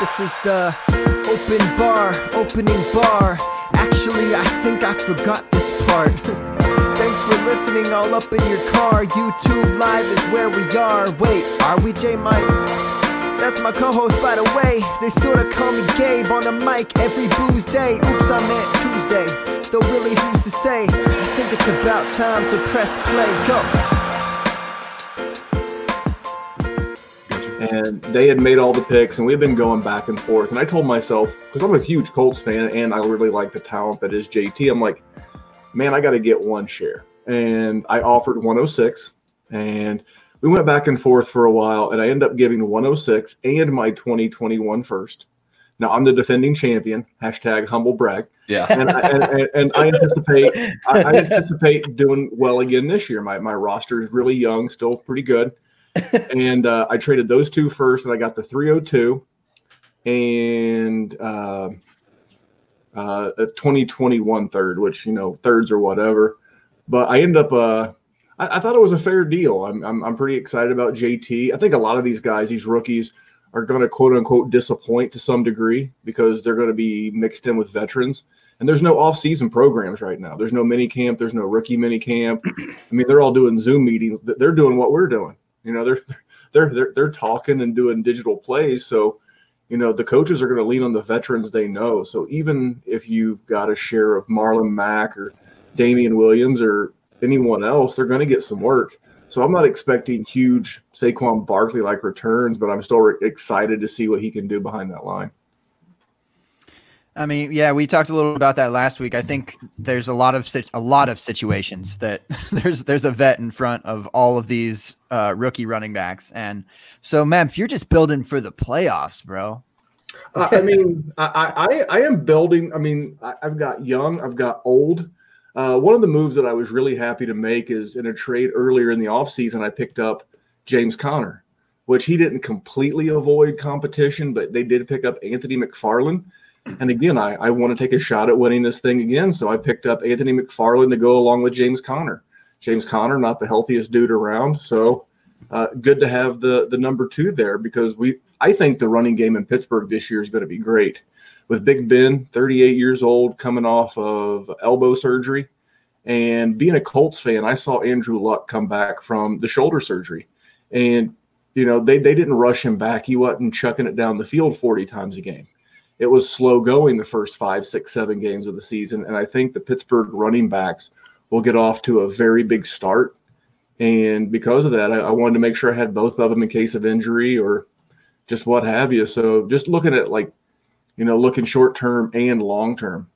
This is the open bar, opening bar. Actually, I think I forgot this part. Thanks for listening all up in your car. YouTube Live is where we are. Wait, are we J Mike? That's my co-host, by the way. They sorta call me Gabe on the mic every booze day. Oops, I meant Tuesday. Though really, who's to say? I think it's about time to press play. Go. And they had made all the picks, and we've been going back and forth. And I told myself, because I'm a huge Colts fan and I really like the talent that is JT, I'm like, man, I got to get one share. And I offered 106, and we went back and forth for a while, and I ended up giving 106 and my 2021 first. Now I'm the defending champion. Hashtag humble brag. Yeah. And I, and, and, I anticipate I, I anticipate doing well again this year. My my roster is really young, still pretty good and uh, I traded those two first, and I got the 302 and uh, uh, a 2021 third, which you know thirds or whatever. But I end up. Uh, I, I thought it was a fair deal. I'm, I'm I'm pretty excited about JT. I think a lot of these guys, these rookies, are going to quote unquote disappoint to some degree because they're going to be mixed in with veterans. And there's no off-season programs right now. There's no mini camp. There's no rookie mini camp. I mean, they're all doing Zoom meetings. They're doing what we're doing. You know, they're they're they're they're talking and doing digital plays. So, you know, the coaches are going to lean on the veterans they know. So even if you've got a share of Marlon Mack or Damien Williams or anyone else, they're going to get some work. So I'm not expecting huge Saquon Barkley like returns, but I'm still excited to see what he can do behind that line. I mean, yeah, we talked a little about that last week. I think there's a lot of a lot of situations that there's there's a vet in front of all of these uh, rookie running backs, and so, Memph, you're just building for the playoffs, bro. uh, I mean, I, I I am building. I mean, I, have got young, I've got old. Uh, one of the moves that I was really happy to make is in a trade earlier in the offseason, I picked up James Conner, which he didn't completely avoid competition, but they did pick up Anthony McFarland and again, I, I want to take a shot at winning this thing again. So I picked up Anthony McFarland to go along with James Conner. James Conner, not the healthiest dude around. So uh, good to have the the number two there because we I think the running game in Pittsburgh this year is going to be great. With Big Ben, 38 years old, coming off of elbow surgery. And being a Colts fan, I saw Andrew Luck come back from the shoulder surgery. And, you know, they, they didn't rush him back. He wasn't chucking it down the field 40 times a game it was slow going the first five, six, seven games of the season. And I think the Pittsburgh running backs will get off to a very big start. And because of that, I, I, wanted to make sure I had both of them in case of injury or just what have you. So just looking at like, you know, looking short term and long term.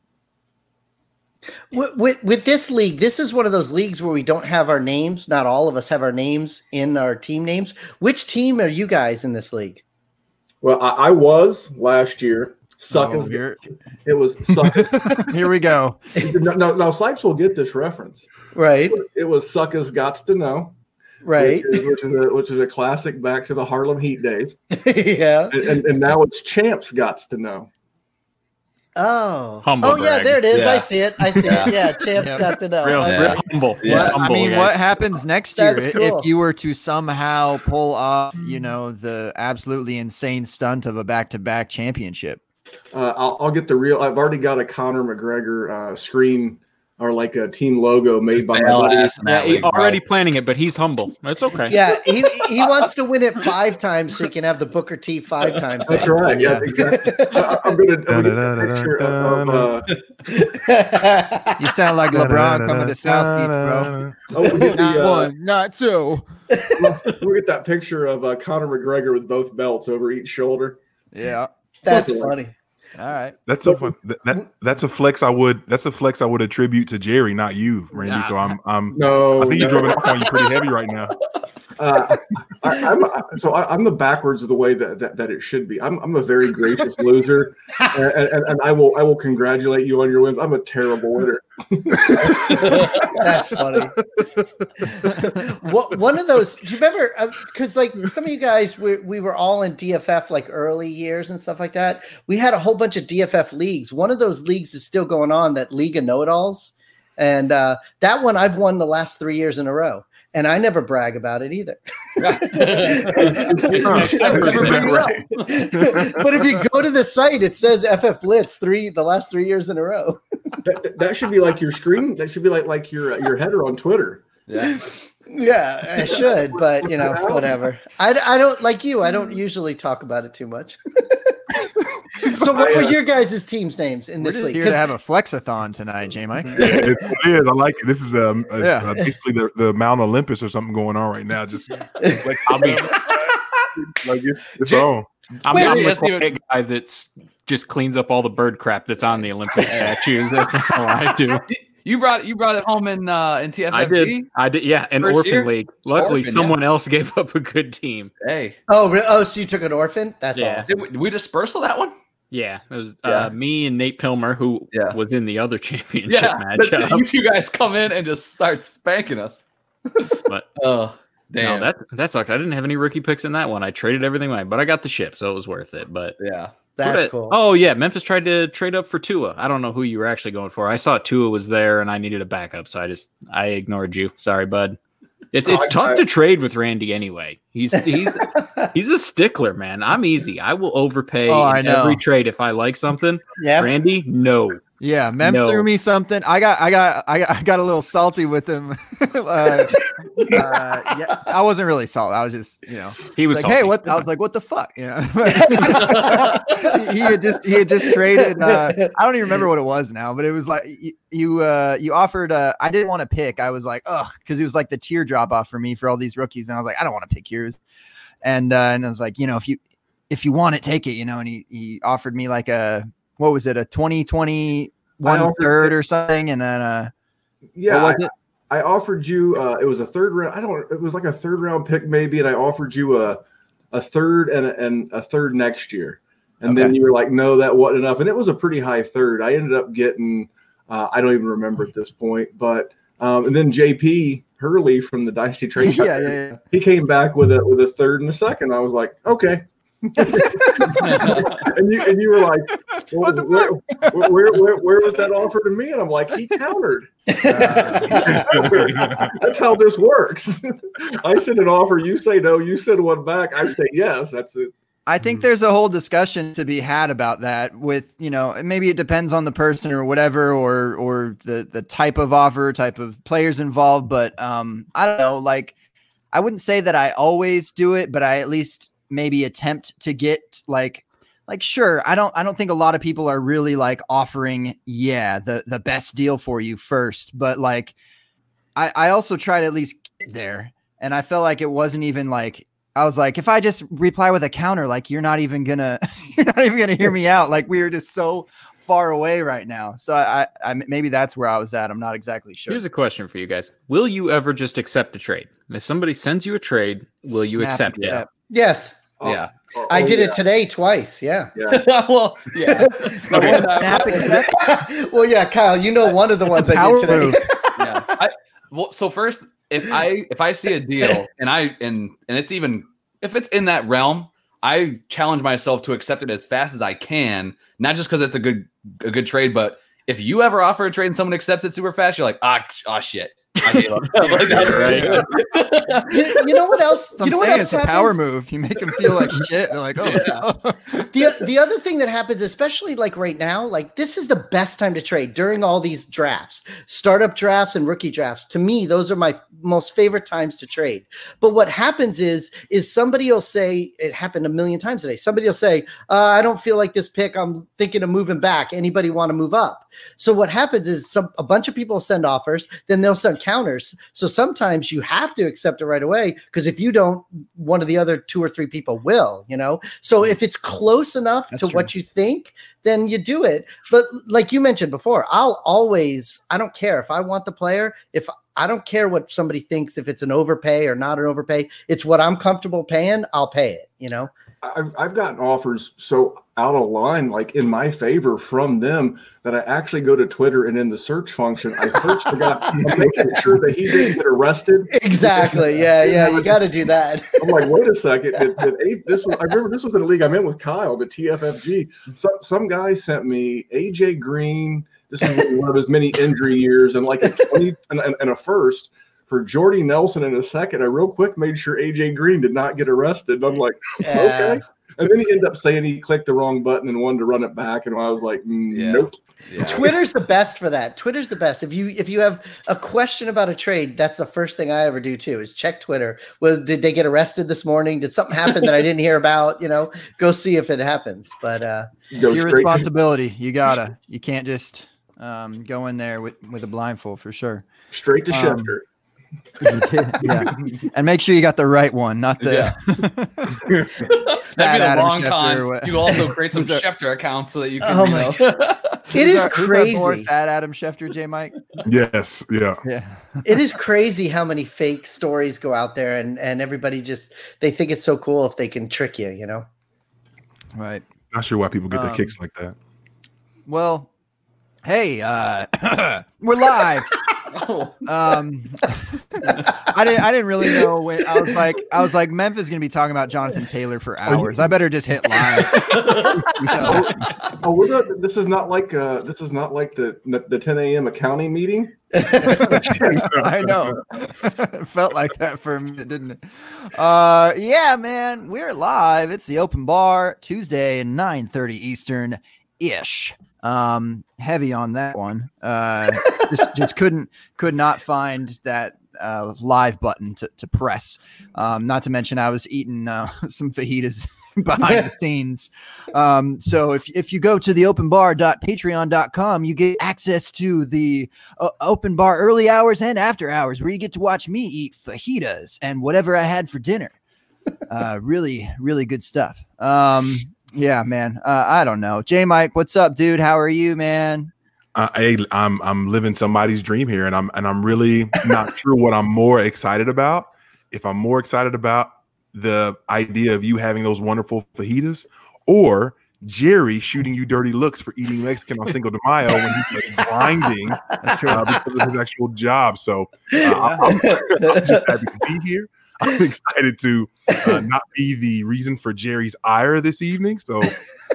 With, with, with this league, this is one of those leagues where we don't have our names. Not all of us have our names in our team names. Which team are you guys in this league? Well, I, I was last year. Suckers. Oh, it was suckers. here we go. No, no, no, Sipes will get this reference. Right. It was Suckers Gots to Know. Right. Which is, which is, a which is a classic back to the Harlem Heat days. yeah. And, and, and, now it's Champs Gots to Know. Oh. Humble oh yeah, there it is. Yeah. I see it. I see yeah. it. Yeah, Champs yep. got to know. Real, yeah. real humble. Yeah. humble. I mean, guys. what happens next year cool. if you were to somehow pull off, you know, the absolutely insane stunt of a back-to-back championship? Uh, I'll, I'll, get the real. I've already got a Conor McGregor uh, screen or like a team logo made by my buddy. Yeah, he's already right. planning it, but he's humble. That's okay. Yeah, he, he wants to win it five times so he can have the Booker T five times. That's right. Yeah, exactly. I, am gonna, I'm gonna picture of. Uh, you sound like LeBron coming to South Beach, bro. Oh, not uh, one, not two. Look at that picture of uh, Conor McGregor with both belts over each shoulder. Yeah. That's funny. All right. That's a fun. That, that, that's a flex. I would. That's a flex. I would attribute to Jerry, not you, Randy. Nah. So I'm. I'm. No. I think no. you're drumming off on you pretty heavy right now. Uh, I, am so I, am the backwards of the way that, that, that it should be. I'm, I'm a very gracious loser, and, and, and, I will I will congratulate you on your wins. I'm a terrible winner. That's funny. what one of those? Do you remember? Because uh, like some of you guys, we we were all in DFF like early years and stuff like that. We had a whole bunch of DFF leagues. One of those leagues is still going on. That League of Know It Alls, and uh, that one I've won the last three years in a row and I never brag about it either. Except for Is that the- right? but if you go to the site, it says FF Blitz three the last three years in a row. That, that should be like your screen. That should be like like your uh, your header on Twitter. Yeah. Yeah, I should, but you know, whatever. I, I don't like you. I don't usually talk about it too much. so, what were your guys' teams' names in We're this league? here 'Cause- to have a flexathon tonight, J Mike. it, it is. I like it. This is um uh, Yeah. uh, basically the, the Mount Olympus or something going on right now. Just like I'll be like it's it's Jay- on. I'm, Wait, I'm wait, the let's guy that's just cleans up all the bird crap that's on the Olympic statues. That's not all I do. You brought you brought it home in uh in TFFG. I did. I did. Yeah, an First orphan year? league. Luckily, Orphan, someone else gave up a good team. Hey, oh, re- oh, so you took an orphan? That's Yeah. awesome. did we, we dispersal that one? Yeah, it was Yeah. Uh, me and Nate Pilmer, who Yeah. was in the other championship Yeah, but matchup. you two guys come in and just start spanking us. But- oh No, damn, that that sucked. I didn't have any rookie picks in that one. I traded everything away, but I got the ship, so it was worth it. But yeah. That's But- cool. Oh yeah, Memphis tried to trade up for Tua. I don't know who you were actually going for. I saw Tua was there, and I needed a backup, so I just I ignored you. Sorry, bud. It's it's tough to trade with Randy anyway. He's he's he's a stickler, man. I'm easy. I will overpay Oh, I in know. every trade if I like something. yeah. Randy, no. Yeah, Mem No. threw me something. I got, I got, I got, I got a little salty with him. uh, uh, yeah, I wasn't really salty. I was just, you know, He was like, hey, what? I was like, what the fuck? You know, he, he had just, he had just traded. Uh, I don't even remember what it was now, but it was like you, you, uh, you offered. Uh, I didn't want to pick. I was like, ugh, because it was like the tier drop off for me for all these rookies, and I was like, I don't want to pick yours. And uh, and I was like, you know, if you, if you want it, take it. You know, and he he offered me like a what was it, a twenty twenty one offered- third or something, and then uh, Yeah, what was I, it? I offered you. Uh, it was a third round. I don't. It was like a third round pick maybe, and I offered you a a third and a, and a third next year. And then you were like, no, that wasn't enough. And it was a pretty high third. I ended up getting. Uh, I don't even remember at this point, but um, and then JP Hurley from the Dynasty Trade. yeah, yeah, yeah. He came back with a with a third and a second. I was like, okay. And you and you were like, well, What the where, where, where, where, where was that offer to me? And I'm like, he countered. That's how this works. I send an offer, you say no, you send one back, I say yes. That's it. I Mm. think there's a whole discussion to be had about that with, you know, maybe it depends on the person or whatever or or the the type of offer, type of players involved, but um I don't know, like I wouldn't say that I always do it, but I at least maybe attempt to get like like sure, I don't I don't think a lot of people are really like offering yeah, the the best deal for you first, but like I I also tried at least get there and I felt like it wasn't even like I was like, if I just reply with a counter, like you're not even gonna, you're not even gonna hear me out. Like we are just so far away right now. So I, I, I maybe that's where I was at. I'm not exactly sure. Here's a question for you guys: Will you ever just accept a trade? If somebody sends you a trade, will you accept it it? up. Yes, Oh, Yeah. oh, I oh, did yeah. it today twice. Yeah. Yeah. well, yeah. One that- Snap well, yeah, Kyle, you know one of the ones I a I did today. move. yeah. I, well, so first, if I if I see a deal and I and and it's even if it's in that realm, I challenge myself to accept it as fast as I can. Not just because it's a good a good trade, but if you ever offer a trade and someone accepts it super fast, you're like, ah, ah shit. I gave up. Like, Right. you, you know what else? I'm you know what saying else it's a power move. You make them feel like shit. They're like, oh, the the other thing that happens, especially like right now, like this is the best time to trade during all these drafts, startup drafts and rookie drafts. To me, those are my most favorite times to trade. But what happens is, is somebody will say it happened a million times today. Somebody will say, uh, "I don't feel like this pick. I'm thinking of moving back. Anybody want to move up?" So what happens is some a bunch of people send offers, then they'll send counters. So sometimes you have to accept it right away because if you don't, one of the other two or three people will. You know. So mm. if it's close enough That's to true. what you think, then you do it. But like you mentioned before, I'll always. I don't care if I want the player. If I don't care what somebody thinks if it's an overpay or not an overpay. It's what I'm comfortable paying. I'll pay it. You know. I've, I've gotten offers so out of line, like in my favor from them, that I actually go to Twitter and in the search function, I search the guy, I'm making sure that he didn't get arrested. Exactly. Yeah. Yeah. You got to do that. I'm like, wait a second. Did, did A, this was, I remember this was in a league I'm in with Kyle, the TFFG. Some some guy sent me AJ Green. This was one of his many injury years, and like a 20 and, and, and a first for Jordy Nelson in a second. I real quick made sure AJ Green did not get arrested. And I'm like, Yeah. okay. And then he ended up saying he clicked the wrong button and wanted to run it back. And I was like, mm, Yeah. nope. Yeah. Twitter's the best for that. Twitter's the best. If you if you have a question about a trade, that's the first thing I ever do too. Is check Twitter. Well, did they get arrested this morning? Did something happen that I didn't hear about? You know, go see if it happens. But uh, Go It's your straight responsibility. You gotta. You can't just um, go in there with with a blindfold for sure. straight to Um, Schefter. yeah, and make sure you got the right one, not the. That'd be the Adam long Schefter con. You also create some Who's Schefter accounts so that you can. Oh you my know. it Who's is our- who's our crazy. Fat Adam Schefter, J. Mike. Yes, yeah. Yeah. it is crazy how many fake stories go out there, and and everybody just they think it's so cool if they can trick you. You know. Right. Not sure why people get their Um, kicks like that. Well, hey, uh, we're live. Oh, Um, I didn't. I didn't really know when. I was like, I was like, Memphis is gonna be talking about Jonathan Taylor for hours. I better just hit live. So, Oh, we're not, this is not like uh, this is not like the the 10 a.m. accounting meeting. I know. it felt like that for a minute, didn't it? Uh, yeah, man, we're live. It's the open bar Tuesday, nine thirty Eastern ish. Um, heavy on that one. Uh, just just couldn't could not find that uh live button to, to press. Um, not to mention I was eating uh, some fajitas behind the scenes. Um, so if if you go to the openbar.patreon.com, you get access to the uh, open bar early hours and after hours where you get to watch me eat fajitas and whatever I had for dinner. Uh, really, really good stuff. Um, yeah, man. Uh, I don't know. J Mike, what's up, dude? How are you, man? I, I- I'm I'm living somebody's dream here, and I'm and I'm really not sure what I'm more excited about. If I'm more excited about the idea of you having those wonderful fajitas, or Jerry shooting you dirty looks for eating Mexican on Cinco de Mayo when he's like grinding uh, because of his actual job. So uh, I'm, I'm just happy to be here. I'm excited to uh, not be the reason for Jerry's ire this evening. So,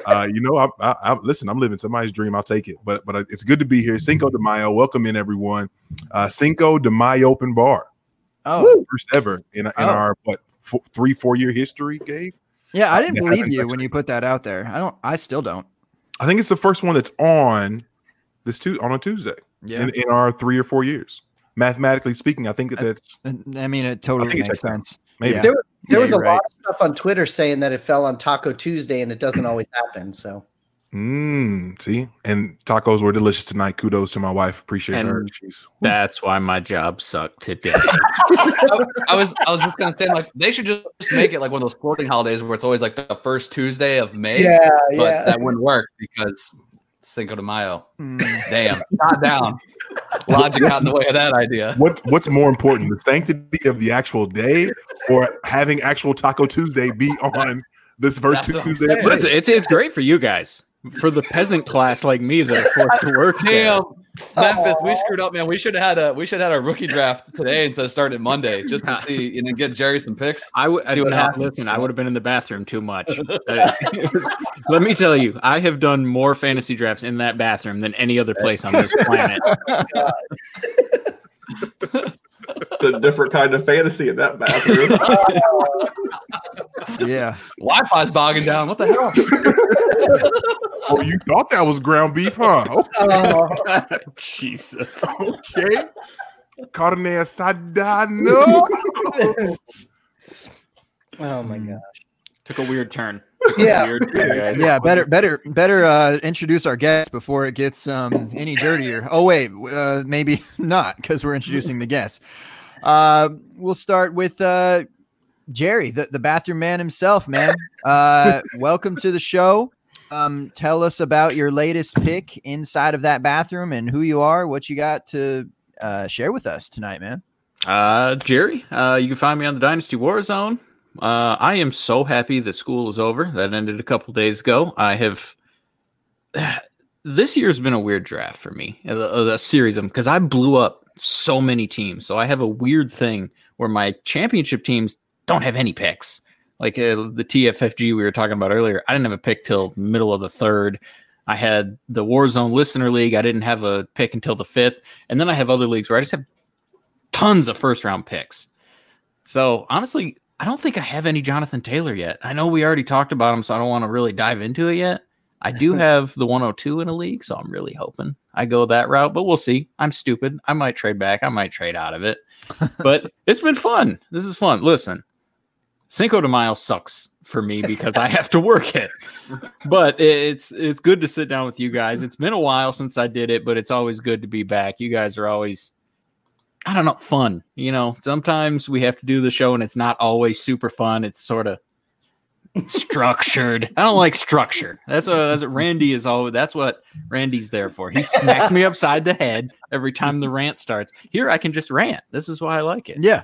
uh, you know, I'm, I, I'm listen. I'm living somebody's dream. I'll take it. But but it's good to be here. Cinco de Mayo. Welcome in everyone. Uh, Cinco de Mayo Open Bar, Oh, first ever in, in Oh. our what four, three four year history. Gabe, yeah. I didn't Yeah, believe you when you put that out there. I don't. I still don't. I think it's the first one that's on this tu- on a Tuesday Yeah. in, in our three or four years. Mathematically speaking, I think that that's I mean, it totally makes checks out. sense. maybe. Yeah. There, there Yeah, was a you're lot of stuff on Twitter saying that it fell on Taco Tuesday, and it doesn't always happen. So Mm, see, and tacos were delicious tonight. Kudos to my wife. Appreciate her. She's That's why my job sucked today. I, I was I was just gonna say like they should just make it like one of those floating holidays where it's always like the first Tuesday of May. Yeah, but that wouldn't work because Cinco de Mayo. Mm. Damn, not down. Logic got in the way of that idea. what what's more important, the sanctity of the actual day, or having actual Taco Tuesday be on this first That's what I'm Tuesday? saying. of May? Listen, it's it's great for you guys. For the peasant class like me that are forced to work. there. Damn, Memphis, we screwed up, man. We should have had a we should have had a rookie draft today instead of starting Monday, just to see and then get Jerry some picks. I would See what no, happens. listen. I would have been in the bathroom too much. Let me tell you, I have done more fantasy drafts in that bathroom than any other place on this planet. It's a different kind of fantasy in that bathroom. Yeah. Wi-Fi's bogging down. What the hell? Oh, you thought that was ground beef, huh? Oh, Jesus. Okay. Carne asada, no. oh my gosh. Took a weird turn. Yeah. Weird turn. Yeah, better, better, better uh, introduce our guest before it gets um, any dirtier. Oh wait, uh, maybe not because we're introducing the guest. Uh, we'll start with uh, Jerry, the, the bathroom man himself. Man, uh, welcome to the show. Um, tell us about your latest pick inside of that bathroom and who you are, what you got to uh, share with us tonight, man. Uh, Jerry, uh, you can find me on the Dynasty Warzone. Uh, I am so happy that school is over. That ended a couple days ago. I have. This year's been a weird draft for me, a, a series of them, because I blew up so many teams. So I have a weird thing where my championship teams don't have any picks. Like uh, the TFFG we were talking about earlier, I didn't have a pick till middle of the third. I had the Warzone Listener League. I didn't have a pick until the fifth, and then I have other leagues where I just have tons of first round picks. So honestly, I don't think I have any Jonathan Taylor yet. I know we already talked about him, so I don't want to really dive into it yet. I do have the 102 in a league, so I'm really hoping I go that route, but we'll see. I'm stupid. I might trade back. I might trade out of it. But it's been fun. This is fun. Listen, Cinco de Mayo sucks for me because I have to work it. But it's it's good to sit down with you guys. It's been a while since I did it, but it's always good to be back. You guys are always I don't know, fun. You know, sometimes we have to do the show and it's not always super fun. It's sort of structured. I don't like structure. That's what, that's what Randy is all. That's what Randy's there for. He smacks me upside the head every time the rant starts. Here, I can just rant. This is why I like it. Yeah.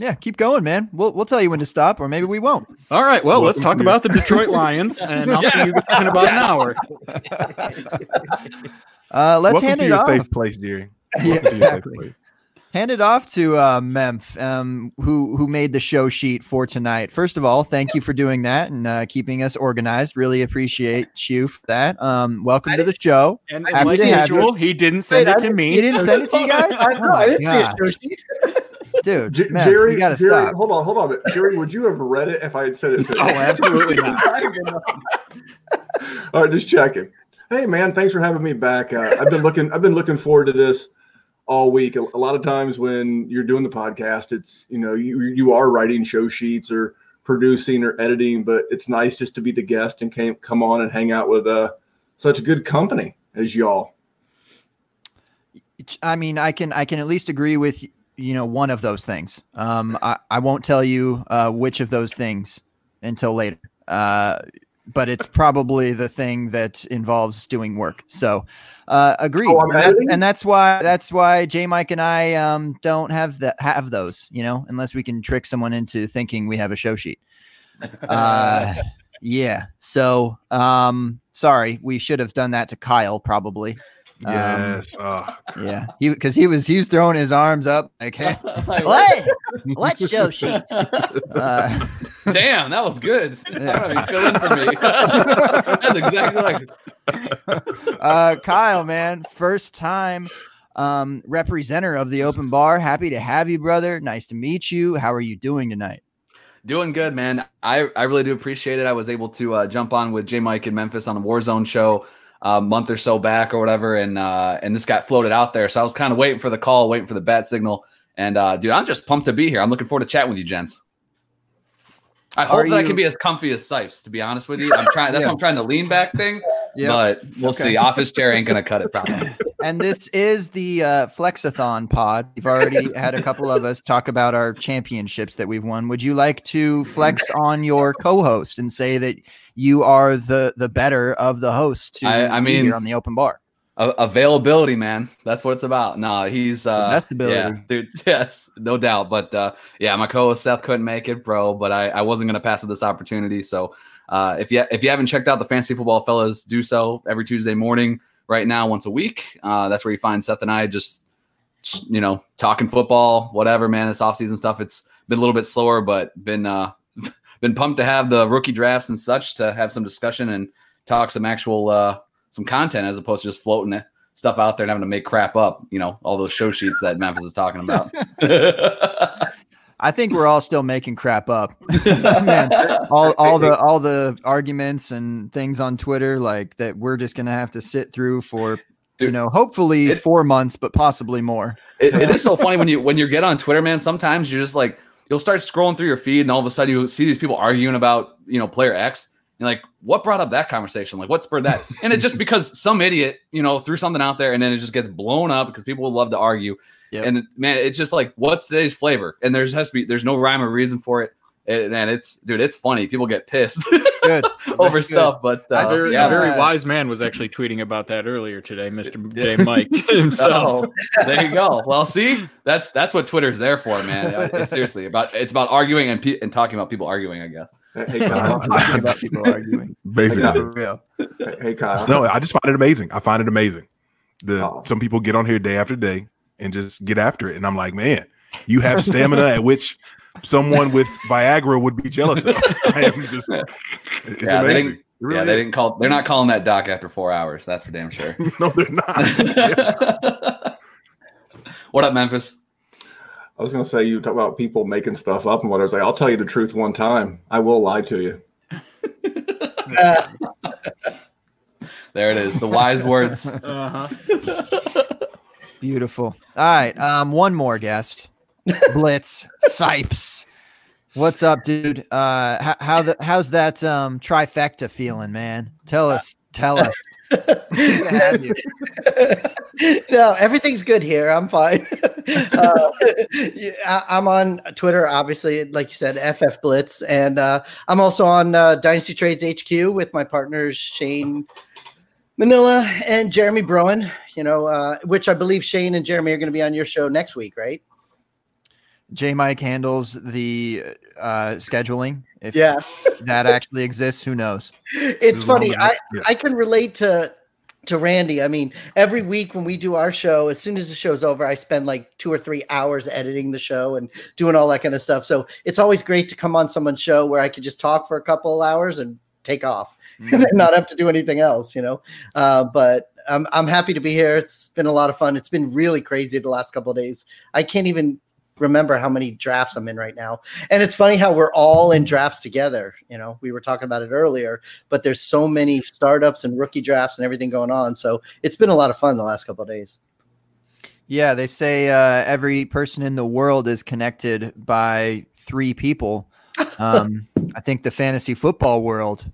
Yeah, keep going, man. We'll we'll tell you when to stop, or maybe we won't. All right. Well, let's talk about the Detroit Lions, and I'll see you guys in about an hour. Uh, let's Welcome hand to it your off. safe place, Jerry. Yeah, Welcome to your safe exactly. Place. Hand it off to uh, Memph, um, who who made the show sheet for tonight. First of all, thank you for doing that and uh, keeping us organized. Really appreciate you for that. Um, welcome I to the show. And Happy like to have usual, he didn't send Wait, it to me. He didn't send it to you guys, I know. I didn't see a show sheet. dude. J- Memph, Jerry, you gotta Jerry, stop. hold on, hold on. a minute. Jerry, would you have read it if I had said it? To you? Oh, absolutely not. All right, just checking. Hey, man, thanks for having me back. Uh, I've been looking. I've been looking forward to this all week. A, lot of times when you're doing the podcast, it's you know you you are writing show sheets or producing or editing, but it's nice just to be the guest and came, come on and hang out with uh, such good company as y'all. I mean, I can I can at least agree with you know one of those things. Um, I, I won't tell you uh, which of those things until later. Uh, but it's probably the thing that involves doing work. So, uh, agree. Oh, and, that's, and that's why that's why J Mike and I um, don't have that have those. You know, unless we can trick someone into thinking we have a show sheet. Uh, yeah. So, um, sorry, we should have done that to Kyle probably. Um, Yes. uh, Yeah, he because he was he was throwing his arms up like, hey, what? What show sheet? Uh, Damn, that was good. Yeah. I don't know, you fill in for me. That's exactly like uh, Kyle, man, first time um, representative of the open bar. Happy to have you, brother. Nice to meet you. How are you doing tonight? Doing good, man. I, I really do appreciate it. I was able to uh, jump on with J Mike in Memphis on the Warzone show a month or so back or whatever, and uh, and this got floated out there. So I was kind of waiting for the call, waiting for the bat signal. And uh, dude, I'm just pumped to be here. I'm looking forward to chatting with you, gents. I hope Are that I can be as comfy as Sipes. To be honest with you, I'm trying. That's Yeah. why I'm trying to lean back thing. Yeah. But we'll Okay. see. Office chair ain't gonna cut it probably. and this is the uh, Flexathon pod. We've already had a couple of us talk about our championships that we've won. Would you like to flex on your co-host and say that you are the the better of the host to I- I be mean, here on the open bar? A- availability, man. That's what it's about. No, he's uh yeah, dude. Yes, no doubt. But uh yeah, my co-host Seth couldn't make it, bro. But I, I wasn't gonna pass up this opportunity. So uh if you if you haven't checked out the fantasy football fellas, do so every Tuesday morning, right now, once a week. Uh that's where you find Seth and I just you know, talking football, whatever, man. This offseason stuff, it's been a little bit slower, but been uh been pumped to have the rookie drafts and such to have some discussion and talk some actual uh some content as opposed to just floating it stuff out there and having to make crap up, you know, all those show sheets that Memphis is talking about. I think we're all still making crap up. Man, all all the all the arguments and things on Twitter like that we're just gonna have to sit through for you know hopefully it- four months, but possibly more. it, it is so funny when you when you get on Twitter, man. Sometimes you're just like you'll start scrolling through your feed, and all of a sudden you see these people arguing about you know player X. You're like, what brought up that conversation? Like, what spurred that? And it just because some idiot, you know, threw something out there, and then it just gets blown up because people love to argue. Yep. And man, it's just like, what's today's flavor? And there's has to be there's no rhyme or reason for it. And man, it's dude, it's funny. People get pissed Good. over good. stuff, but A uh, very, yeah, very wise man was actually tweeting about that earlier today, Mr. J. Mike himself. Oh, there you go. Well, see, that's that's what Twitter's there for, man. It's seriously about it's about arguing and pe- and talking about people arguing. I guess. Hey, hey, Kyle. Talking about people arguing. basically. For real. Hey, hey, Kyle. No, I just find it amazing. I find it amazing. The Oh. some people get on here day after day and just get after it, and I'm like, man, you have stamina at which someone with Viagra would be jealous of. I am just, it's Yeah, they didn't. Really yeah, they didn't call. They're not calling that doc after four hours. That's for damn sure. No, they're not. what up, Memphis? I was gonna say you talk about people making stuff up and what I was like, I'll tell you the truth one time. I will lie to you. There it is. The wise words. Uh-huh. Beautiful. All right. Um, one more guest. Blitz Sipes. What's up, dude? Uh, how, how the how's that um trifecta feeling, man? Tell us. Tell us. no, everything's good here. I'm fine. uh, I, I'm on Twitter, obviously, like you said, FF Blitz, and uh, I'm also on uh, Dynasty Trades HQ with my partners Shane Manila and Jeremy Broen. You know, uh, which I believe Shane and Jeremy are going to be on your show next week, right? J Mike handles the uh scheduling. If Yeah, that actually exists, who knows? it's As long funny. I yeah. I can relate to to Randy. I mean, every week when we do our show, as soon as the show's over, I spend like two or three hours editing the show and doing all that kind of stuff. So it's always great to come on someone's show where I could just talk for a couple of hours and take off and then not have to do anything else, you know. Uh, but I'm I'm happy to be here. It's been a lot of fun. It's been really crazy the last couple of days. I can't even remember how many drafts I'm in right now. And it's funny how we're all in drafts together. You know, we were talking about it earlier, but there's so many startups and rookie drafts and everything going on. So it's been a lot of fun the last couple of days. Yeah, they say uh, every person in the world is connected by three people. Um, I think the fantasy football world.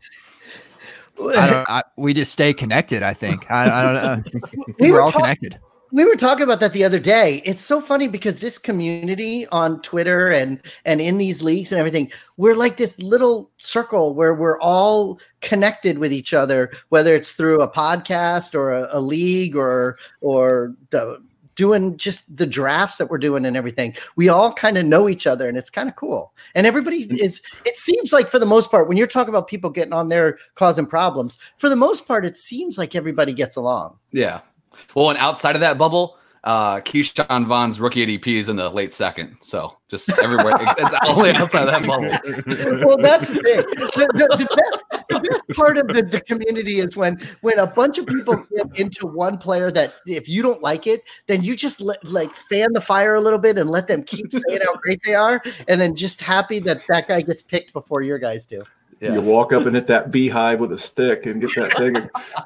I don't. I, we just stay connected. I think. I, I don't uh, know. We We're were all talk- connected. we were talking about that the other day. It's so funny because this community on Twitter and and in these leagues and everything, we're like this little circle where we're all connected with each other, whether it's through a podcast or a, a league or or the doing just the drafts that we're doing and everything. We all kind of know each other and it's kind of cool. And everybody is it seems like for the most part when you're talking about people getting on there causing problems, for the most part it seems like everybody gets along. Yeah. Well, and outside of that bubble, uh Ke'Shawn Vaughn's rookie ADP is in the late second. So just everywhere. it's, only outside of that bubble. well, that's the thing. The, the the best part of the, the community is when when a bunch of people get into one player that if you don't like it, then you just let, like fan the fire a little bit and let them keep saying how great they are, and then just happy that that guy gets picked before your guys do. Yeah. You walk up and hit that beehive with a stick and get that thing,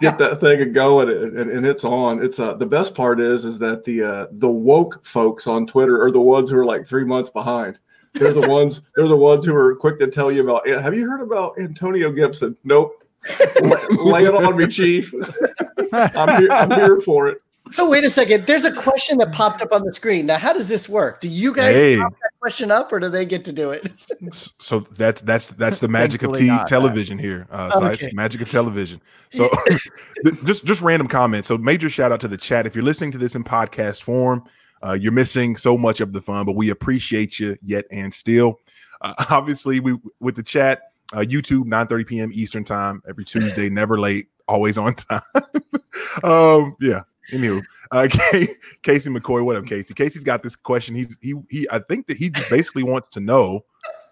get that thing going, and, and, and it's on. It's uh, the best part is is that the uh, the woke folks on Twitter are the ones who are like three months behind. They're the ones. They're the ones who are quick to tell you about. "Yeah, Have you heard about Antonio Gibson? Nope. Lay, lay it on me, Chief. I'm here. I'm here for it. So wait a second. There's a question that popped up on the screen. Now, how does this work? Do you guys Hey. pop that question up, or do they get to do it? So that's that's that's the magic of T not. television here. Uh, Okay. Sipes, magic of television. So just just random comments. So major shout out to the chat. If you're listening to this in podcast form, uh, you're missing so much of the fun, but we appreciate you yet and still. Uh, obviously, we with the chat, uh, YouTube 9:30 p.m. Eastern time every Tuesday, never late, always on time. um, yeah. Anywho, uh, Ca- Casey McCoy, what up, Casey? Casey's got this question. He's he he. I think that he just basically wants to know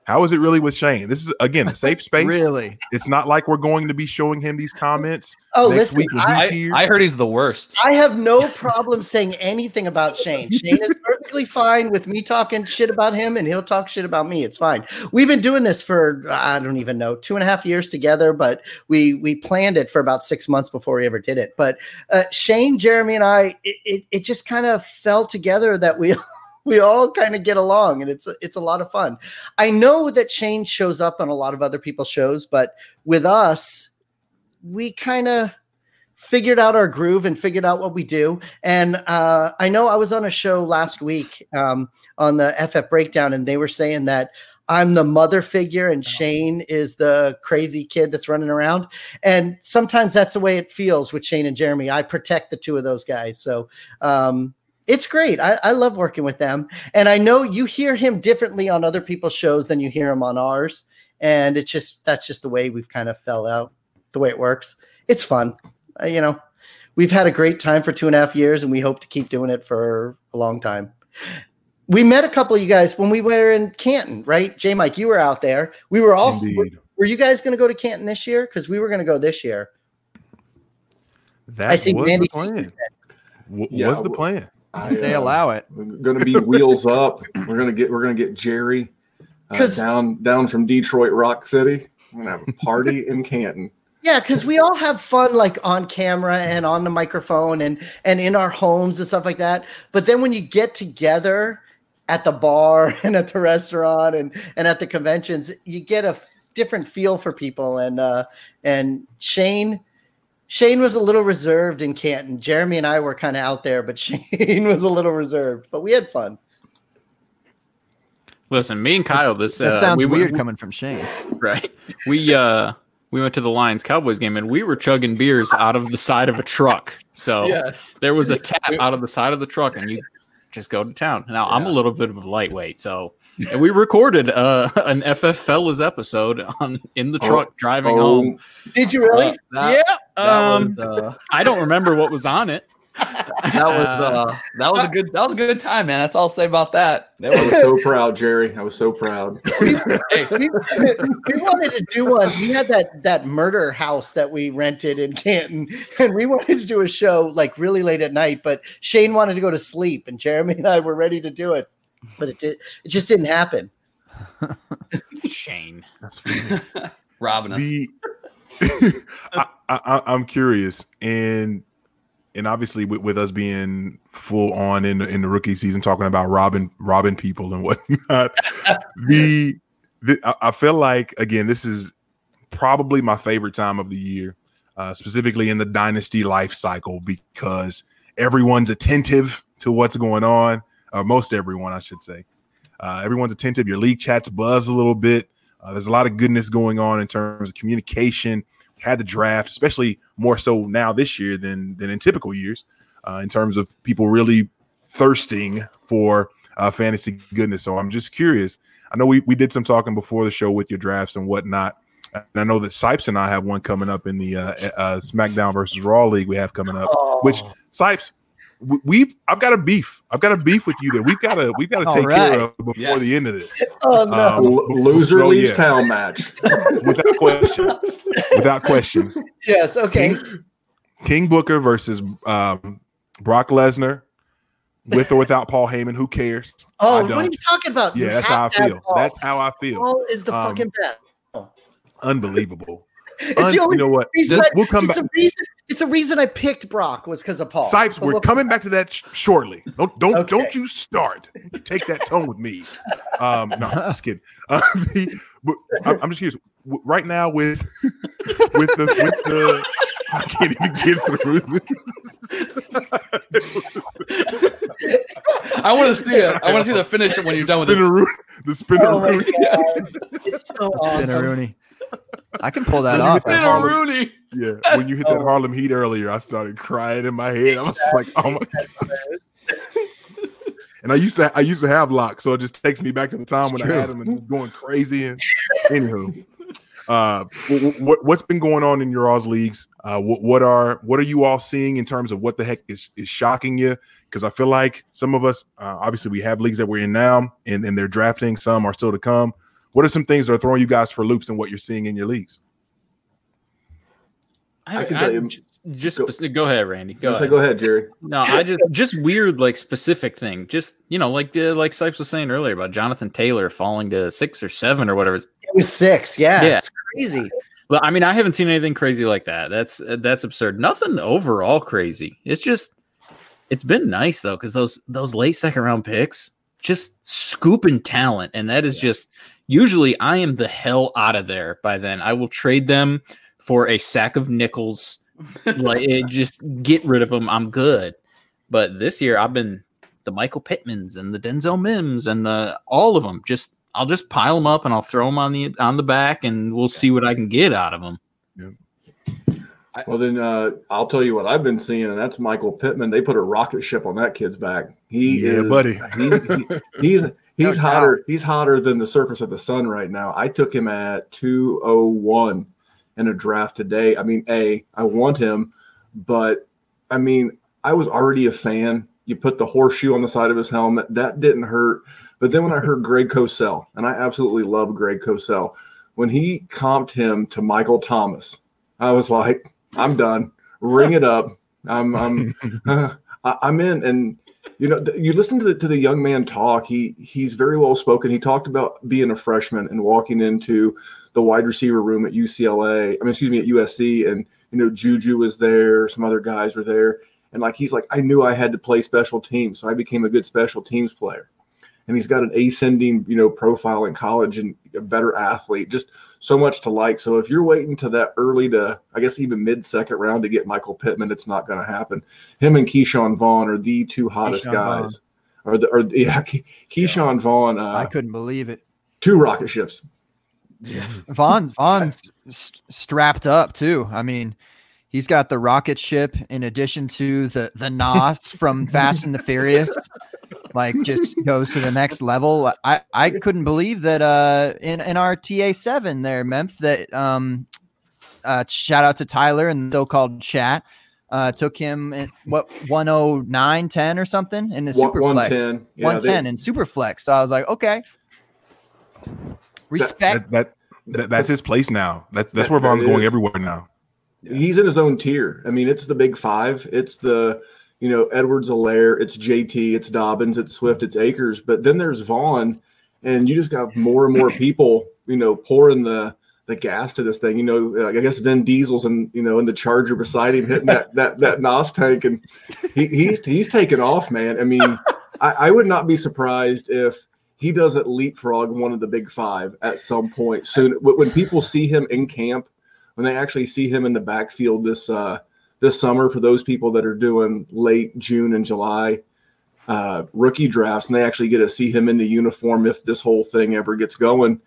how is it really with Shane. This is again a safe space. Really? It's not like we're going to be showing him these comments Oh, next listen, week when he's I- here. I heard he's the worst. I have no problem saying anything about Shane. Shane is perfectly fine with me talking shit about him, and he'll talk shit about me. It's fine. We've been doing this for I don't even know two and a half years together, but we we planned it for about six months before we ever did it. But uh, Shane, Jeremy, and I, it, it, it just kind of fell together that we. We all kind of get along, and it's it's a lot of fun. I know that Shane shows up on a lot of other people's shows, but with us, we kind of figured out our groove and figured out what we do. And uh, I know I was on a show last week um, on the FF Breakdown, and they were saying that I'm the mother figure and Shane is the crazy kid that's running around. And sometimes that's the way it feels with Shane and Jeremy. I protect the two of those guys. So um, it's great. I, I love working with them. And I know you hear him differently on other people's shows than you hear him on ours. And it's just that's just the way we've kind of fell out, the way it works. It's fun uh, you know, we've had a great time for two and a half years, and we hope to keep doing it for a long time. We met a couple of you guys when we were in Canton, right? J Mike, you were out there. We were also. Were, were you guys going to go to Canton this year? Because we were going to go this year. That I see was Randy the plan. W- Yeah, was the plan. I, they uh, allow it. We're going to be wheels up. We're going to get we're going to get Jerry uh, 'Cause- down down from Detroit Rock City. We're going to have a party in Canton. Yeah, because we all have fun like on camera and on the microphone and and in our homes and stuff like that. But then when you get together at the bar and at the restaurant and and at the conventions, you get a f- different feel for people. And uh and Shane Shane was a little reserved in Canton. Jeremy and I were kind of out there, but Shane was a little reserved. But we had fun. Listen, me and Kyle, this That uh, sounds we, weird we- coming from Shane. right? We uh we went to the Lions Cowboys game and we were chugging beers out of the side of a truck. So Yes. there was a tap out of the side of the truck, and you just go to town. Now I'm a little bit of a lightweight, so and we recorded uh, an FF Fellas episode on in the Oh, truck driving Oh, home. Did you really? That, yeah, that um, was, uh, I don't remember what was on it. that was uh, that was a good that was a good time, man. That's all I'll say about that. That I was was so proud, Jerry. I was so proud. hey, we, we wanted to do one. We had that that murder house that we rented in Canton, and we wanted to do a show like really late at night. But Shane wanted to go to sleep, and Jeremy and I were ready to do it, but it did. It just didn't happen. Shane. That's funny. robbing us. the I, I, I'm curious, and and obviously with, with us being full on in the, in the rookie season, talking about robbing robbing people and whatnot, the, the I, I feel like again this is probably my favorite time of the year, uh, specifically in the dynasty life cycle because everyone's attentive to what's going on, or most everyone, I should say. Uh, everyone's attentive. Your league chats buzz a little bit. Uh, there's a lot of goodness going on in terms of communication. We had the draft, especially more so now this year than than in typical years, uh, in terms of people really thirsting for uh, fantasy goodness. So I'm just curious. I know we we did some talking before the show with your drafts and whatnot. And I know that Sipes and I have one coming up in the uh, uh, SmackDown versus Raw league we have coming up. Which Sipes, we've I've got a beef. I've got a beef with you that we've got to we've got to take right. care of before Yes. the end of this. Oh no! Um, loser oh, leaves yeah. town match. without question. Without question. yes. Okay. King, King Booker versus um, Brock Lesnar, with or without Paul Heyman. Who cares? Oh, what are you talking about? You Yeah, that's how I have to have feel. Paul. That's how I feel. Paul is the Um, fucking best. Unbelievable. It's Un- the only you know what? reason. We'll- we'll come it's back. a reason. It's a reason I picked Brock was because of Paul. Sipes, we're coming back to that sh- shortly. Don't don't Okay. don't you start. You take that tone with me. Um, no, just kidding. Uh, the, but I'm, I'm just curious. Right now, with with the with the, I can't even get through. I want to see it. I want to see the finish when you're done with it. Spinaroo, the Oh my spinaroo. god! It's so awesome. Spinaroonie. I can pull that This off. is Spin a Harlem- Rooney. Yeah, when you hit that Oh. Harlem Heat earlier, I started crying in my head. I was like, "Oh my!" god!" And I used to, I used to have locks, so it just takes me back to the time when I had them and going crazy. And anywho, uh, wh- wh- what what's been going on in your all's leagues? Uh, what what are what are you all seeing in terms of what the heck is is shocking you? Because I feel like some of us, uh, obviously, we have leagues that we're in now, and and they're drafting. Some are still to come. What are some things that are throwing you guys for loops and what you're seeing in your leagues? I I, can I, tell you- just just Go- speci- go ahead, Randy. Go Go, ahead. go ahead, Jerry. No, I just just weird like specific thing. Just you know, like uh, like Sipes was saying earlier about Jonathan Taylor falling to six or seven or whatever. It was six. Yeah, Yeah. it's crazy. But I mean, I haven't seen anything crazy like that. That's uh, that's absurd. Nothing overall crazy. It's just it's been nice though because those those late second round picks just scooping talent, and that is just usually I am the hell out of there by then. I will trade them for a sack of nickels. like it, just get rid of them. I'm good. But this year I've been the Michael Pittmans and the Denzel Mims and the all of them. Just I'll just pile them up and I'll throw them on the on the back and we'll see what I can get out of them. Well, then uh, I'll tell you what I've been seeing, and that's Michael Pittman. They put a rocket ship on that kid's back. He Yeah, is, buddy. He, he- he's he's No hotter. He's hotter than the surface of the sun right now. I took him at two oh one in a draft today. I mean, a I want him, but I mean, I was already a fan. You put the horseshoe on the side of his helmet. That didn't hurt. But then when I heard Greg Cosell, and I absolutely love Greg Cosell, when he comped him to Michael Thomas, I was like, I'm done. Ring it up. I'm I'm uh, I'm in. And you know, th- you listen to the to the young man talk. He he's very well spoken. He talked about being a freshman and walking into the wide receiver room at UCLA. I mean, excuse me, at USC, and you know, Juju was there. Some other guys were there, and like he's like, I knew I had to play special teams, so I became a good special teams player. And he's got an ascending, you know, profile in college and a better athlete. Just so much to like. So if you're waiting to that early to, I guess even mid second round to get Michael Pittman, it's not going to happen. Him and Ke'Shawn Vaughn are the two hottest Keyshawn guys. Or the or yeah, Ke- Ke'Shawn Vaughn, I uh, couldn't believe it. two rocket ships. Vaughn Vaughn's st- strapped up too. I mean, he's got the rocket ship in addition to the the Nos from Fast and the Furious. Like just goes to the next level. I I couldn't believe that uh in in our TA seven there, Memph, that um uh shout out to Tyler and so called chat. Uh, took him in, what 109 10 or something in the One- super flex 110. Yeah, 110 they- in super flex so i was like okay respect That, that, that that's his place now. That's that's That- where Vaughn's going everywhere now. He's in his own tier. I mean, it's the big five. It's the, you know, Edwards Helaire, it's JT, it's Dobbins, it's Swift, it's Akers. But then there's Vaughn, and you just got more and more people, you know, pouring the the gas to this thing. You know, I guess Vin Diesel's and you know in the Charger beside him hitting that that that Nos tank, and he, he's he's taking off, man. I mean, I, I would not be surprised if he doesn't leapfrog one of the big five at some point soon. When people see him in camp, when they actually see him in the backfield this uh, this summer, for those people that are doing late June and July uh, rookie drafts, and they actually get to see him in the uniform if this whole thing ever gets going.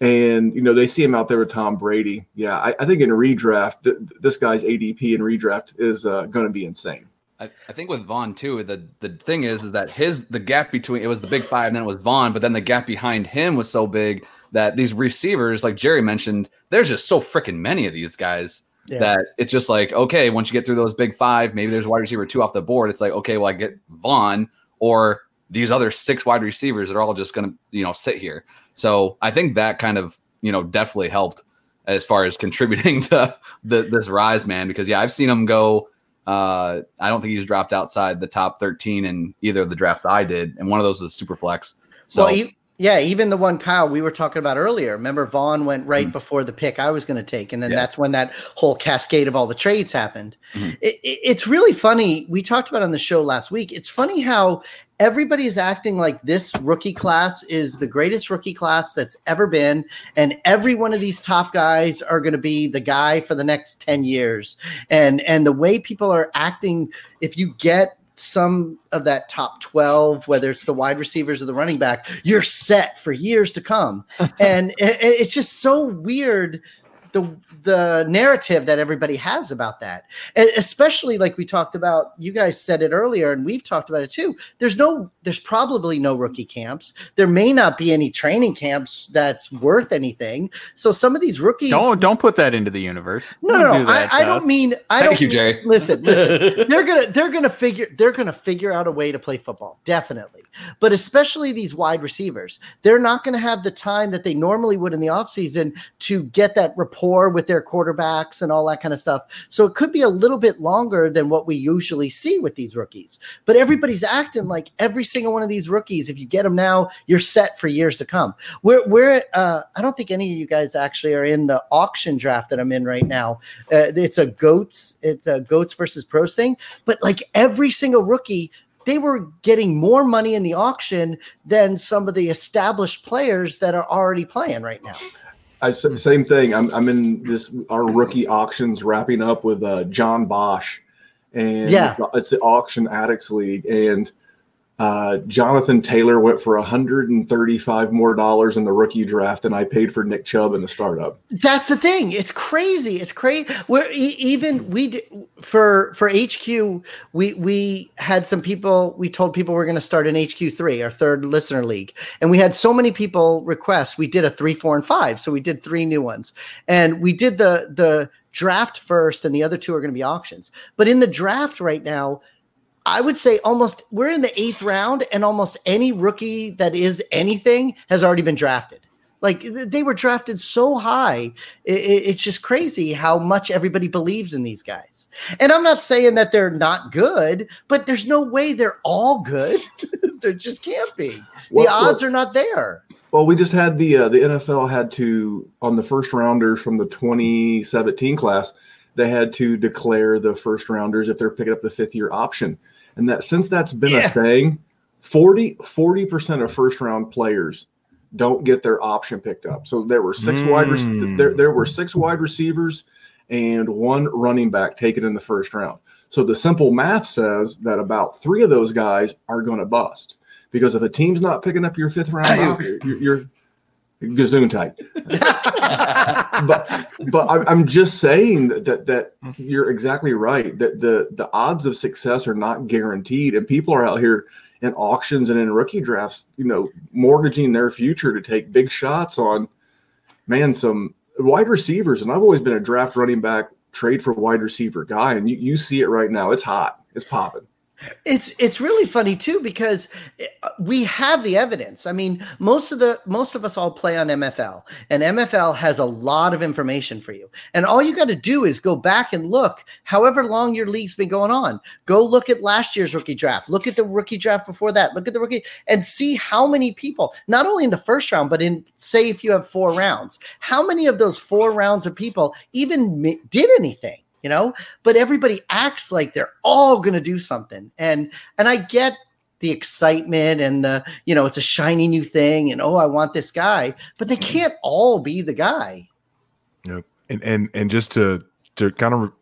And you know they see him out there with Tom Brady. Yeah, I, I think in redraft, th- this guy's ADP in redraft is uh, going to be insane. I, I think with Vaughn too, the the thing is is that his the gap between it was the big five, and then it was Vaughn, but then the gap behind him was so big that these receivers, like Jerry mentioned, there's just so freaking many of these guys Yeah. that it's just like okay, once you get through those big five, maybe there's wide receiver two off the board. It's like okay, well I get Vaughn or these other six wide receivers that are all just gonna you know sit here. So I think that kind of you know definitely helped as far as contributing to the, this rise, man. Because yeah, I've seen him go. Uh, I don't think he's dropped outside the top 13 in either of the drafts I did, and one of those was super flex. So well, yeah, even the one Kyle we were talking about earlier. Remember, Vaughn went right before the pick I was going to take, and then Yeah. that's when that whole cascade of all the trades happened. Mhm. It, it- it's really funny. We talked about it on the show last week. It's funny how everybody is acting like this rookie class is the greatest rookie class that's ever been, and every one of these top guys are going to be the guy for the next ten years. And and the way people are acting, if you get some of that top 12 whether it's the wide receivers or the running back you're set for years to come. And it- it- it's just so weird the the narrative that everybody has about that and especially like we talked about you guys said it earlier and we've talked about it too there's no there's probably no rookie camps there may not be any training camps that's worth anything so some of these rookies Don't don't put that into the universe. no, Don't no, do no. that, I, I don't mean. I Thank don't you, mean- Jerry. Listen, listen. they're gonna they're gonna figure they're gonna figure out a way to play football, definitely. But especially these wide receivers, they're not gonna have the time that they normally would in the offseason to get that rapport with their quarterbacks and all that kind of stuff. So it could be a little bit longer than what we usually see with these rookies. But everybody's acting like every single one of these rookies, if you get them now, you're set for years to come. We're we're uh, I don't think any of you guys actually are in the auction draft that I'm in right now. Uh, it's a goats, it's a goats versus pros thing. But like every single rookie, they were getting more money in the auction than some of the established players that are already playing right now. I s- same thing. I'm I'm in this our rookie auctions wrapping up with uh, John Bosch, and Yeah. it's the auction addicts league, and uh, Jonathan Taylor went for 135 more dollars in the rookie draft than I paid for Nick Chubb in the startup. That's the thing. It's crazy. It's crazy. We're e- even we for for HQ. We we had some people. We told people we're going to start an HQ three, our third listener league, and we had so many people request. We did a three, four, and five. So we did three new ones, and we did the the draft first, and the other two are going to be auctions. But in the draft right now. I would say almost we're in the eighth round, and almost any rookie that is anything has already been drafted. Like they were drafted so high. It's just crazy how much everybody believes in these guys. And I'm not saying that they're not good, but there's no way they're all good. there just can't be. The Well, odds well- are not there. Well, we just had the uh, the NFL had to on the first rounders from the 2017 class, they had to declare the first rounders if they're picking up the fifth year option, and that since that's been Yeah. a thing, 40 percent of first round players don't get their option picked up. So there were six wide rec- Mm. there there were six wide receivers and one running back taken in the first round. So the simple math says that about three of those guys are going to bust because if a team's not picking up your fifth round, op- you're, tight. but but I'm, I'm just saying that, that that mm-hmm. you're exactly right. That the the odds of success are not guaranteed, and people are out here in auctions and in rookie drafts, you know, mortgaging their future to take big shots on man some wide receivers. And I've always been a draft running back, trade for wide receiver guy, and you, you see it right now. It's hot. It's popping. It's it's really funny too because uh, we have the evidence. I mean, most of the most of us all play on MFL, and MFL has a lot of information for you. And all you got to do is go back and look. However long your league's been going on, go look at last year's rookie draft. Look at the rookie draft before that. Look at the rookie and see how many people, not only in the first round, but in say if you have four rounds, how many of those four rounds of people even did anything you know? But everybody acts like they're all going to do something. And and i get the excitement and the you know it's a shiny new thing and oh i want this guy but they can't all be the guy. And and and just to to kind of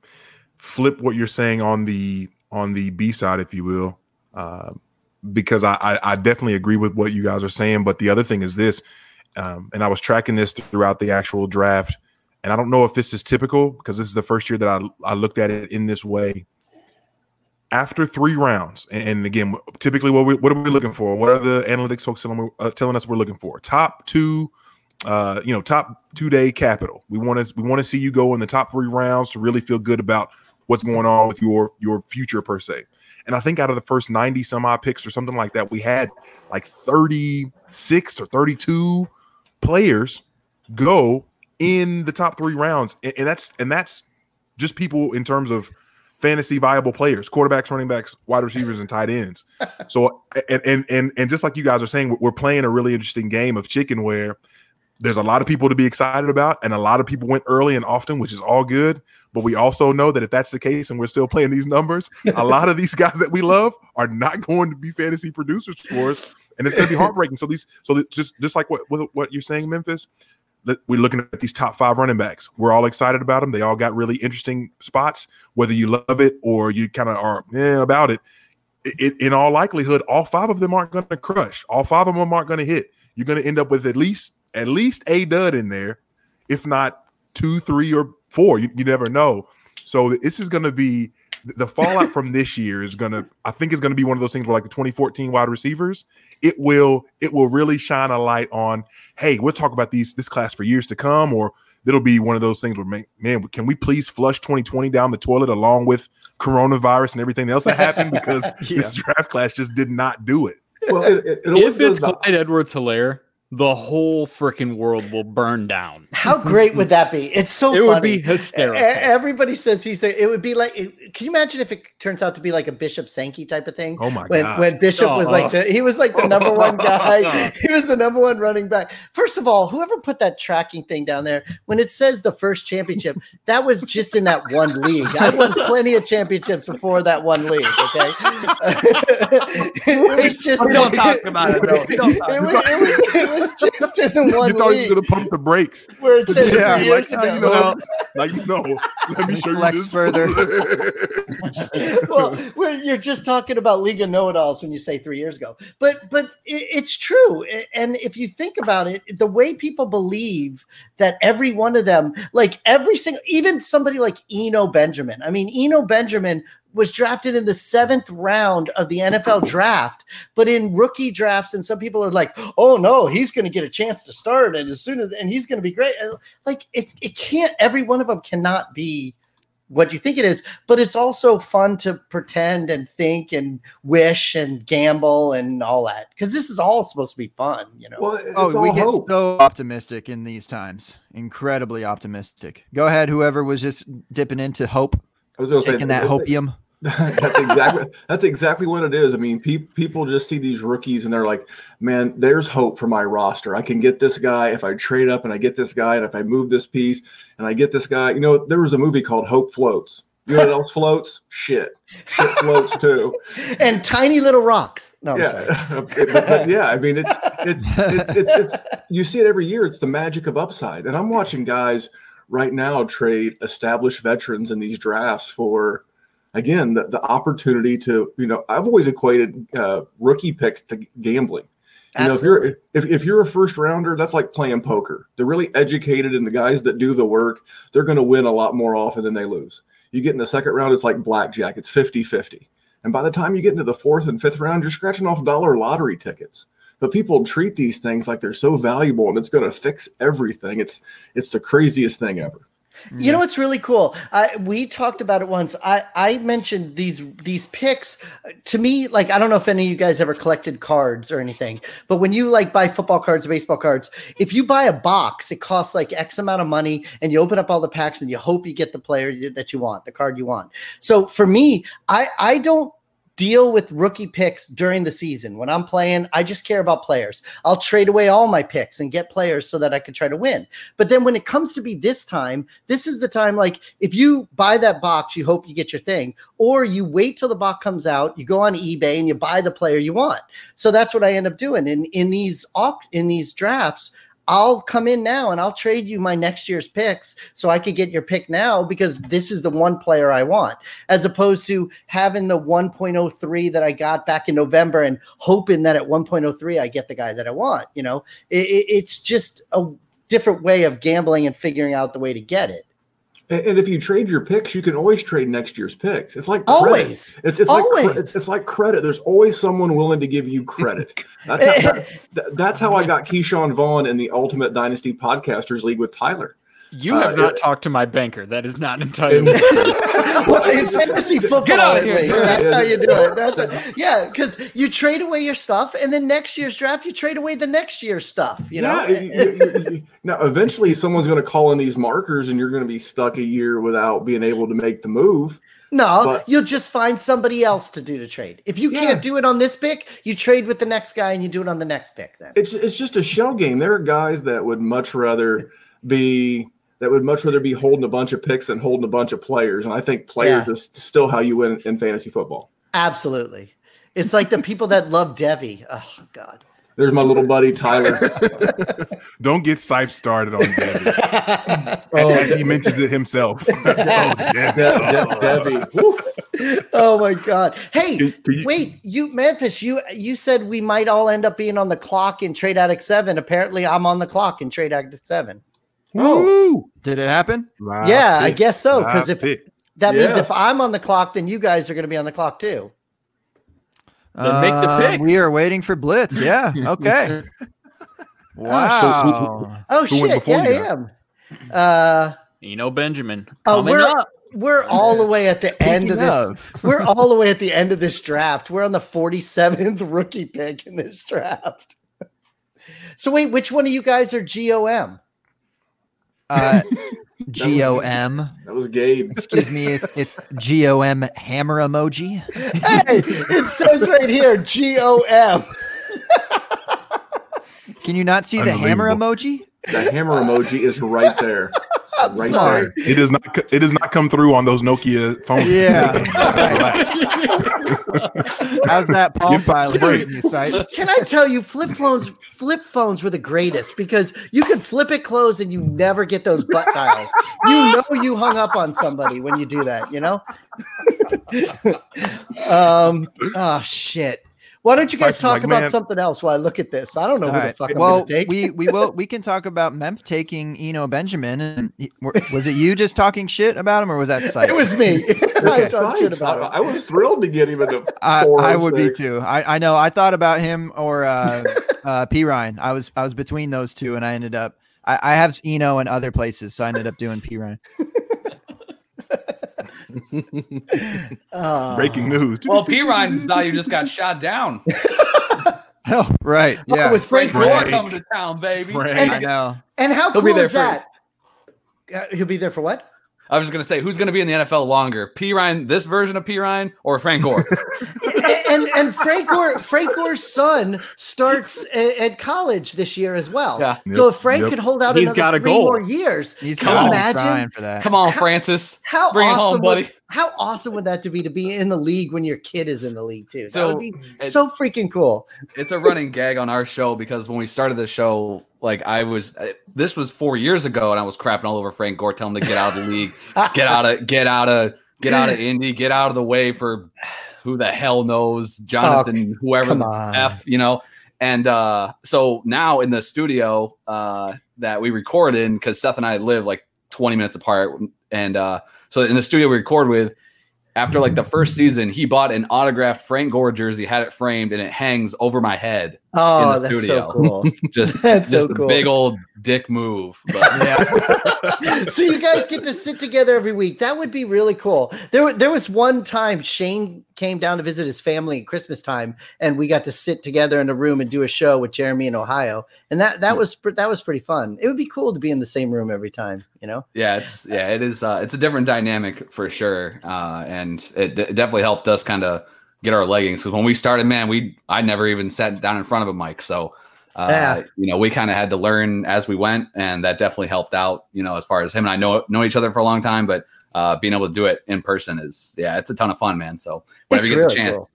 flip what you're saying on the on the B side, if you will, uh, because I, I I definitely agree with what you guys are saying. But the other thing is this, um, and I was tracking this throughout the actual draft, and I don't know if this is typical because this is the first year that I I looked at it in this way. After three rounds, and, and again, typically what we what are we looking for? What are the analytics folks telling, uh, telling us we're looking for? Top two uh, you know, top two day capital. We want to we want to see you go in the top three rounds to really feel good about what's going on with your your future per se. And I think out of the first 90 some odd picks or something like that, we had like 36 or 32 players go in the top three rounds. And, and that's and that's just people in terms of fantasy viable players, quarterbacks, running backs, wide receivers, and tight ends. So and and and and just like you guys are saying, we're playing a really interesting game of chicken where there's a lot of people to be excited about, and a lot of people went early and often, which is all good. But we also know that if that's the case, and we're still playing these numbers, a lot of these guys that we love are not going to be fantasy producers for us, and it's going to be heartbreaking. So these, so just just like what what, what you're saying, Memphis, we're looking at these top five running backs. We're all excited about them. They all got really interesting spots. Whether you love it or you kind of are eh, about it, it, in all likelihood, all five of them aren't going to crush. All five of them aren't going to hit. You're going to end up with at least at least a dud in there, if not two, three, or four. You, you never know. So this is going to be the fallout from this year is going to. I think it's going to be one of those things where, like the 2014 wide receivers, it will it will really shine a light on. Hey, we'll talk about these this class for years to come, or it'll be one of those things where man, man can we please flush 2020 down the toilet along with coronavirus and everything else that happened because this draft class just did not do it. Well, it, it, it If it's Clyde Edwards Helaire, the whole freaking world will burn down. How great would that be it's so It funny would be hysterical. Everybody says he's the. It would be like. Can you imagine if it turns out to be like a Bishop Sankey type of thing? Oh my when god! when Bishop was like oh. the he was like the number one guy. he was the number one running back. First of all, whoever put that tracking thing down there, when it says the first championship, that was just in that one league. I won plenty of championships before that one league. Okay, it was just. We don't talk about it, though. Don't talk It was, it, was, it was just in the one you thought you league were gonna pump the brakes. Where it says Yeah, three like years how you know, like you know. Let me show you this further. well, well, you're just talking about League of Know-It-Alls when you say three years ago, but but it, it's true. And if you think about it, the way people believe that every one of them, like every single, even somebody like Eno Benjamin. I mean, Eno Benjamin was drafted in the seventh round of the NFL draft, but in rookie drafts, and some people are like, "Oh no, he's going to get a chance to start, and as soon as and he's going to be great." And, Like it, it can't. Every one of them cannot be what you think it is, but it's also fun to pretend and think and wish and gamble and all that because this is all supposed to be fun, you know. Well, Oh, all we get so optimistic in these times. Incredibly optimistic. Go ahead, whoever was just dipping into hope, I was gonna say taking that hopium. that's exactly that's exactly what it is. I mean, pe- people just see these rookies and they're like, "Man, there's hope for my roster. I can get this guy if I trade up and I get this guy, and if I move this piece and I get this guy." You know, there was a movie called Hope Floats. You know what else floats? Shit, shit floats too. and tiny little rocks. No, I'm sorry. Yeah, but, but yeah. I mean, it's it's, it's it's it's you see it every year. It's the magic of upside, and I'm watching guys right now trade established veterans in these drafts for again the, the opportunity to you know I've always equated uh, rookie picks to gambling. You know, if you're if, if you're a first rounder, that's like playing poker. They're really educated and the guys that do the work, they're going to win a lot more often than they lose. You get in the second round, it's like blackjack. It's 50-50. And by the time you get into the fourth and fifth round, you're scratching off dollar lottery tickets. But people treat these things like they're so valuable and it's going to fix everything. It's it's the craziest thing ever. You know what's really cool? We talked about it once. I, I mentioned these these picks. To me, like I don't know if any of you guys ever collected cards or anything, but when you like buy football cards, baseball cards, if you buy a box, it costs like X amount of money, and you open up all the packs and you hope you get the player that you want, the card you want. So for me, I I don't deal with rookie picks during the season. When I'm playing, I just care about players. I'll trade away all my picks and get players so that I can try to win. But then when it comes to be this time, this is the time like if you buy that box, you hope you get your thing, or you wait till the box comes out, you go on eBay and you buy the player you want. So that's what I end up doing. In in these in these drafts, I'll come in now and I'll trade you my next year's picks so I could get your pick now because this is the one player I want, as opposed to having the 1.03 that I got back in November and hoping that at 1.03 I get the guy that I want. You know, it, it- it's just a different way of gambling and figuring out the way to get it. And, if you trade your picks, you can always trade next year's picks. It's like credit. Always. It's, it's like Always. it's, it's like credit. There's always someone willing to give you credit. That's how, that- that's how I got Ke'Shawn Vaughn in the Ultimate Dynasty Podcasters League with Tyler. You Uh, have not it- talked to my banker. That is not entitled. well, in fantasy football, at here, least, that's how you do it. That's a, yeah, because you trade away your stuff, and then next year's draft, you trade away the next year's stuff. You know, Yeah, you- you- you- you- now eventually someone's going to call in these markers, and you're going to be stuck a year without being able to make the move. no, but- you'll just find somebody else to do the trade. If you Yeah. can't do it on this pick, you trade with the next guy, and you do it on the next pick. Then It's it's just a shell game. There are guys that would much rather be that would much rather be holding a bunch of picks than holding a bunch of players. And I think players Yeah. is still how you win in fantasy football. absolutely, it's like the people that love Devy. Oh God. There's my little buddy Tyler. Don't get Sipe started on Debbie. Oh, as he mentions it himself. oh, Debbie. De- De- Debbie. Oh my god hey Can- can you- wait you memphis you you said we might all end up being on the clock in trade addict 7 apparently i'm on the clock in trade addict 7 Oh, Woo! Did it happen? Live yeah i guess so because if pick. that means if i'm on the clock then you guys are going to be on the clock too Then make the Uh, pick. We are waiting for Blitz. Yeah. Okay. wow. oh Who went shit yeah i am uh Eno Benjamin. oh Coming we're up. we're all the way at the end of this of. we're all the way at the end of this draft we're on the 47th rookie pick in this draft so wait which one of you guys are gom Uh, G O M. that was Gabe. Excuse me. It's it's G O M hammer emoji. hey, it says right here G O M. Can you not see the hammer emoji? The hammer emoji is right there. Right sorry. there. It does not. It does not come through on those Nokia phones. Yeah. How's that palm Give some pilot you, Sipe? Can I tell you, flip phones, flip phones were the greatest because you could flip it closed and you never get those butt dials. You know you hung up on somebody when you do that. You know. um. Oh shit. Why don't you guys Sipes talk like, about "Man." something else while I look at this? I don't know All who the right. fuck I'm Well, gonna take. we we will we can talk about Memph taking Eno Benjamin. And he- was it you just talking shit about him, or was that Sipe? it was me. I talked shit I, about I was thrilled to get him in the I, I would be too. I, I know. I thought about him or uh, uh, Perine. I was I was between those two, and I ended up. I, I have Eno in other places, so I ended up doing Perine. Oh. Breaking news. Well, Perine's value just got shot down. Oh, right. Oh, Yeah. with Frank Frank Gore. Gore coming to town, baby. Frank. I know. And how He'll cool is for- that? Uh, he'll be there for what? I was just gonna say, who's gonna be in the NFL longer? Perine, this version of Perine, or Frank Gore? and and Frank Gore, Frank Gore's son starts at, at college this year as well. Yeah. So if Frank yep. could hold out He's another got a three goal. more years, He's Can you imagine? for that. Come on, Francis. how Bring it awesome, home, buddy. Would, how awesome would that to be to be in the league when your kid is in the league too? That So, would be it- so freaking cool. it's a running gag on our show because when we started the show, like I was, this was four years ago, and I was crapping all over Frank Gore, telling him to get out of the league, get out of, get out of, get out of Indy, get out of the way for who the hell knows Jonathan, whoever the on. f, you know. And uh, so now in the studio uh, that we record in, because Seth and I live like 20 minutes apart, and uh, so in the studio we record with, after like the first season, he bought an autographed Frank Gore jersey, had it framed, and it hangs over my head. Oh, the that's studio. so cool. Just, That's just so a big old dick move. But so you guys get to sit together every week. That would be really cool. There, wa- there was one time Shane came down to visit his family at Christmas time, and we got to sit together in a room and do a show with Jeremy in Ohio, and that that was that was pretty fun. It would be cool to be in the same room every time, you know. yeah, it's yeah, it is. Uh, it's a different dynamic for sure, uh, and it, d- definitely helped us kind of get our leggings because when we started, man, we I never even sat down in front of a mic, so. Uh, Yeah. you know, we kind of had to learn as we went, and that definitely helped out. You know, as far as him and I know know each other for a long time, but uh, being able to do it in person is yeah, it's a ton of fun, man. So whenever It's you get the chance, cool.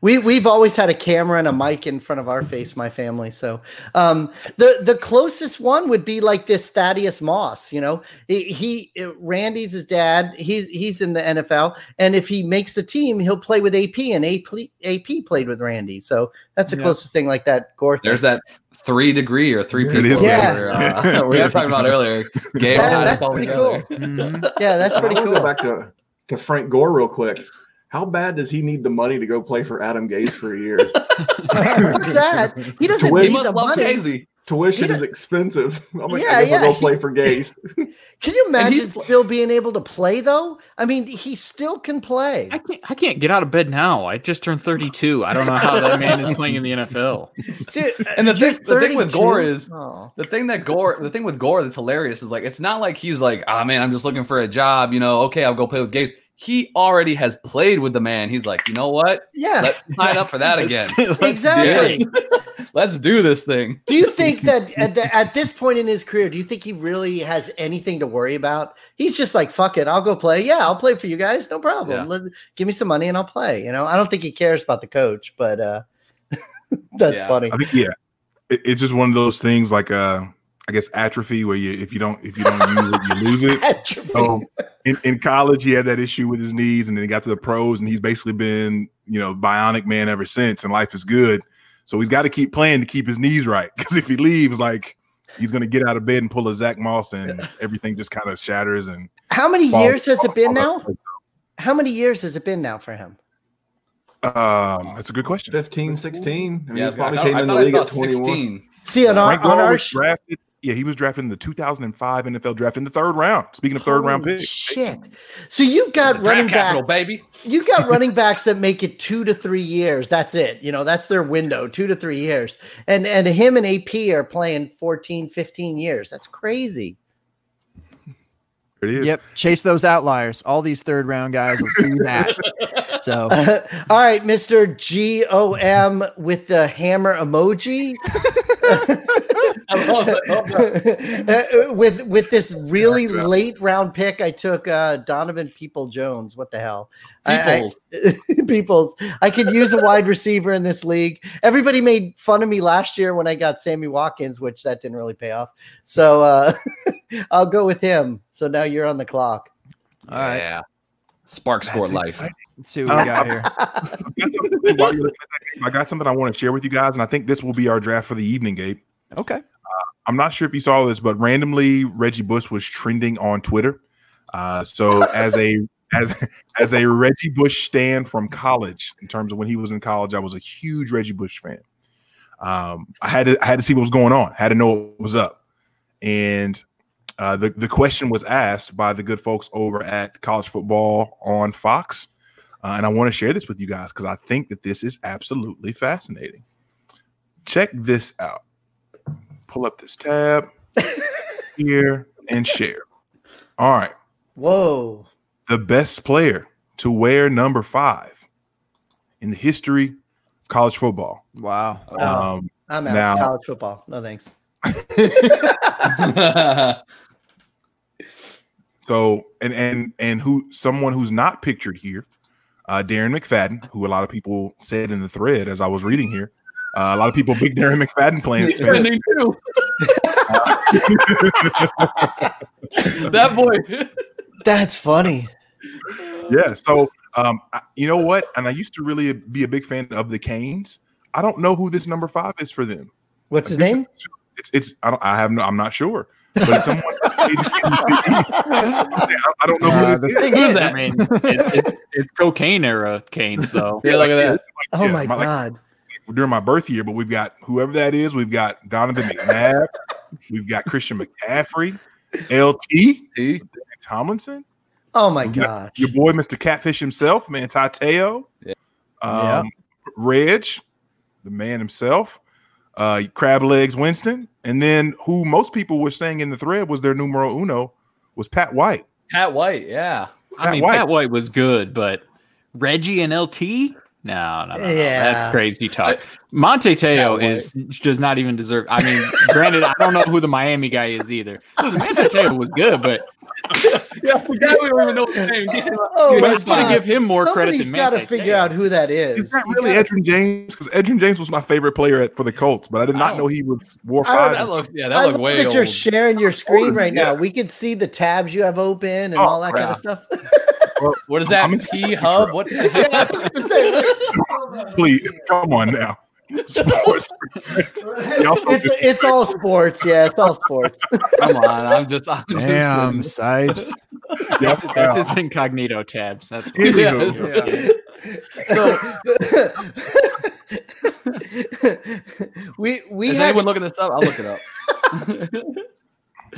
We we've always had a camera and a mic in front of our face, my family. So um, the the closest one would be like this Thaddeus Moss. You know, he, he Randy's his dad. He's he's in the NFL, and if he makes the team, he'll play with AP, and AP AP played with Randy. So that's the Yeah. closest thing like that. Gore. There's that three degree or three It people. is that that. were, uh, we were talking about earlier. Game That- that's all pretty together. cool. Mhm. Yeah, that's pretty I wanna cool. Go back to, to Frank Gore real quick. How bad does he need the money to go play for Adam Gase for a year? Fuck that. He doesn't He He need must the love money. Casey. Tuition is expensive. I'm like, Yeah, I guess yeah, I'll go play for Gase. Can you imagine he's- still being able to play though? I mean, he still can play. I can't, I can't get out of bed now. I just turned 32. I don't know how that man is playing in the NFL. Dude, And the thing- the thing with Gore is- Oh. The thing that Gore, the thing with Gore that's hilarious is like it's not like he's like, ah man, I'm just looking for a job. You know, okay, I'll go play with Gase. He already has played with the man. He's like, you know what? yeah, Let's sign up for that again. exactly. Let's do this thing. do you think that at, the, at this point in his career, do you think he really has anything to worry about? He's just like, fuck it, I'll go play. Yeah, I'll play for you guys, no problem. Yeah. Let- give me some money and I'll play. You know, I don't think he cares about the coach, but uh, that's Yeah. funny. I think yeah, it, it's just one of those things like uh, I guess atrophy where you if you don't if you don't use it you lose it. So in, in college he had that issue with his knees, and then he got to the pros, and he's basically been you know bionic man ever since, and life is good. So he's got to keep playing to keep his knees right, because if he leaves, like he's gonna get out of bed and pull a Zach Moss, and everything just kind of shatters. And How many falls- years has it been now? falls- How many years has it been now for him? Um, that's a good question. 15, 16. I mean, Yeah, he I probably thought, came I in the thought I league saw at 21. 16. See, on our, Frank on Gore our was sh- drafted. Yeah, he was drafted in the 2005 NFL draft in the third round. Speaking of third round Holy pick, Shit. So you've got Draft running capital, back. baby. You've got running backs that make it two to three years. That's it. You know, that's their window, two to three years. And and him and AP are playing 14, 15 years. That's crazy. It is. Yep. Chase those outliers. All these third round guys will do that. So All right, Mr. G O M with the hammer emoji. I love it. Love that. Uh, with with this really late round pick, I took uh, Donovan People Jones. What the hell? I- Peoples. I, Peoples. I could use a wide receiver in this league. Everybody made fun of me last year when I got Sammy Watkins, which that didn't really pay off. So uh, I'll go with him. So now you're on the clock. all right. Yeah. Spark score That's life. Let's see what we got here. I got something- while you're looking at that game, I got something I want to share with you guys, and I think this will be our draft for the evening, Gabe. Okay. I'm not sure if you saw this, but randomly Reggie Bush was trending on Twitter. Uh, so as a as as a Reggie Bush stand from college, in terms of when he was in college, I was a huge Reggie Bush fan. Um, I had to I had to see what was going on, had to know what was up, and Uh, the the question was asked by the good folks over at College Football on Fox, uh, and I want to share this with you guys because I think that this is absolutely fascinating. Check this out. Pull up this tab here and share. All right, Whoa. the best player to wear number five in the history of college football. Wow. Oh, Um, I'm out. now- College football. No thanks. So and and and who someone who's not pictured here, uh, Darren McFadden, who a lot of people said in the thread as I was reading here, uh, a lot of people big Darren McFadden playing. fans. Me too. that boy. That's funny. yeah. So um, I, you know what? And I used to really be a big fan of the Canes. I don't know who this number five is for them. What's his This- name? It's it's I don't I have no I'm not sure. But it's someone I, I don't know Uh, who this is. Who's that? I mean, it's, it's, it's cocaine era canes, though. Yeah, look at that. Oh Yeah, my my- like- god. During my birth year, but we've got whoever that is. We've got Donovan McNabb. we've got Christian McCaffrey, LT, Tomlinson, Oh my Yeah. gosh. your boy Mr. Catfish himself, man, Tateo, Yeah. um, Reg, the man himself, uh, Crab Legs Winston, and then who most people were saying in the thread was their numero uno was Pat White. Pat White, yeah. I mean, White. Pat White was good, but Reggie and LT? No, no, no, no. Yeah. That's crazy talk. Manti Te'o is does not even deserve. I mean, granted, I don't know who the Miami guy is either. Listen, Manti Te'o was good, but Yeah, I forgot we don't even know his name. Oh You my just gotta give him more credit Somebody's than got to figure Te'o. out who that is. Is that really gotta- Edgerrin James? Because Edgerrin James was my favorite player at, for the Colts, but I did not don't- know he was war I don't- five. That looks, yeah, I that looked love way that old. you're sharing your screen Older, right now. We can see the tabs you have open and Oh, all that kind of stuff. what is I'm that? in- P Hub? What? Yeah, I was gonna say, Please, come on now. Sports. It's it's all sports. Yeah, it's all sports. Come on, I'm just. I'm just Damn, Sipes. that's, that's his incognito tabs. That's what so. we we Is had anyone looking this up? I'll look it up.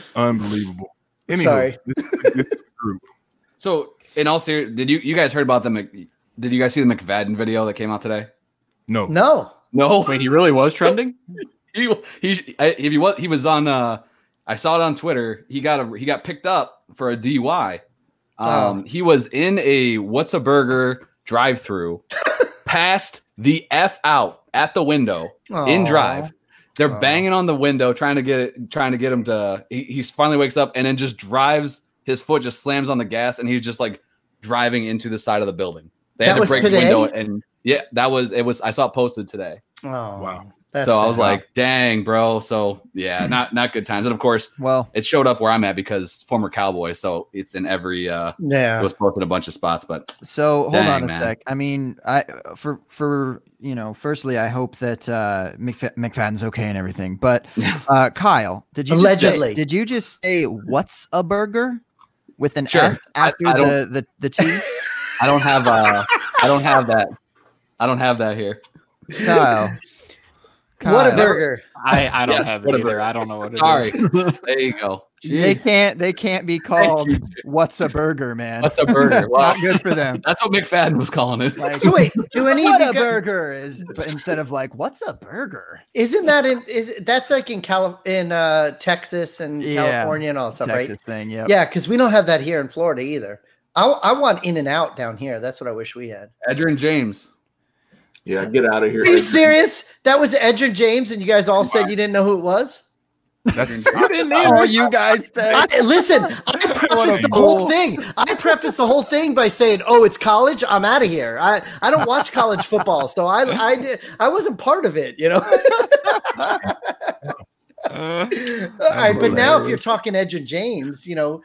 Unbelievable. Anywho, Sorry. This, this group. So, in all seriousness, did you you guys heard about the Mc, did you guys see the McFadden video that came out today? No. no. No, Wait, he really was trending? he he I- if he was he was on uh I saw it on Twitter. He got a he got picked up for a DUI. Um Oh. he was in a what's a burger drive-through passed the F out at the window in drive. They're Aw. banging on the window trying to get it trying to get him to he, he finally wakes up and then just drives his foot just slams on the gas and he's just like driving into the side of the building. They That had to break today? the window and yeah, that was it was I saw it posted today Oh, Wow. That's so I was sad. like, "Dang, bro!" So yeah, not not good times. And of course, Well, it showed up where I'm at because former Cowboy, so it's in every. uh yeah It was posted a bunch of spots, but so hold Dang, on a man. sec. I mean, I for for you know, firstly, I hope that uh, McF- McFadden's okay and everything. But uh, Kyle, did you just say- Allegedly. did you just say what's a burger with an Sure. S I- after I the, the the T? I don't have. uh I don't have that. I don't have that here. Kyle. Whataburger. I, I don't Yeah, have it whatever. either. I don't know what it is. Sorry. there you go. They can't. They can't be called "What's a burger," man. What's a burger? That's Wow. not good for them. That's what McFadden was calling it. Like, So wait, do any what you a guys, burger is, but instead of like, "What's a burger?" isn't that in is that's like in Cali- in uh Texas and Yeah. California and all that stuff, Texas right? thing. Yeah. Yeah, because we don't have that here in Florida either. I, I want In and Out down here. That's what I wish we had. Edgerrin James. Yeah, get out of here. Are you serious? That was Edgerrin James, and you guys all said you didn't know who it was. That's Oh, you guys said. I, listen, I prefaced the whole thing. I prefaced the whole thing by saying, "Oh, it's college. I'm out of here. I, I don't watch college football, so I I did, I wasn't part of it. You know." All right, but now if you're talking Edgerrin James, you know,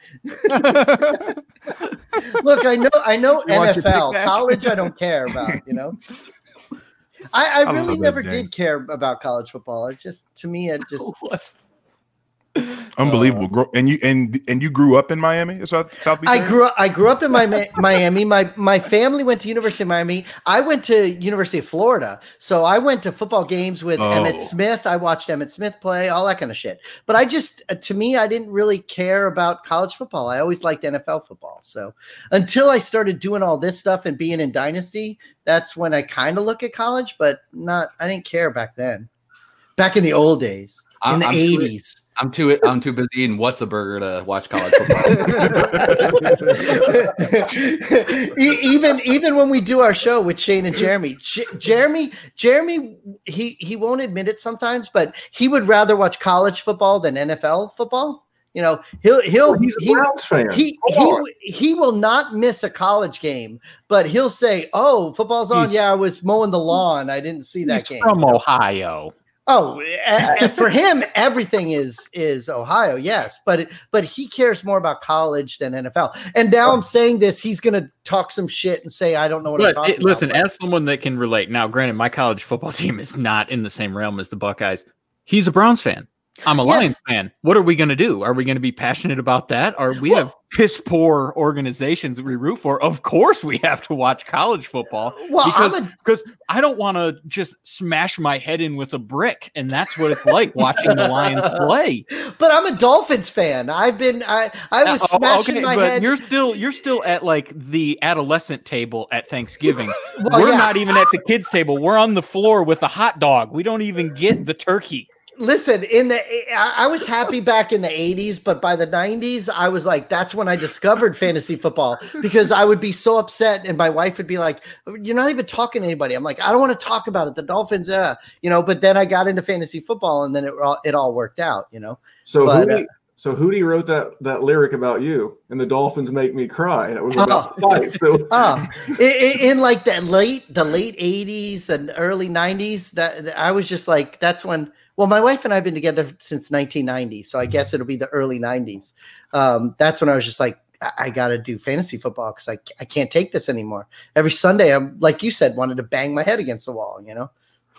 look, I know, I know You NFL, college, I don't care about. You know, I, I really never did care about college football. It's just to me, it just? Unbelievable. Grow- and you and and you grew up in Miami, South South Beach. I area? grew up. I grew up in my Miami. My my family went to University of Miami. I went to University of Florida, so I went to football games with Oh. Emmitt Smith. I watched Emmitt Smith play, all that kind of shit. But I just, uh, to me, I didn't really care about college football. I always liked NFL football. So until I started doing all this stuff and being in Dynasty, that's when I kind of look at college. But not, I didn't care back then. Back in the old days, in I'm- the I'm too- eighties. I'm too I'm too busy eating what's a burger to watch college football. Even even when we do our show with Shane and Jeremy, J- Jeremy Jeremy he he won't admit it sometimes, but he would rather watch college football than NFL football. You know, he'll he'll He's a he, Browns fan. he Come he, he will not miss a college game, but he'll say, "Oh, football's on. He's- yeah, I was mowing the lawn. I didn't see that He's game." from Ohio. Oh, for him, everything is is Ohio, yes, but it- but he cares more about college than NFL. And now I'm saying this, he's gonna talk some shit and say I don't know what I'm talking it- listen, about. as someone that can relate, now granted, my college football team is not in the same realm as the Buckeyes. He's a Browns fan. I'm a Yes. Lions fan. What are we going to do? Are we going to be passionate about that? Are we Well- have piss poor organizations that we root for? Of course, we have to watch college football Well, because a- because I don't want to just smash my head in with a brick, and that's what it's like watching the Lions play. but I'm a Dolphins fan. I've been I I was Uh, oh, smashing my but head. you're still you're still at like the adolescent table at Thanksgiving. Well, We're yeah. not even at the kids table. We're on the floor with a hot dog. We don't even get the turkey. Listen, in the I, was happy back in the 80s, but by the 90s, I was like, that's when I discovered fantasy football because I would be so upset, and my wife would be like, You're not even talking to anybody. I'm like, I don't want to talk about it. The Dolphins, uh, you know, but then I got into fantasy football and then it all it all worked out, you know. So But, Hootie, so Hootie wrote that that lyric about you, and the Dolphins make me cry. That was Oh. about the fight. So Ah, i- i- in, like that late the late 80s and early 90s, that, that I was just like, that's when well, my wife and I have been together since 1990, so I guess it'll be the early 90s. Um, that's when I was just like, I, I got to do fantasy football because I, I can't take this anymore. Every Sunday, I'm like you said, wanted to bang my head against the wall, you know?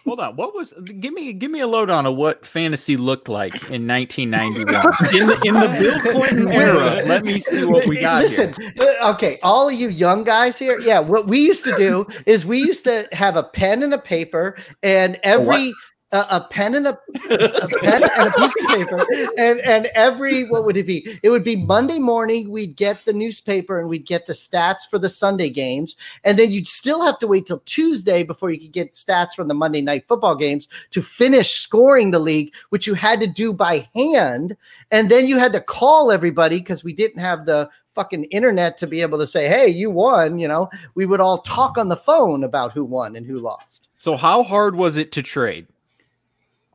Hold on. What was give me give me a lowdown of what fantasy looked like in 1991 in the in the Bill Clinton era. Let me see what we got Listen, here. uh, okay, all of you young guys here, yeah, what we used to do is we used to have a pen and a paper, and every a, a pen and a, a pen and a piece of paper, and and every what would it be? It would be Monday morning. We'd get the newspaper and we'd get the stats for the Sunday games, and then you'd still have to wait till Tuesday before you could get stats from the Monday night football games to finish scoring the league, which you had to do by hand, and then you had to call everybody because we didn't have the fucking internet to be able to say, "Hey, you won." You know, we would all talk on the phone about who won and who lost. So how hard was it to trade?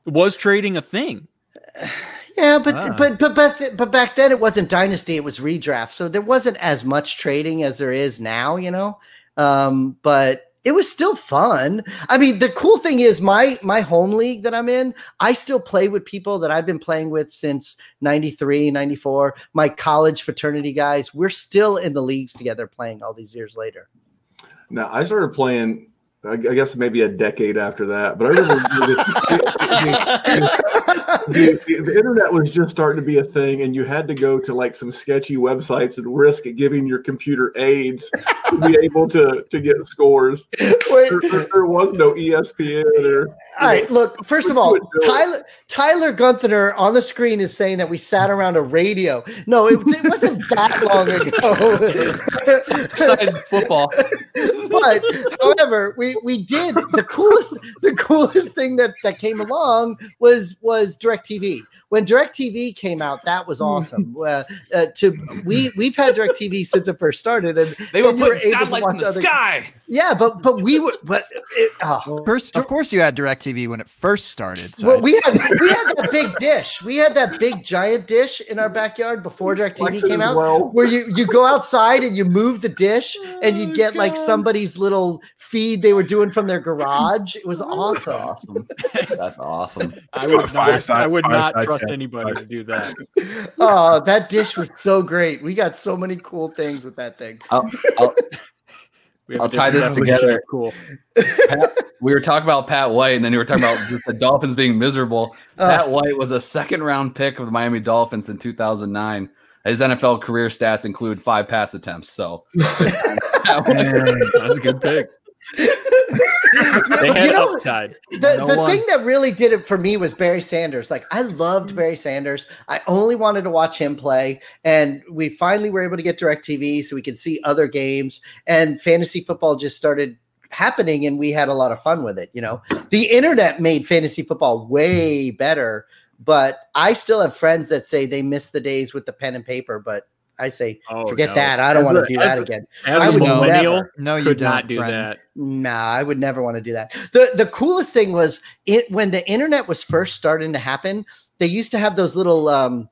Was trading a thing? Yeah, but Ah. but but but but back then it wasn't dynasty; it was redraft, so there wasn't as much trading as there is now. You know, um, but it was still fun. I mean, the cool thing is my my home league that I'm in, I still play with people that I've been playing with since 93, 94. My college fraternity guys, we're still in the leagues together playing all these years later. now I started playing. I I guess maybe a decade after that, but I remember the, the, the, the internet was just starting to be a thing, and you had to go to like some sketchy websites and risk giving your computer AIDS to be able to to get scores. Wait, There, there- there was no ESPN or. All right, look, first of all, would do it. Tyler Tyler Gunther on the screen is saying that we sat around a radio. No, it, it wasn't that long ago. Side football. but however, we we did the coolest the coolest thing that that came along was was DirecTV. When DirecTV came out, that was awesome. Uh, uh, to we we've had DirecTV since it first started, and They were and you were able to satellites in watch the other- sky. yeah, but but we were but it, oh. First, of course, you had Directv when it first started. so Well, we had we had that big dish. We had that big giant dish in our backyard before DirecTV Lexus came out. well. Where you you go outside and you move the dish and you get like somebody's little feed they were doing from their garage. It was awesome. Awesome. That's awesome. I would not, Fireside- I would not fireside trust anybody to do that. Oh, that dish was so great. We got so many cool things with that thing. I'll, I'll, We have I'll tie this together. Cool. Pat, we were talking about Pat White, and then you were talking about the Dolphins being miserable. Oh. Pat White was a second round pick of the Miami Dolphins in 2009. His NFL career stats include five pass attempts. So That's a good pick. You know, upside. The, No the one- thing that really did it for me was Barry Sanders. Like I loved mm. Barry Sanders. I only wanted to watch him play, and we finally were able to get Directv so we could see other games. And fantasy football just started happening, and we had a lot of fun with it. You know, the internet made fantasy football way mm. better. But I still have friends that say they miss the days with the pen and paper. But I say, Oh, forget no. that. I don't want to do as that a- again. As I a would millennial, never- No, you could don't, not do friends. that. Nah, I would never want to do that. The the coolest thing was it when the internet was first starting to happen, they used to have those little um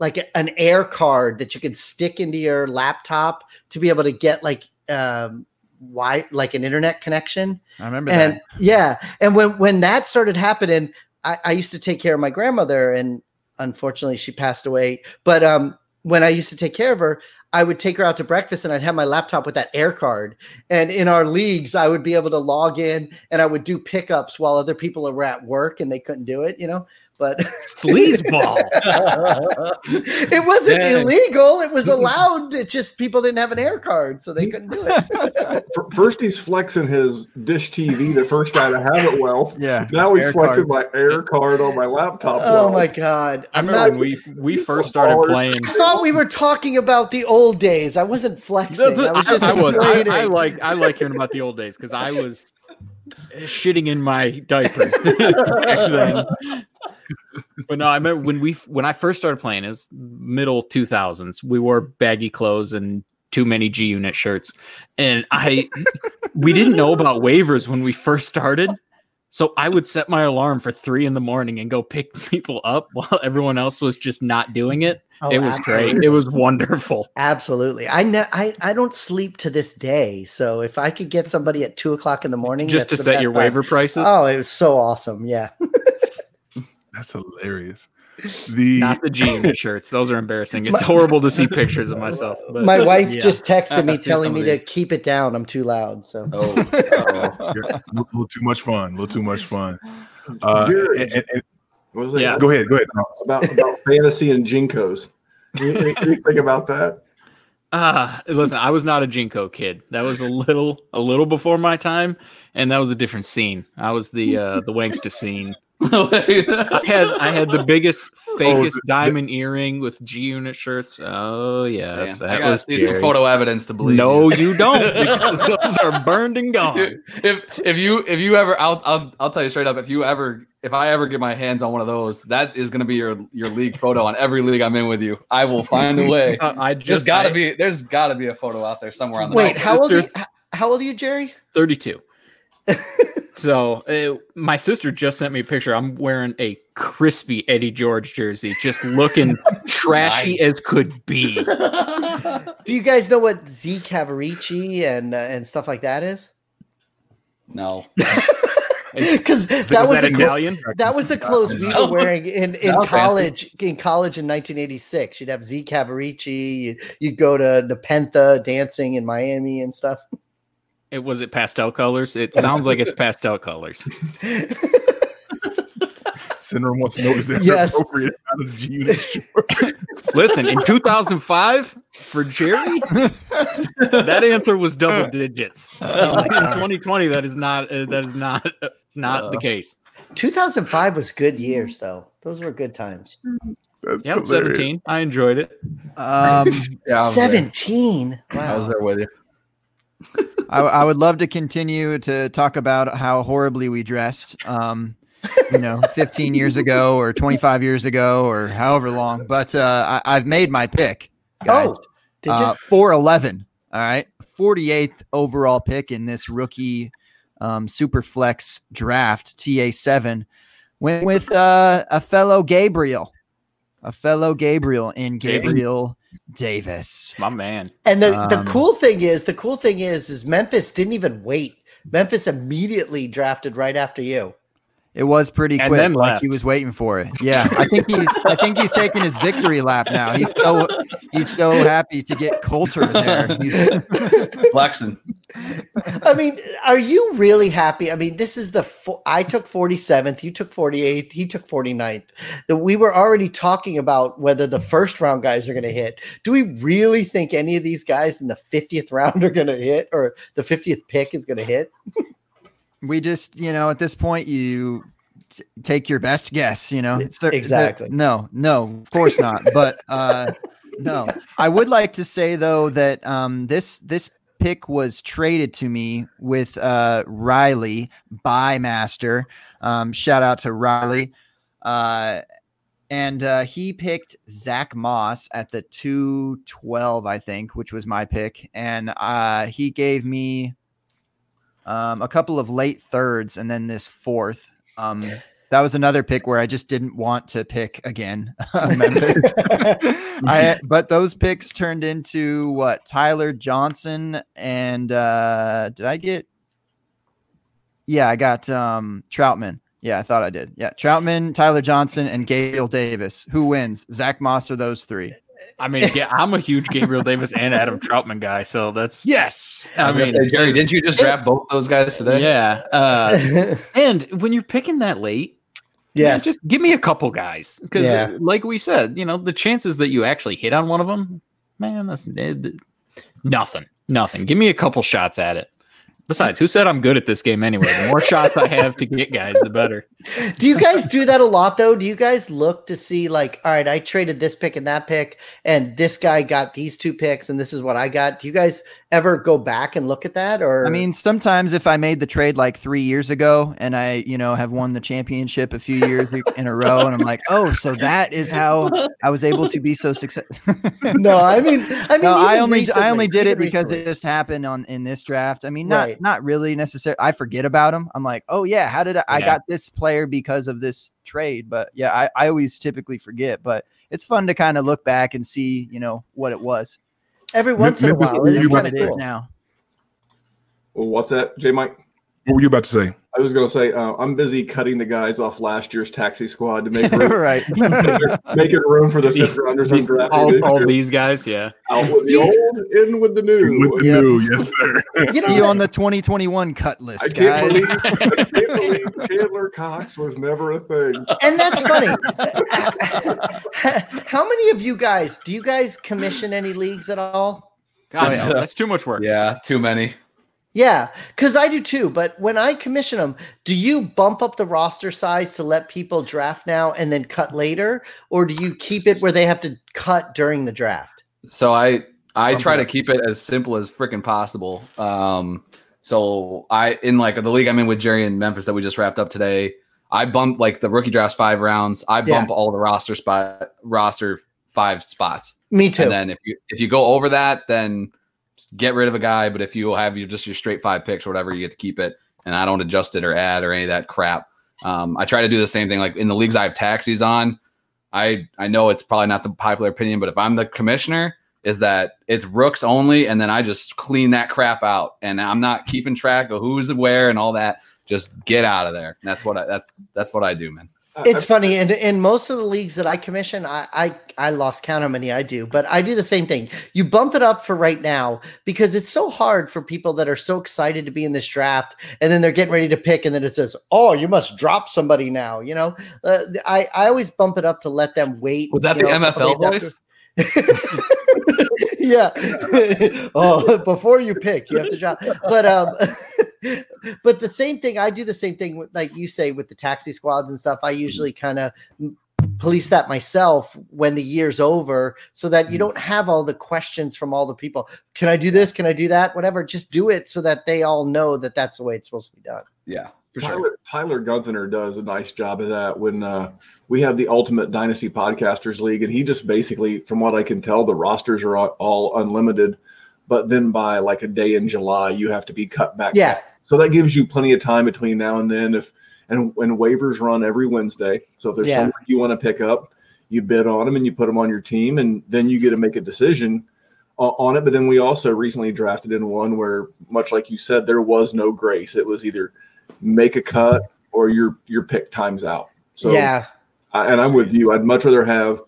like an air card that you could stick into your laptop to be able to get like um why like an internet connection. I remember And that. yeah, and when when that started happening, I, I used to take care of my grandmother, and unfortunately she passed away. But um, when I used to take care of her, I would take her out to breakfast, and I'd have my laptop with that air card. And in our leagues, I would be able to log in, and I would do pickups while other people were at work and they couldn't do it, you know. But Sleazeball. it wasn't Yeah. illegal; it was allowed. It just people didn't have an air card, so they couldn't do it. First, he's flexing his dish TV, the first guy to have it. Well, Yeah. now he's flexing cards. my air card on my laptop. Oh well. my god! I I'm remember not- when we we first started Ballers. playing. I thought we were talking about the old days. I wasn't flexing. That's I was just I, was. I, explaining. I like I like hearing about the old days because I was shitting in my diapers back then. But no, I remember when we when I first started playing, it was middle two thousands. We wore baggy clothes and too many G unit shirts, and I we didn't know about waivers when we first started. So I would set my alarm for three in the morning and go pick people up while everyone else was just not doing it. Oh, it was absolutely. great. It was wonderful. Absolutely. I, ne- I I don't sleep to this day. So if I could get somebody at two o'clock in the morning Just to set your time. waiver prices. Oh, it was so awesome. Yeah. That's hilarious. The Not the G unit shirts. Those are embarrassing. It's horrible to see pictures of myself. But My wife yeah. just texted me telling me to keep it down. I'm too loud. So oh, you're a little, little too much fun. A little too much fun. Uh, and- and- and- What was it? Yeah. go ahead. Go ahead. About about fantasy and JNCOs. Think about that? Ah, listen, I was not a JNCO kid. That was a little a little before my time, and that was a different scene. I was the uh the Wanksta scene. I had I had the biggest, fakest the- diamond earring with G unit shirts. Oh yes, Man, that I gotta was see some photo evidence to believe. No, you. you don't, because those are burned and gone. if if you if you ever I'll, I'll I'll tell you straight up if you ever if I ever get my hands on one of those that is going to be your your league photo on every league I'm in with you I will find a way Uh, I there's just got to be there's got to be a photo out there somewhere on the wait, net. how old? Are you, how old are you, Jerry? 32. so uh, my sister just sent me a picture. I'm wearing a crispy Eddie George jersey, just looking trashy as could be. Do you guys know what Z Cavaricci and uh, and stuff like that is? no Because that That was was that the clo- Italian. that was the clothes we No. were wearing in, in Sounds fancy. college. In college in 1986, you'd have Z Cavaricci. You'd, you'd go to Nepentha dancing in Miami and stuff. It was it pastel colors. It sounds like it's pastel colors. Syndrome wants to know is there Yes. appropriate amount of G unit shorts? Listen, in 2005 for Jerry, that answer was double digits. in 2020, that is not uh, that is not uh, not the case. 2005 was good years though. Those were good times. That's Yep, hilarious. 17. I enjoyed it. Um, yeah I was there. 17. I was there with you I, I would love to continue to talk about how horribly we dressed. Um, you know, 15 years ago or 25 years ago or however long. But uh, I, I've made my pick, guys. Oh, did you? Uh, 411. All right. 48th overall pick in this rookie um, super flex draft, TA7. Went with uh, a fellow Gabriel, a fellow Gabriel in Gabriel Davis. My man. And the, the Um, cool thing is, the cool thing is, is Memphis didn't even wait. Memphis immediately drafted right after you. It was pretty And quick. then Like left. he was waiting for it. Yeah, I think he's. I think he's taking his victory lap now. He's so. He's so happy to get Coulter there. He's, flexing I mean, are you really happy? I mean, this is the fo- I took 47th, you took 48th, he took 49th. That we were already talking about whether the first round guys are going to hit. Do we really think any of these guys in the 50th round are going to hit or the 50th pick is going to hit? We just, you know, at this point, you t- take your best guess. You know, Exactly. no, no, of course not. but uh, no, I would like to say though that um, this this pick was traded to me with uh, Riley by Master. Um, shout out to Riley. Uh, and uh, he picked Zach Moss at the 212, I think, which was my pick. And uh, he gave me um, a couple of late thirds and then this fourth. Um, that was another pick where I just didn't want to pick again. I, but those picks turned into what? Tyler Johnson and uh, did I get? Yeah, I got um, Trautman. Yeah, I thought I did. Yeah, Trautman, Tyler Johnson, and Gabriel Davis. Who wins? Zach Moss or those three? I mean, yeah, I'm a huge Gabriel Davis and Adam Trautman guy, so that's Yes. I was gonna mean, say, Jerry, didn't you just draft both those guys today? yeah. Uh, and when you're picking that late, man, just give me a couple guys because, Yeah. like we said, you know, the chances that you actually hit on one of them, man, that's eh, th- nothing, nothing. Give me a couple shots at it. Besides, who said I'm good at this game anyway? The more shots I have to get guys, the better. do you guys do that a lot though? Do you guys look to see like, all right, I traded this pick and that pick, and this guy got these two picks, and this is what I got? Do you guys ever go back and look at that? Or I mean, sometimes if I made the trade like three years ago and I, you know, have won the championship a few years in a row, and I'm like, oh, so that is how I was able to be so successful. no, I mean, I mean, no, I even only I only did it because recently. it just happened on in this draft. I mean, not Right. Not really necessarily. I forget about them. I'm like, oh yeah, how did I, I got this player because of this trade? But yeah, I, I always typically forget. But it's fun to kind of look back and see, you know, what it was. every once in a while, what it were is you What about kind of is now. Well, what's that, J Mike? What were you about to say? I was going to say uh, I'm busy cutting the guys off last year's taxi squad to make room, right. making room for the These- fifth rounders These- undrafted. all, all these guys, yeah. Out with the old, in with the new. With the Yep. new, yes, sir. You know, you on the 2021 cut list, I can't, guys. believe, I can't believe Chandler Cox was never a thing. and that's funny. How many of you guys do you guys commission any leagues at all? God, Oh, yeah. that's too much work. Yeah, too many. Yeah, because I do too. But when I commission them, do you bump up the roster size to let people draft now and then cut later, or do you keep it where they have to cut during the draft? So I I Bump try to keep it as simple as freaking possible. Um, so I in like the league I'm in with Jerry in Memphis that we just wrapped up today. I bump like the rookie drafts five rounds. I Yeah. bump all the roster spot roster five spots. Me too. And then if you if you go over that, then get rid of a guy. But if you have your just your straight five picks or whatever, you get to keep it. And I don't adjust it or add or any of that crap. Um, I try to do the same thing. Like in the leagues I have taxis on, I I know it's probably not the popular opinion, but if I'm the commissioner, is that it's rooks only, and then I just clean that crap out, and I'm not keeping track of who's where and all that. Just get out of there. That's what I that's that's what I do, man. It's funny, and in most of the leagues that I commission, I, I I lost count how many I do, but I do the same thing. You bump it up for right now because it's so hard for people that are so excited to be in this draft, and then they're getting ready to pick, and then it says, "Oh, you must drop somebody now." You know, uh, I I always bump it up to let them wait. Was that the know, a MFL voice? yeah. oh, before you pick, you have to drop. But um, but the same thing. I do the same thing with, like you say, with the taxi squads and stuff. I usually kind of police that myself when the year's over, so that you don't have all the questions from all the people. Can I do this? Can I do that? Whatever. Just do it so that they all know that that's the way it's supposed to be done. Yeah, for sure. Tyler, Tyler Gunther does a nice job of that when uh, we have the Ultimate Dynasty Podcasters League, and he just basically, from what I can tell, the rosters are all, all unlimited. But then by like a day in July, you have to be cut back. Yeah. So that gives you plenty of time between now and then. If and when waivers run every Wednesday, so if there's Yeah. someone you want to pick up, you bid on them and you put them on your team, and then you get to make a decision on it. But then we also recently drafted in one where, much like you said, there was no grace. It was either make a cut or your your pick times out. So yeah. I, and I'm with you. I'd much rather have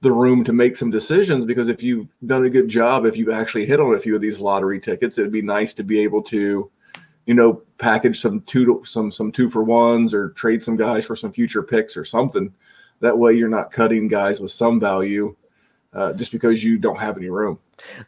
the room to make some decisions because if you've done a good job, if you've actually hit on a few of these lottery tickets, it'd be nice to be able to you know, package some two to, some some two for ones or trade some guys for some future picks or something. That way, you're not cutting guys with some value uh, just because you don't have any room.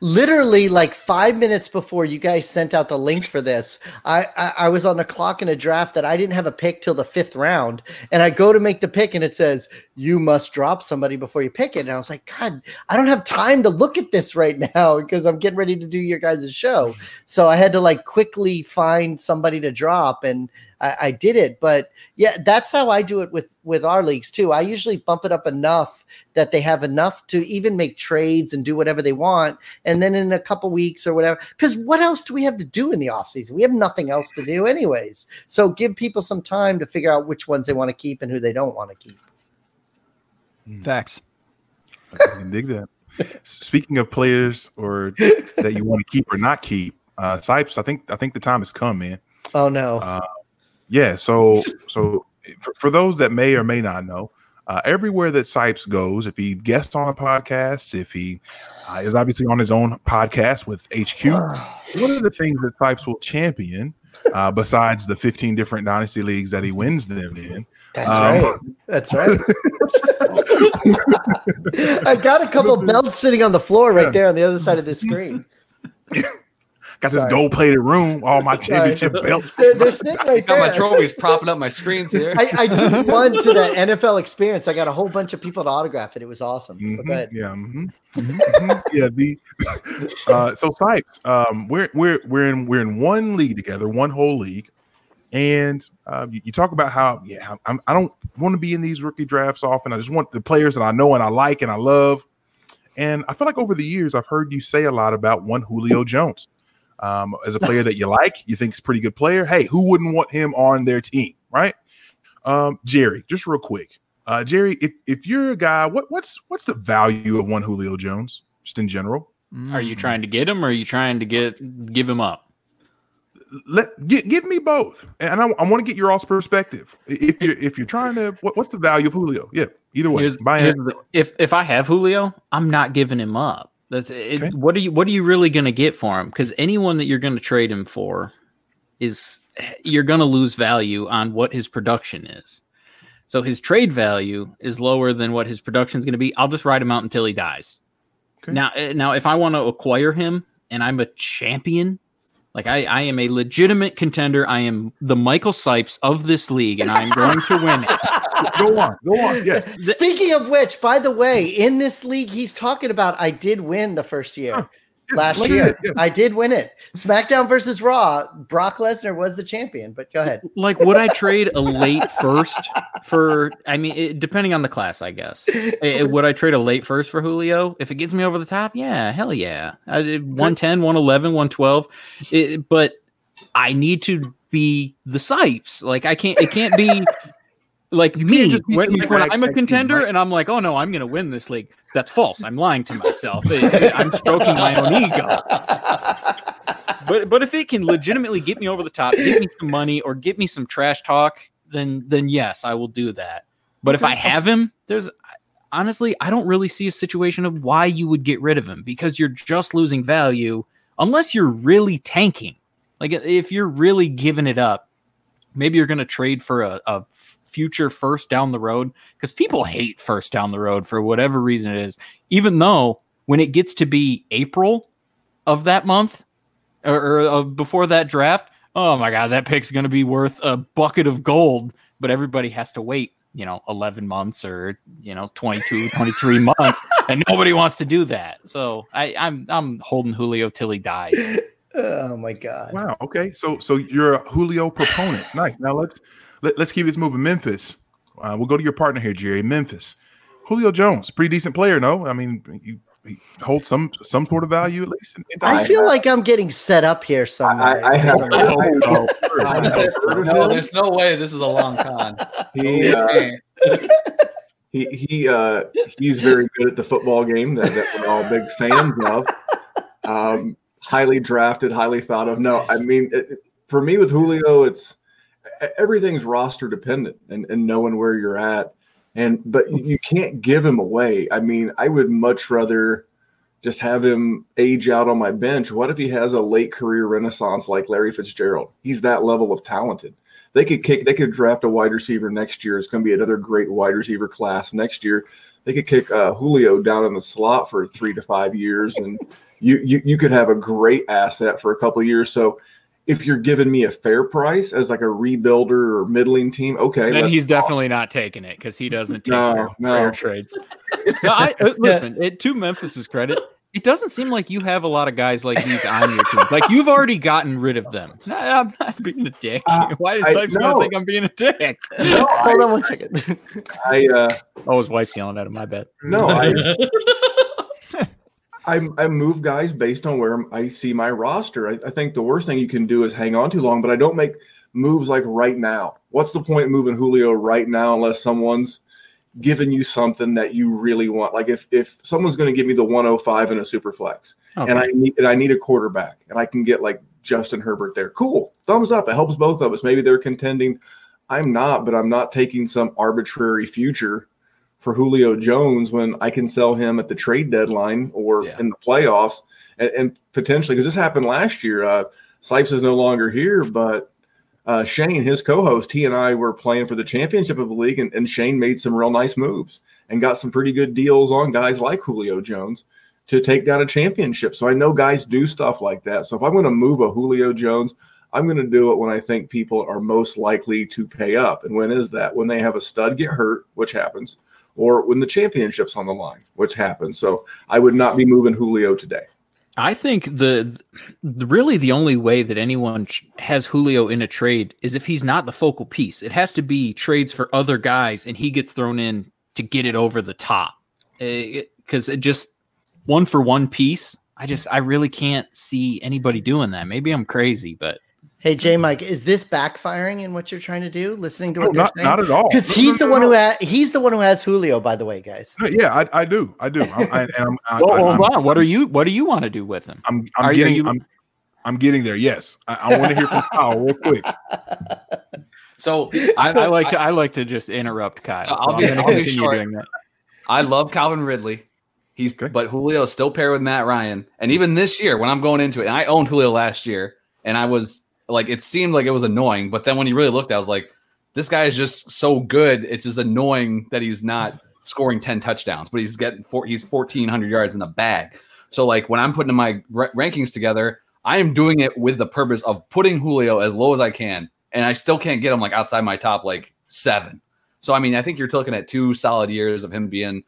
Literally, like five minutes before you guys sent out the link for this, I, I, I was on the clock in a draft that I didn't have a pick till the fifth round, and I go to make the pick, and it says you must drop somebody before you pick it, and I was like, God, I don't have time to look at this right now because I'm getting ready to do your guys' show, so I had to like quickly find somebody to drop, and I, I did it. But yeah, that's how I do it with with our leagues too. I usually bump it up enough that they have enough to even make trades and do whatever they want. And then in a couple weeks or whatever, because what else do we have to do in the offseason? We have nothing else to do, anyways. So give people some time to figure out which ones they want to keep and who they don't want to keep. Facts. I can dig that. Speaking of players or that you want to keep or not keep, uh Sipes, I think I think the time has come, man. Oh no. Uh, yeah, so so for, for those that may or may not know, uh, everywhere that Sipes goes, if he guests on a podcast, if he uh, is obviously on his own podcast with HQ, one of the things that Sipes will champion, uh, besides the 15 different dynasty leagues that he wins them in, That's um, right. That's right. I got a couple belts sitting on the floor right there on the other side of the screen. Got this gold plated room, all my championship belts. They're, they're sitting right Got my trophies propping up my screens here. I, I did one to the NFL experience. I got a whole bunch of people to autograph it. It was awesome. But Mhm, go ahead. Yeah, mhm, mhm, mhm. yeah. The uh, so Sipes, um, we're we're we're in we're in one league together, one whole league, and uh, you, you talk about how yeah, I'm, I don't want to be in these rookie drafts often. I just want the players that I know and I like and I love. And I feel like over the years, I've heard you say a lot about one Julio Jones um, as a player that you like, you think is a pretty good player. Hey, who wouldn't want him on their team, right? Um, Jerry, just real quick, uh, Jerry, if, if you're a guy, what what's what's the value of one Julio Jones, just in general? Are you trying to get him or are you trying to get give him up? Let give, give me both, and I, I want to get your all's perspective. If you're if you're trying to, what, what's the value of Julio? Yeah, either way, Here's- here's the- if if I have Julio, I'm not giving him up. That's it, Okay. what are you what are you really going to get for him? Because anyone that you're going to trade him for is you're going to lose value on what his production is. So his trade value is lower than what his production is going to be. I'll just ride him out until he dies. Okay. Now, eh, now if I want to acquire him and I'm a champion, like I, I am a legitimate contender. I am the Michael Sipes of this league, and I'm going to win it. Go on, go on. Yeah, Speaking of which, by the way, in this league, he's talking about I did win the first year. Yes, Last look year, it, yeah. I did win it. SmackDown versus Raw. Brock Lesnar was the champion, but go ahead. like would i trade a late first for i mean it, depending on the class i guess Eh, would i trade a late first for julio if it gets me over the top yeah hell yeah I did 110 111 112 It- but i need to be the sipes like i can't it can't be like You me can't just be when, like, when i'm a contender and i'm like oh no i'm gonna win this league that's false. I'm lying to myself. I'm stroking my own ego. But but if it can legitimately get me over the top, get me some money or get me some trash talk, then then yes, I will do that. But if I have him, there's honestly, I don't really see a situation of why you would get rid of him because you're just losing value unless you're really tanking. Like if you're really giving it up, maybe you're going to trade for a, a future first down the road because people hate first down the road for whatever reason it is. Even though when it gets to be April of that month or, or uh, before that draft, oh my god, that pick's going to be worth a bucket of gold. But everybody has to wait, you know, 11 months or you know 22, 23 months, and nobody wants to do that. So I, I'm I'm holding Julio till he dies. Oh my god. Wow. Okay. So so you're a Julio proponent. Nice. Now let's let, let's keep this moving. Memphis. Uh, we'll go to your partner here, Jerry. Memphis. Julio Jones, pretty decent player. No, I mean you, he holds some some sort of value at least. In, in I I feel have- like I'm getting set up here somewhere. I, I have. I hope I- so. no, there's no way this is a long con. he, uh, he he uh he's very good at the football game that, that we're all big fans of. Um, highly drafted, highly thought of. No, I mean it, it- for me with Julio, it's everything's roster dependent and, and knowing where you're at. And but you- can't give him away. I mean, I would much rather just have him age out on my bench. What if he has a late career renaissance like Larry Fitzgerald? He's that level of talented. They could kick, they could draft a wide receiver next year. It's going to be another great wide receiver class next year. They could kick uh, Julio down in the slot for three to five years, and you, you you could have a great asset for a couple of years. So if you're giving me a fair price as like a rebuilder or middling team, okay. Then he's talk. definitely not taking it because he doesn't take No, fair, no. fair trades. No, I, uh, listen, it, to Memphis's credit, it doesn't seem like you have a lot of guys like these on your team. Like you've already gotten rid of them. No, I'm not being a dick. Uh, Why does I- Sipes no. think I'm being a dick? No, Hold I, on one second. I uh, Oh, his wife's yelling at him. My bad. no, I, I I move guys based on where I see my roster. I, I think the worst thing you can do is hang on too long, but I don't make moves like right now. What's the point moving Julio right now unless someone's giving you something that you really want? Like if if someone's going to give me the 105 in a super flex, Okay. and I need and I need a quarterback, and I can get like Justin Herbert there. Cool, thumbs up. It helps both of us. Maybe they're contending. I'm not, but I'm not taking some arbitrary future for Julio Jones when I can sell him at the trade deadline or Yeah. in the playoffs, and, and potentially because this happened last year. Uh, Sipes is no longer here, but uh, Shane, his co-host, he and I were playing for the championship of the league, and, and Shane made some real nice moves and got some pretty good deals on guys like Julio Jones to take down a championship. So I know guys do stuff like that. So if I'm going to move a Julio Jones, I'm going to do it when I think people are most likely to pay up. And when is that? When they have a stud get hurt, which happens, or when the championship's on the line, which happens. So I would not be moving Julio today. I think the, the really the only way that anyone sh- has Julio in a trade is if he's not the focal piece. It has to be trades for other guys, and he gets thrown in to get it over the top. Eh, because it just one for one piece. I just I really can't see anybody doing that. Maybe I'm crazy, but Hey, J Mike, is this backfiring in what you're trying to do? Listening to what they're not, saying? not at all. Because he's no, the no, one no. who ha- he's the one who has Julio. By the way, guys. No, yeah, I, I do, I do. I'm, I, and I'm, I, well, I, I'm, hold on. What are you? What do you want to do with him? I'm, I'm Are getting, you- I'm, I'm getting there. Yes, I, I want to hear from Kyle real quick. So I, I like to I like to just interrupt Kyle. So So, I'll I'm be- going to I'll be continue short. doing that. I love Calvin Ridley. He's Okay. but Julio is still paired with Matt Ryan. And even this year, when I'm going into it, and I owned Julio last year, and I was like, it seemed like it was annoying. But then when you really looked, I was like, this guy is just so good. It's just annoying that he's not scoring 10 touchdowns, but he's getting four, he's 1400 yards in the bag. So like when I'm putting my ra- rankings together, I am doing it with the purpose of putting Julio as low as I can, and I still can't get him like outside my top like seven. So I mean, I think you're looking at two solid years of him being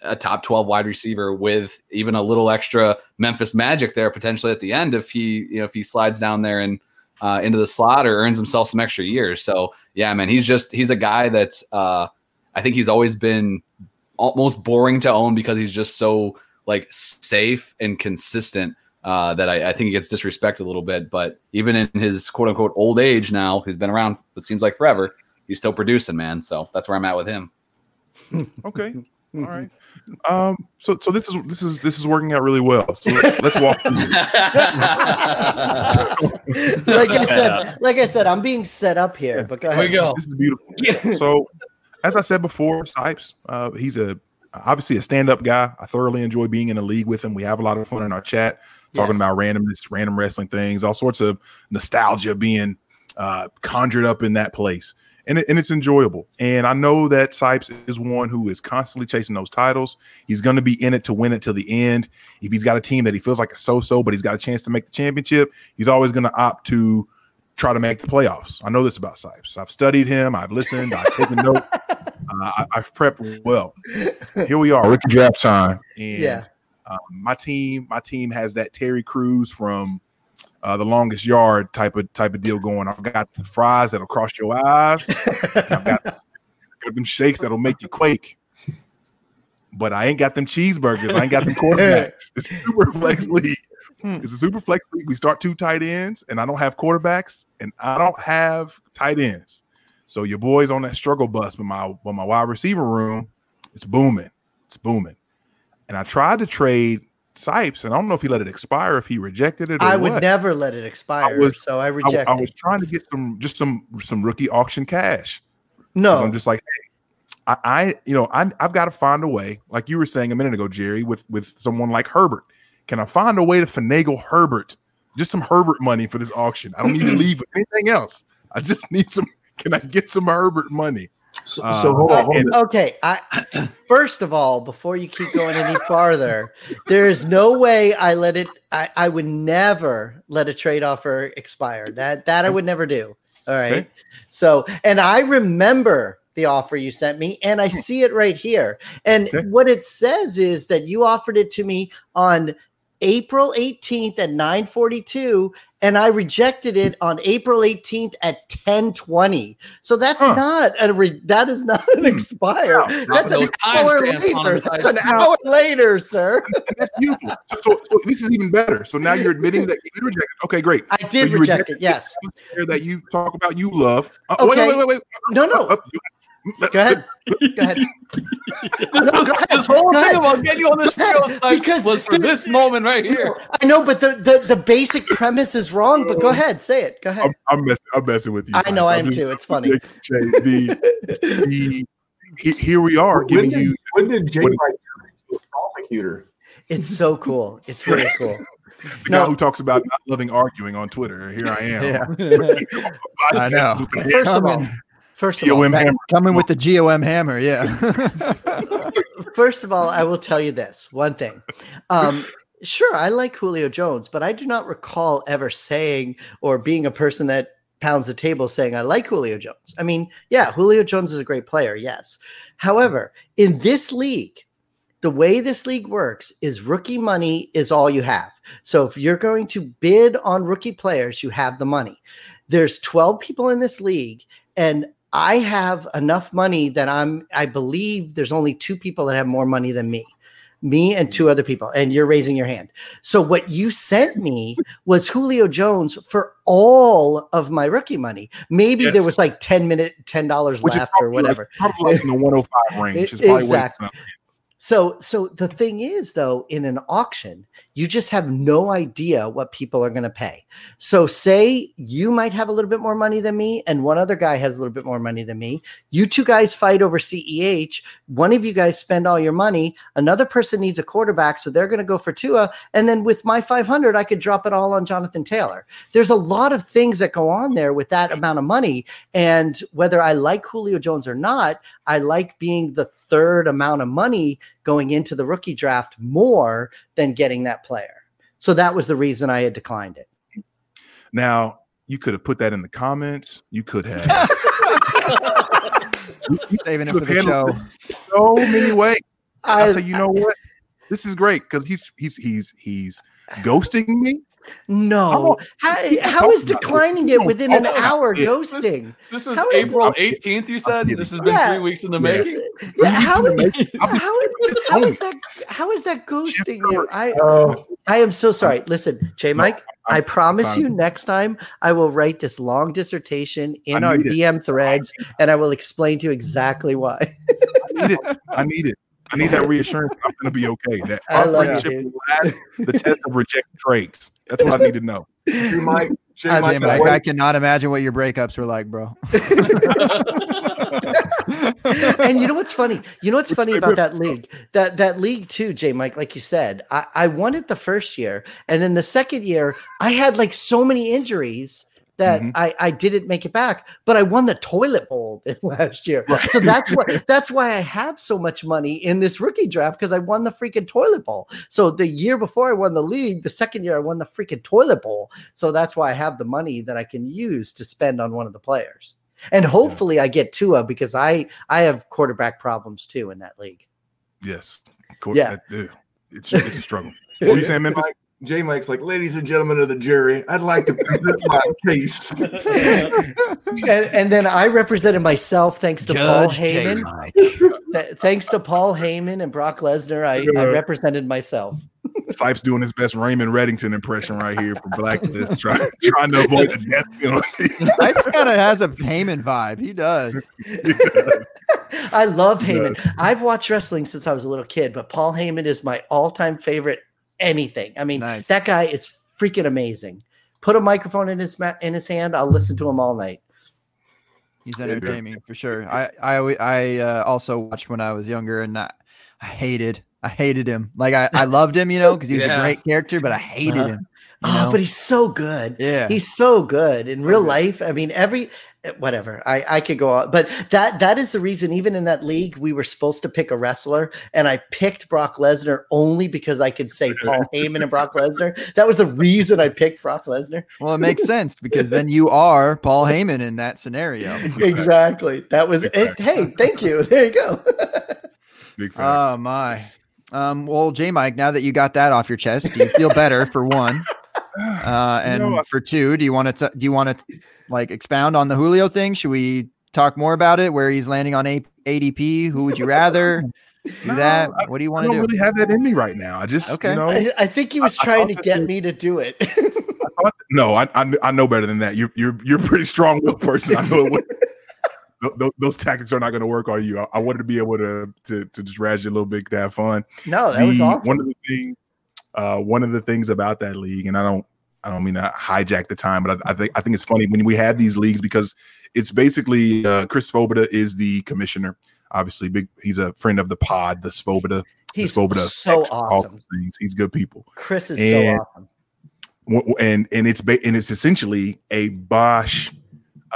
a top 12 wide receiver with even a little extra Memphis magic there potentially at the end if he you know if he slides down there and uh, into the slot or earns himself some extra years. So yeah, man, he's just he's a guy that's uh, I think he's always been almost boring to own because he's just so like safe and consistent uh, that I, I think he gets disrespected a little bit. But even in his quote unquote old age now, he's been around it seems like forever. He's still producing, man. So that's where I'm at with him. Okay, all right. Um, so, so this is this is this is working out really well. So let's let's walk. through like I said, like I said, I'm being set up here. But go Here we go. This is beautiful. So, as I said before, Sipes, uh, he's a obviously a stand-up guy. I thoroughly enjoy being in a league with him. We have a lot of fun in our chat, talking Yes. about randomness, random wrestling things, all sorts of nostalgia being uh, conjured up in that place. And, it, and it's enjoyable. And I know that Sipes is one who is constantly chasing those titles. He's going to be in it to win it till the end. If he's got a team that he feels like a so-so, but he's got a chance to make the championship, he's always going to opt to try to make the playoffs. I know this about Sipes. I've studied him. I've listened. I've taken note. Uh, I, I've prepped well. Here we are, rookie draft time, and Yeah. um, my team, my team has that Terry Crews from uh, the longest yard type of type of deal going. I've got the fries that'll cross your eyes. I've got, got them shakes that'll make you quake. But I ain't got them cheeseburgers. I ain't got them quarterbacks. It's a super flex league. It's a super flex league. We start two tight ends, and I don't have quarterbacks, and I don't have tight ends. So your boy's on that struggle bus, but my but my wide receiver room, it's booming. It's booming. And I tried to trade Sipes, and I don't know if he let it expire, if he rejected it. Or I would what. never let it expire, was- so I I, reject. I was trying to get some just some some rookie auction cash. no, I'm just like, hey, I, I you know, I, I've got to find a way, like you were saying a minute ago, Jerry, with with someone like Herbert. can I find a way to finagle Herbert? Just some Herbert money for this auction. I don't need to leave anything else. I just need some. Can I get some Herbert money? So, Uh, so hold on. Hold and- on. Okay, I first of all, before you keep going any farther, there is no way I let it. I, I would never let a trade offer expire. That that I would never do. All right. Okay. So, and I remember the offer you sent me, and I see it right here. And Okay. what it says is that you offered it to me on April 18th at 9:42, and I rejected it on April 18th at 10:20 so that's Huh. not a re- that is not an expire. No, that's an hour later. That's an hour later, sir. That's beautiful. So, so, so this is even better. So now you're admitting that you rejected. it. Okay, great. I did you reject rejected it. Yes. Player That you talk about, you love. Uh, Okay. Wait, wait, wait, wait. No, no. Uh, you- Go ahead. Go ahead. No, go ahead. this whole Go thing ahead. about getting you on this Go show because was for this moment right here. I know, but the, the the basic premise is wrong. But go oh. ahead, say it. Go ahead. I'm, I'm messing. I'm messing with you. I know I am I'm too. It's funny. just- Jay, the, the, here we are When giving did, you. when did Jay when- Mike turn a prosecutor? It's so cool. It's really cool. The No. guy who talks about not loving arguing on Twitter. Here I am. Yeah. I know. First of all, Coming, first of all, hammer. coming with the GOM hammer. Yeah. First of all, I will tell you this one thing. Um, sure, I like Julio Jones, but I do not recall ever saying or being a person that pounds the table saying I like Julio Jones. I mean, yeah, Julio Jones is a great player, yes. However, in this league, the way this league works is rookie money is all you have. So if you're going to bid on rookie players, you have the money. There's 12 people in this league and I have enough money that I'm I believe there's only two people that have more money than me. Me and two other people and you're raising your hand. So what you sent me was Julio Jones for all of my rookie money. Maybe there was like 10 minute $10 Which left or probably like- whatever. Probably like in the 105 range. Is Exactly. So so the thing is though in an auction you just have no idea what people are going to pay. So say you might have a little bit more money than me and one other guy has a little bit more money than me. You two guys fight over CEH, one of you guys spend all your money, another person needs a quarterback so they're going to go for Tua and then with my 500 I could drop it all on Jonathan Taylor. There's a lot of things that go on there with that amount of money and whether I like Julio Jones or not, I like being the third amount of money going into the rookie draft more than getting that player. So that was the reason I had declined it. now you could have put that in the comments. You could have Saving it for the show. so many ways. I, I, say, you know what? This is great because he's he's he's he's ghosting me. No, how, how is declining it within oh an hour Yeah. ghosting? This was How- April 18th, you said? This has been Yeah. three weeks in the making? Yeah, how, how, how is that? How is that ghosting you? I Oh, I am so sorry. Listen, J Mike, I promise you next time I will write this long dissertation in our. DM threads and I will explain to you exactly why. I need it. I need it. I need that reassurance. I'm going to be okay. That our friendship dude. will pass the test of rejected traits. That's what I need to know. Jay Mike, Jay I'm Mike, Damn it, sorry. I, I cannot imagine what your breakups were like, bro. and you know what's funny? You know what's funny about that league? That that league too, J Mike, like you said, I, I won it the first year, and then the second year, I had like so many injuries that Mhm. I, I didn't make it back, but I won the toilet bowl last year. Right. So that's why that's why I have so much money in this rookie draft because I won the freaking toilet bowl. So the year before I won the league, the second year I won the freaking toilet bowl. So that's why I have the money that I can use to spend on one of the players. And hopefully I get Tua because I I have quarterback problems too in that league. Yes. Cool. Yeah. That-. It's it's a struggle. What are you saying, Memphis? J Mike's like, ladies and gentlemen of the jury, I'd like to present my case. and, and then I represented myself thanks to Paul Heyman. Th- thanks to Paul Heyman and Brock Lesnar, I, I represented myself. Sipes doing his best Raymond Reddington impression right here for Blacklist, trying trying to avoid the death penalty. Sipes kind of has a Heyman vibe. He does. I love He Heyman. I've watched wrestling since I was a little kid, but Paul Heyman is my all-time favorite. Anything. I mean, Nice. that guy is freaking amazing. Put a microphone in his ma- in his hand. I'll listen to him all night. He's There you go. entertaining for sure. I I I uh, also watched when I was younger, and I, I hated I hated him. Like I, I loved him, you know, because he was Yeah. a great character, but I hated Uh-huh. him. you Oh, but he's so good. yeah. He's so good in real life. I mean, every whatever. I I could go on, but that that is the reason. Even in that league, we were supposed to pick a wrestler, and I picked Brock Lesnar only because I could say Paul Heyman and Brock Lesnar. That was the reason I picked Brock Lesnar. well, it makes sense because then you are Paul Heyman in that scenario. Exactly. That was it. Hey, thank you. There you go. Big facts. Oh my. Um, well, J Mike, now that you got that off your chest, do you feel better for one? Uh, and No, I- for two, do you want to do you want to like expound on the Julio thing? Should we talk more about it? Where he's landing on A- ADP? Who would you rather do No, that? I- What do you want to don't do? really have that in me right now. I just, Okay. you know, I, I think he was I- I trying to get that- me to do it. no, I, I I know better than that. You're you're you're a pretty strong willed person. I know it would, th- th- those tactics are not going to work on you. I, I wanted to be able to to to just razz you a little bit to have fun. no, that was awesome. One of the things, uh, one of the things about that league, and I don't, I don't mean to hijack the time, but I, I think I think it's funny when we have these leagues because it's basically uh, Chris Svoboda is the commissioner. Obviously, big. He's a friend of the pod, the Svoboda. He's the Svoboda so awesome. Things. He's good people. Chris is And- so awesome. W- and and it's ba- and it's essentially a Bosch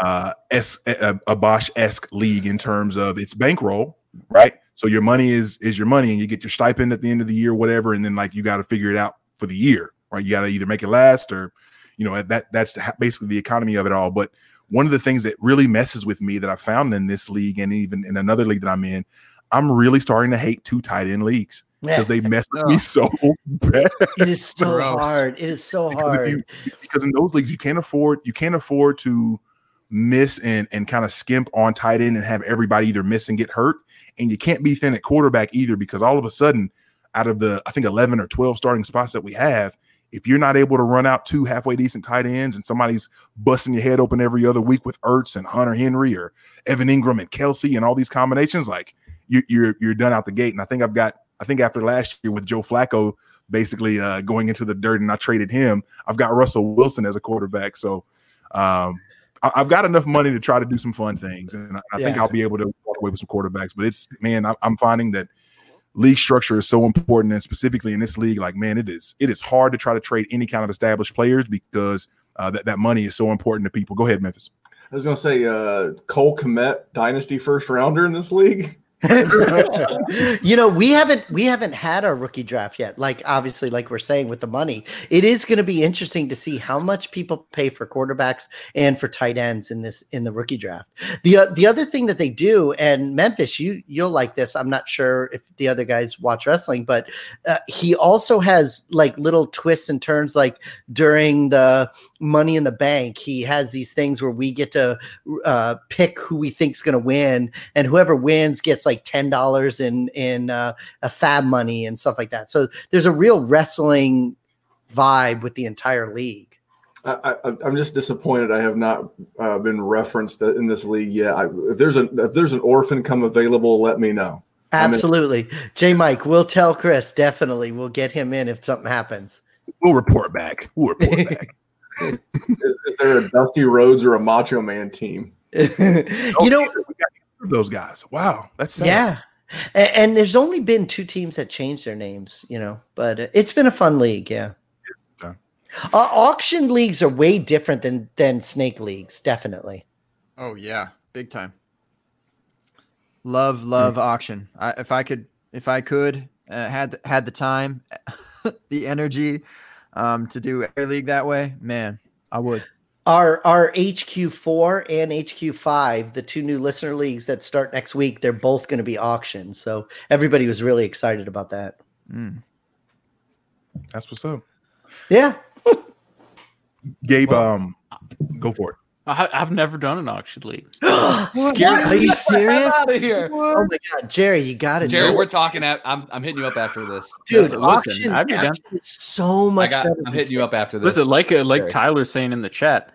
uh s a, a Bosch esque league in terms of its bankroll, right? So your money is is your money, and you get your stipend at the end of the year, whatever, and then like you got to figure it out for the year, right? You got to either make it last or, you know, that that's the, basically the economy of it all. But one of the things that really messes with me that I found in this league and even in another league that I'm in, I'm really starting to hate two tight end leagues because they mess with me so bad. It is so Gross. hard. It is so Because hard. you- because in those leagues you can't afford you can't afford to miss and and kind of skimp on tight end and have everybody either miss and get hurt and you can't be thin at quarterback either because all of a sudden out of the i think 11 or 12 starting spots that we have if you're not able to run out two halfway decent tight ends and somebody's busting your head open every other week with Ertz and Hunter Henry or Evan Engram and Kelce and all these combinations, like you, you're you're done out the gate. And I think I've got I think after last year with Joe Flacco basically uh, going into the dirt and I traded him, I've got Russell Wilson as a quarterback. So um, I, I've got enough money to try to do some fun things, and I, I think I'll be able to walk away with some quarterbacks. But it's man, I, I'm finding that league structure is so important, and specifically in this league, like man, it is it is hard to try to trade any kind of established players because uh, that that money is so important to people. Go ahead, Memphis. I was going to say uh, Cole Kmet dynasty first rounder in this league. you know we haven't we haven't had our rookie draft yet. Like obviously like we're saying with the money it is going to be interesting to see how much people pay for quarterbacks and for tight ends in this in the rookie draft. The uh, the other thing that they do and memphis you you'll like this i'm not sure if the other guys watch wrestling but uh, he also has like little twists and turns like during the money in the bank he has these things where we get to uh, pick who we think's going to win and whoever wins gets like ten dollars in in uh, a fab money and stuff like that. So there's a real wrestling vibe with the entire league. I, I, I'm just disappointed I have not uh, been referenced in this league yet. I, if there's a if there's an orphan come available, let me know. I'm in- Absolutely, J. Mike. We'll tell Chris. Definitely, we'll get him in if something happens. We'll report back. We'll report back. Is, is there a Dusty Rhodes or a Macho Man team? you know, those guys. Wow, that's sad. yeah. A- And, there's only been two teams that changed their names, you know, but uh, it's been a fun league. Yeah. Yeah. Uh, auction leagues are way different than than snake leagues. Definitely. Oh yeah, big time. Love, love auction. I, if I could, if I could, uh, had had the time, the energy, um, to do air league that way, man, I would. Our our HQ four and HQ five, the two new listener leagues that start next week, they're both going to be auctions. So everybody was really excited about that. Mm. That's what's up. Yeah. Gabe, Well- um, go for it. I, I've never done an auction league. Scared? Are you serious? here. Oh my god, Jerry, you got it. Jerry, we're talking at I'm I'm hitting you up after this. dude. listen, auction I'd be down. is so much got better. I'm than hitting you up after this. Listen, like uh, like Jerry. Tyler's saying in the chat,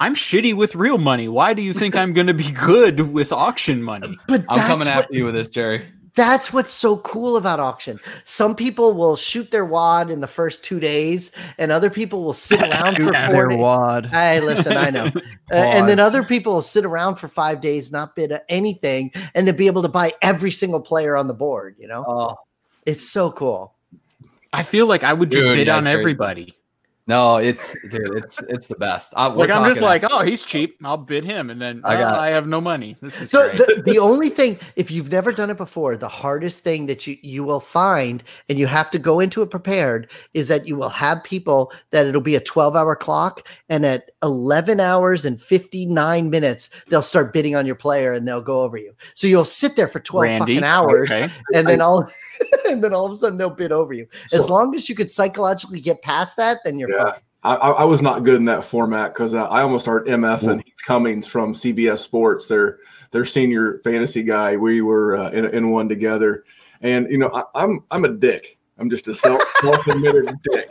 I'm shitty with real money. Why do you think I'm going to be good with auction money? But I'm that's coming what- after you with this, Jerry. That's what's so cool about auction. Some people will shoot their wad in the first two days, and other people will sit around for Yeah, four Their days. wad. Hey, listen, I know. Uh, and then other people will sit around for five days, not bid anything, and then be able to buy every single player on the board. You know, Oh, It's so cool. I feel like I would just Dude, bid yeah, on crazy. everybody. No, it's dude, it's it's the best. I, like I'm just like, oh, he's cheap. I'll bid him, and then I I, got- I have no money. This is The, great. the, the only thing, if you've never done it before, the hardest thing that you, you will find, and you have to go into it prepared, is that you will have people that it'll be a 12 hour clock, and at 11 hours and 59 minutes, they'll start bidding on your player and they'll go over you. So you'll sit there for 12 Randy, fucking hours, okay. and then all. And then all of a sudden they'll bid over you. As So- long as you could psychologically get past that, then you're Yeah. I, I I was not good in that format because uh, I almost started MF and Heath Cummings from CBS Sports, their their senior fantasy guy. We were uh, in, in one together, and you know I, I'm I'm a dick. I'm just a self self admitted dick.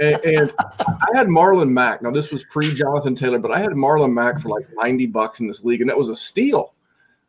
And, and I had Marlon Mack. Now this was pre Jonathan Taylor, but I had Marlon Mack for like 90 bucks in this league, and that was a steal,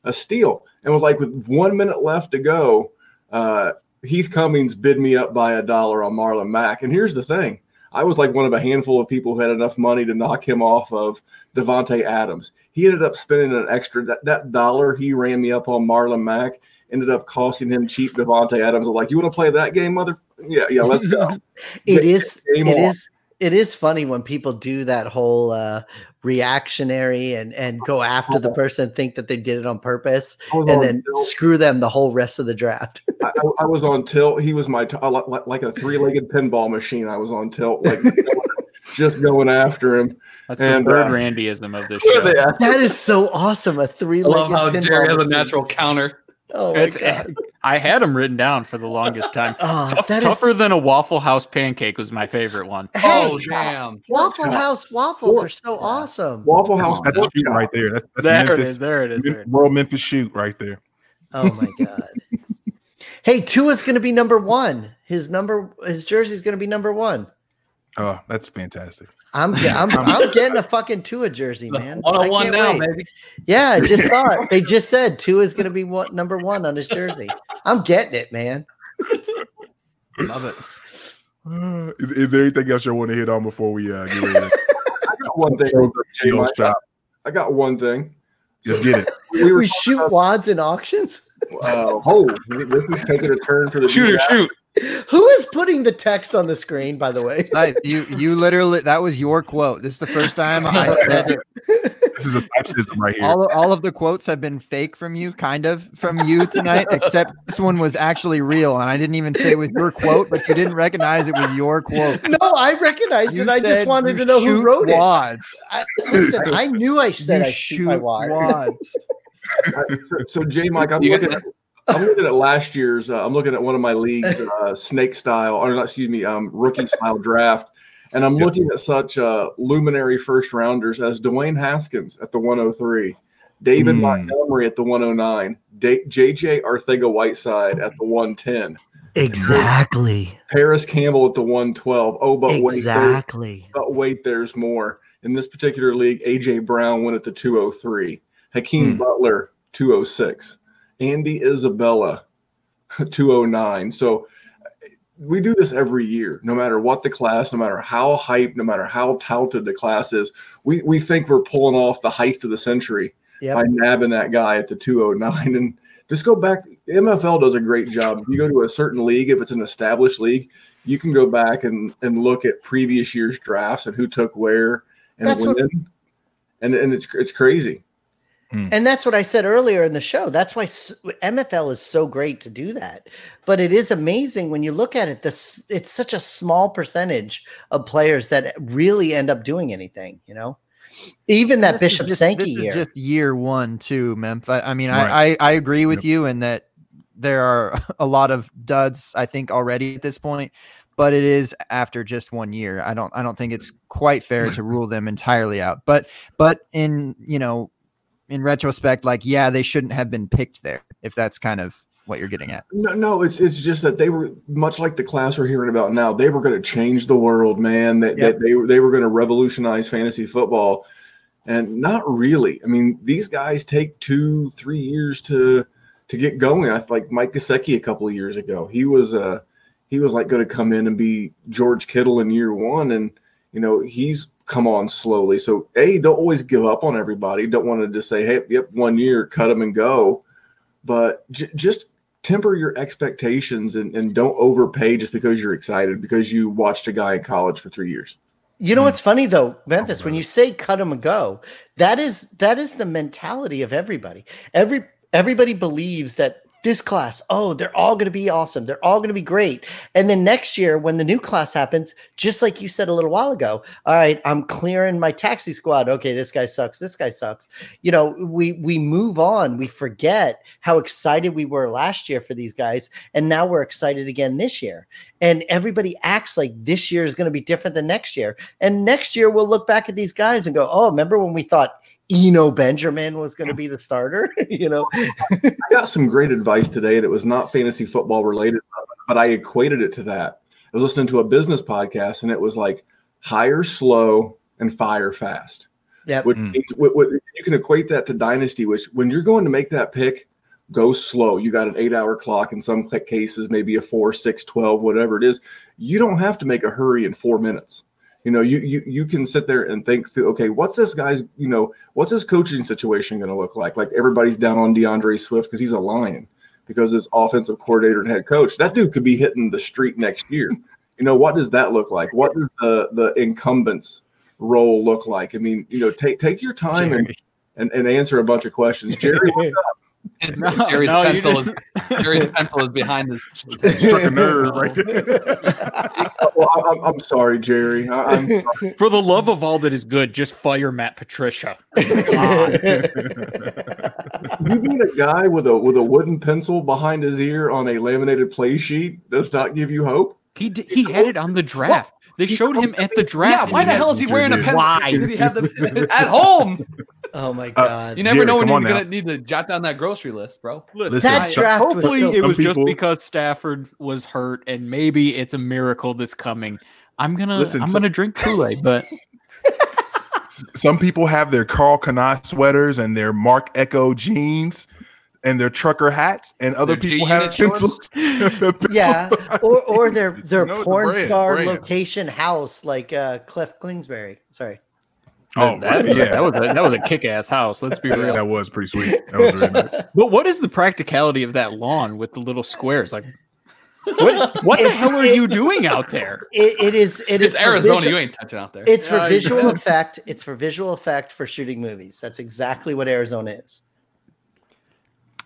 a steal. And with like with one minute left to go, uh, Heath Cummings bid me up by a dollar on Marlon Mack. And here's the thing. I was like one of a handful of people who had enough money to knock him off of Davante Adams. He ended up spending an extra that, that dollar he ran me up on Marlon Mack ended up costing him cheap Davante Adams. I'm like, you want to play that game, mother? Yeah, yeah, let's go. it is it on. is it is funny when people do that whole uh reactionary and and go after the person think that they did it on purpose I and on then tilt. screw them the whole rest of the draft I, I- I was on tilt. He was my t- I like, like- like a three-legged pinball machine. I was on tilt, like just going after him. That's And, the third uh, Randyism of this Where show. they that is so awesome A three-legged love how pinball Jerry has a machine. natural counter. Oh my It's, eh, god I had them written down for the longest time. oh, Tough- that is- tougher than a Waffle House pancake was my favorite one. hey oh damn! waffle house waffles are so awesome Waffle House. That's pork shoot right there. That's, that's There Memphis. is. There it is. There it is. World Memphis shoot right there. oh my god hey Tua's gonna be number one his number his jersey's gonna be number one Oh, that's fantastic. I'm, ge- I'm I'm getting a fucking Tua jersey, man. I 101 can't now, wait. baby. Yeah, I just saw it. They just said Tua is going to be what number one on his jersey. I'm getting it, man. Love it. Uh, is, is there anything else you want to hit on before we uh, get ready? I got one thing. close Jay, Joe's Mike. I got one thing. Just get it. We We shoot wads in auctions. uh, oh, this is taking a turn for the Shooter, draft. shoot. Who is putting the text on the screen? By the way, Like, you you literally that was your quote. This is the first time I said it. This is a typecism right here. All, all of the quotes have been fake from you, kind of from you tonight, except this one was actually real. And I didn't even say it was your quote, but you didn't recognize it was your quote. no, I recognized You it. I just wanted to know who wrote wads. it. I, listen, I knew I said You I shoot my wad. wads. I- so, so J Mike, I'm You looking at I'm looking at last year's. Uh, I'm looking at one of my leagues, uh, snake style, or not, excuse me, um, rookie style draft, and I'm looking at such uh, luminary first rounders as Dwayne Haskins at the 103, David Hmm. Montgomery at the 109, Da- JJ Arcega Whiteside at the 110, Exactly. Parris Campbell at the 112. Oh, but wait, there's, Exactly. but wait, there's more. In this particular league, AJ Brown went at the 203, Hakeem Hmm. Butler 206, Andy Isabella 209. So we do this every year, no matter what the class, no matter how hyped, no matter how touted the class is. We we think we're pulling off the heist of the century Yep. by nabbing that guy at the 209 and just go back. MFL does a great job. If you go to a certain league, if it's an established league, you can go back and, and look at previous year's drafts and who took where and That's what- and and it's it's crazy. Mm. And that's what I said earlier in the show. That's why MFL is so great to do that. But it is amazing when you look at it. This it's such a small percentage of players that really end up doing anything. You know, even that Bishop just- Sankey year. just year one too, Memphis. I mean, Right. I, I I agree with Yep. you in that there are a lot of duds. I think already at this point, but it is after just one year. I don't I don't think it's quite fair to rule them entirely out. But but in you know in retrospect, like yeah, they shouldn't have been picked there. If that's kind of what you're getting at. No, no, it's it's just that they were much like the class we're hearing about now. They were going to change the world, man. That, Yep. that they were they were going to revolutionize fantasy football, and not really. I mean, these guys take two, three years to to get going. I like Mike Gesicki a couple of years ago. He was uh he was like going to come in and be George Kittle in year one, and you know he's come on slowly. So a don't always give up on everybody. Don't want to just say, hey, yep, one year, cut them and go. But j- just temper your expectations and, and don't overpay just because you're excited because you watched a guy in college for three years. You know what's hmm. funny though, Memphis, oh, when you say cut them and go, that is that is the mentality of everybody. Every everybody believes that this class, oh, they're all going to be awesome. They're all going to be great. And then next year, when the new class happens, just like you said a little while ago, all right, I'm clearing my taxi squad. Okay, this guy sucks. This guy sucks. You know, we we move on. We forget how excited we were last year for these guys, and now we're excited again this year. And everybody acts like this year is going to be different than next year. And next year, we'll look back at these guys and go, oh, remember when we thought Eno Benjamin was going to be the starter. you know, I got some great advice today, and it was not fantasy football related, but I equated it to that. I was listening to a business podcast, and it was like hire slow and fire fast. yeah. Which Mm. means, what, what, you can equate that to dynasty, which when you're going to make that pick, go slow. You got an eight hour clock in some cases, maybe a four, six, 12, whatever it is. You don't have to make a hurry in four minutes. You know, you you you can sit there and think through, okay, what's this guy's, you know, what's his coaching situation going to look like? Like everybody's down on D'Andre Swift because he's a lion, because his offensive coordinator and head coach, that dude could be hitting the street next year. You know, what does that look like? What does the the incumbents role look like? I mean, you know, take take your time and, and, and answer a bunch of questions. Jerry, what's up? His- No, Jerry's no, pencil just- is Jerry's pencil is behind his. Struck a nerve right there. well, I, I'm, I'm sorry, Jerry. I, I'm sorry. For the love of all that is good, just fire Matt Patricia. you mean a guy with a with a wooden pencil behind his ear on a laminated play sheet does not give you hope? He d- he had it on the draft. They showed him at the draft. Yeah, why the hell is he wearing a pen? Why? Did he have the at home? Oh my Uh, god. You never Jerry, know when you're gonna need to jot down that grocery list, bro. Listen, Listen, that so- draft was hopefully so it was Some just because Stafford was hurt, and maybe it's a miracle that's coming. I'm gonna Listen, I'm so- gonna drink Kool Aid, but Some people have their Karl Kani sweaters and their Marc Ecko jeans and their trucker hats, and other Their people have pencils. pencils yeah, or or their their know the porn brand, star brand. location house like uh Kliff Kingsbury. Sorry. Oh, that, right, yeah, that was a, that was a kick ass house. Let's be real. that was pretty sweet. That was very nice. But what is the practicality of that lawn with the little squares? Like, what, what the hell are you doing out there? It, it is it is It's for Arizona. visu- You ain't touching out there. It's for Yeah, visual effect. It's for visual effect for shooting movies. That's exactly what Arizona is.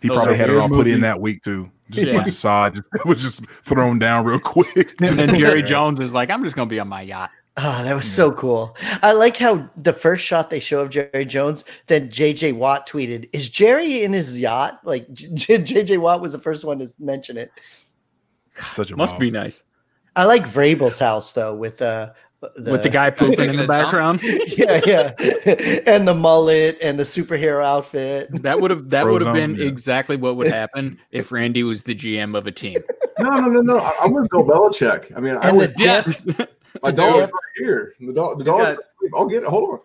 He Those probably had it weird all put in that week too. Just a Yeah. bunch of sod just, it was just thrown down real quick. And then Jerry Jones is like, I'm just gonna be on my yacht. Oh, that was so cool. I like how the first shot they show of Jerry Jones, then JJ Watt tweeted, Is Jerry in his yacht? Like JJ Watt was the first one to mention it. Such a Must boss. be nice. I like Vrabel's house though, with uh, the With the guy pooping in the background. yeah, yeah, and the mullet and the superhero outfit. That would have that would have been yeah. exactly what would happen if Randy was the GM of a team. No, no, no, no. I- I'm with Bill Belichick. I mean, I And would. the Yes, My the dog's right here. The dog. The dog. got- I'll get it. Hold on.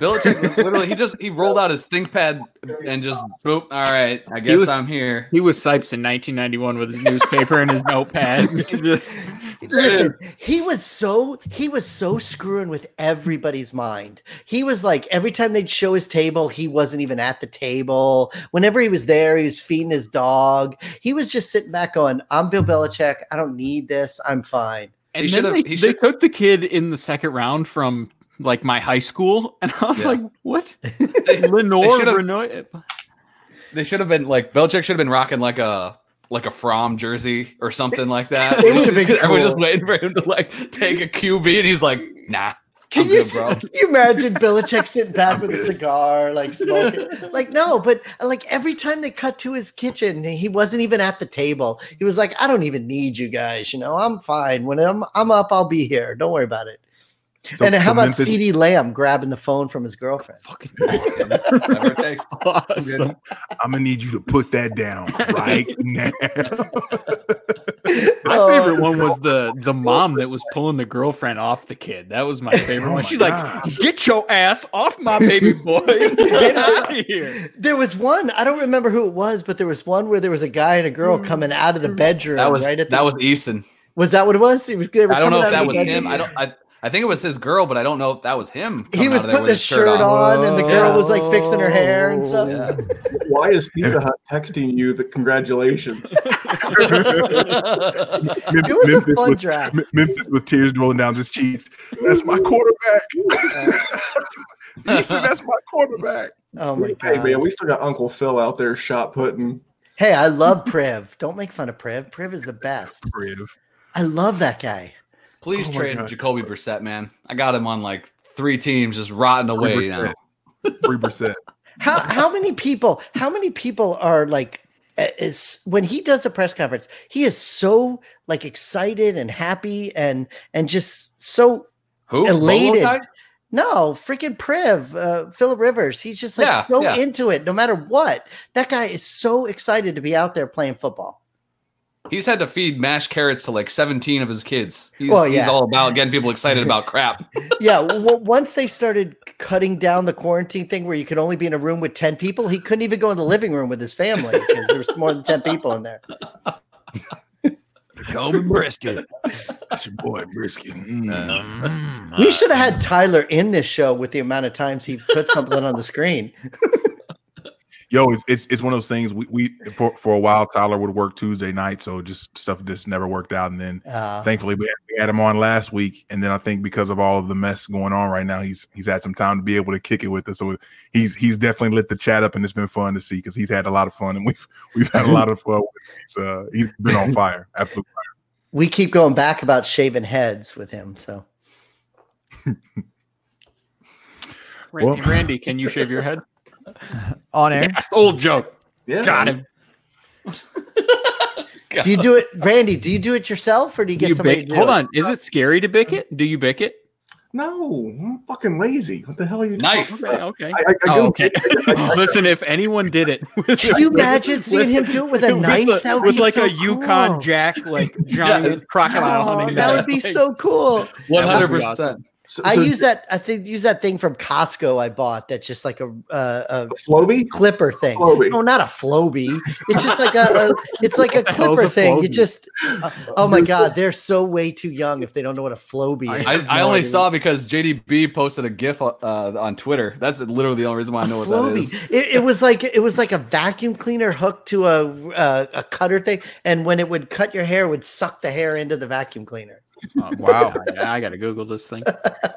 Belichick literally he just he rolled out his ThinkPad and just boop. All right, I guess he was- I'm here. He was Sipes in 1991 with his newspaper and his notepad. He just- Listen, he was so he was so screwing with everybody's mind. He was like every time they'd show his table, he wasn't even at the table. Whenever he was there, he was feeding his dog. He was just sitting back going, "I'm Bill Belichick. I don't need this. I'm fine." And He then they, he they took the kid in the second round from like my high school, and I was Yeah. like, "What? They, Lenore should've- they should have been like Belichick should have been rocking like a like a From jersey or something like that. It would've been Everyone's just waiting for him to like take a QB, and he's like, "Nah, Can I'm you, good, can you imagine Belichick sitting back with a cigar, like smoking? Like, no, but like every time they cut to his kitchen, he wasn't even at the table. He was like, I don't even need you guys. You know, I'm fine. When I'm I'm up, I'll be here. Don't worry about it. So- and so how about Memphis- CeeDee Lamb grabbing the phone from his girlfriend? Fucking Whatever awesome. I'm gonna need you to put that down right now. My Oh, favorite one was the the mom that was pulling the girlfriend off the kid. That was my favorite Oh one. my She's God. like, "Get your ass off my baby boy! Get out of here!" There was one, I don't remember who it was, but there was one where there was a guy and a girl coming out of the bedroom. That was right at that the, was Eason. was that what it was? He was, they were I don't know if that was bedroom? him. I don't. I I think it was his girl, but I don't know if that was him. He was out of there putting with a his shirt on, and the girl was like fixing her hair and stuff. Yeah. Why is Pizza Hut texting you the congratulations? It was a Memphis fun with, draft. Memphis with tears rolling down his cheeks. That's my quarterback. he said, "That's my quarterback." Oh my hey god! man, we still got Uncle Phil out there shot putting. Hey, I love Priv. Don't make fun of Priv. Priv is the best. Creative. I love that guy. Please Oh trade Jacoby Brissett, man. I got him on like three teams, just rotting away now. Three percent. How how many people? How many people are like? Is when he does a press conference, he is so like excited and happy and and just so Who? Elated. Bolo tie? no freaking Priv, uh, Philip Rivers. He's just like Yeah, so yeah. into it, no matter what. That guy is so excited to be out there playing football. He's had to feed mashed carrots to like 17 of his kids. He's, Well, he's all about getting people excited about crap. yeah, w- once they started cutting down the quarantine thing where you could only be in a room with 10 people, he couldn't even go in the living room with his family because there was more than 10 people in there. Kobe brisket. That's your boy Brisket. Mm. We should have had Tyler in this show with the amount of times he put something on the screen. Yo, it's, it's it's one of those things. We, we for for a while Tyler would work Tuesday night, so just stuff just never worked out. And then Uh, thankfully we had, we had him on last week, and then I think because of all of the mess going on right now, he's he's had some time to be able to kick it with us. So he's he's definitely lit the chat up, and it's been fun to see because he's had a lot of fun, and we've we've had a lot of fun. He's uh he's been on fire, absolutely. we keep going back about shaving heads with him. So Randy, Well- Randy, can you shave your head? On air. Yes, old joke. Yeah, Got him. do you do it, Randy? Do you do it yourself or do you Do get you somebody bick- to do hold it? on. Is it scary to bick it? Do you bick it? No, I'm fucking lazy. What the hell are you? Knife. talking Okay. about? Okay. I, I, I Oh, okay. Listen, if anyone did it, with, Can you imagine seeing him do it with a knife? the- that would with be like so a Yukon cool. Jack, like giant crocodile Oh, hunting. that knife. would be so cool. 100%. So- I so use that. I think use that thing from Costco. I bought that's just like a uh, a Flowbee. clipper thing. Flowbee. No, not a Flowbee. It's just like a, a it's like a What the hell's clipper a thing. You just uh, oh my god, they're so way too young if they don't know what a Flowbee is. I, have I only saw because JDB posted a GIF uh, on Twitter. That's literally the only reason why I know what that Flowbee. is. It, it was like it was like a vacuum cleaner hooked to a, a a cutter thing, and when it would cut your hair, it would suck the hair into the vacuum cleaner. Oh, wow. Yeah, I got to Google this thing.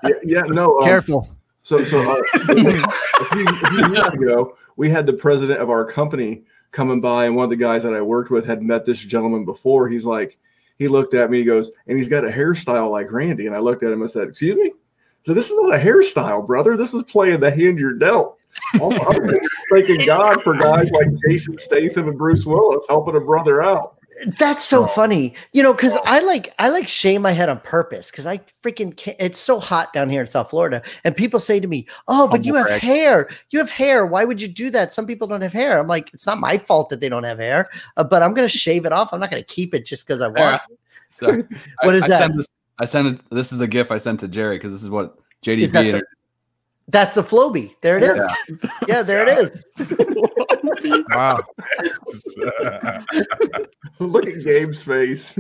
Yeah, yeah no. Um, Careful. So, so uh, a, few, a few years ago, we had the president of our company coming by, and one of the guys that I worked with had met this gentleman before. He's like, he looked at me, he goes, and he's got a hairstyle like Randy. And I looked at him and said, Excuse me? So this is not a hairstyle, brother. This is playing the hand you're dealt. I'm, I'm thanking God for guys like Jason Statham and Bruce Willis helping a brother out. That's so funny, you know, because I like I like shave my head on purpose because I freaking can't. It's so hot down here in South Florida, and people say to me, "Oh, but you have hair. You have hair. Why would you do that? Some people don't have hair." I'm like, it's not my fault that they don't have hair, uh, but I'm gonna shave it off. I'm not gonna keep it just because I want. Yeah. So, What I, is I that? Sent this, I sent it. This is the GIF I sent to Jerry because this is what JDB. the- That's the Flowbee. There it is. Yeah, there it is. Wow. Look at Gabe's face.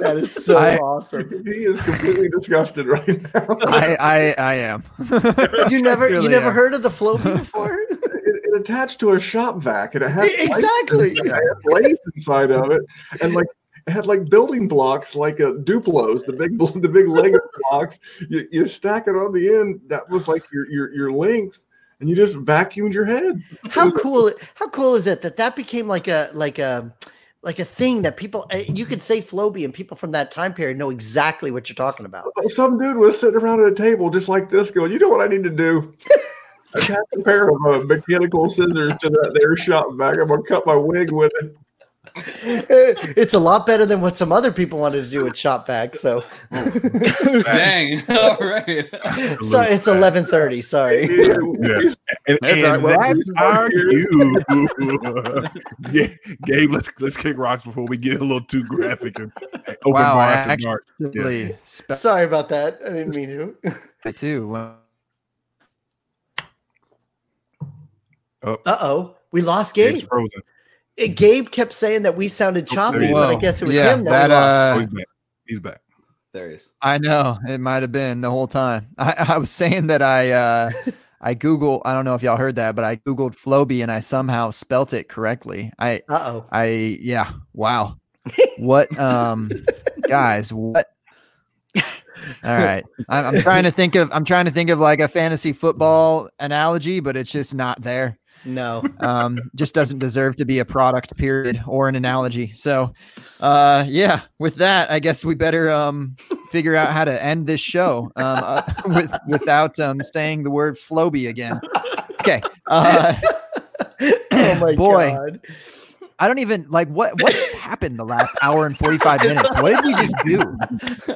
That is so I- awesome. he is completely disgusted right now. I, I I am. You never you never am. heard of the Flowbee before? it, it attached to a shop vac and it has Exactly. it had blades inside of it and like it had like building blocks like a Duplos, the big the big Lego blocks. You, you stack it on the end. That was like your your your length, and you just vacuumed your head. how cool how cool is it that that became like a like a like a thing that people uh, you could say Flowbee and people from that time period know exactly what you're talking about. Some dude was sitting around at a table just like this, going, "You know what I need to do." Attach a pair of uh, mechanical scissors to that there shop vac. I'm gonna cut my wig with it. it's a lot better than what some other people wanted to do with shop vac. So Dang. All right. so it's eleven thirty. Sorry. Yeah. And, That's and all right. Well, that's our cue. yeah, Gabe, let's let's kick rocks before we get a little too graphic and and open Wow, bar after actually- dark. Really spe- Sorry about that. I didn't mean to. I too. Well, Uh oh, we lost Gabe's Gabe. frozen. Gabe kept saying that we sounded choppy, there but I guess it was yeah, him. that That, we lost. Oh, uh, he's back. He's back. There he is. I know it might have been the whole time. I, I was saying that I uh I Google I don't know if y'all heard that, but I Googled Flowbee and I somehow spelt it correctly. I Uh oh. I yeah, wow. What um guys, what all right. I'm, I'm trying to think of I'm trying to think of like a fantasy football analogy, but it's just not there. No. Um, just doesn't deserve to be a product, period, or an analogy. So, uh, yeah. With that, I guess we better um figure out how to end this show um uh, with without um saying the word Flowbee again. Okay. Uh, oh my Boy. god. I don't even like what what has happened the last hour and 45 minutes. What did we just do?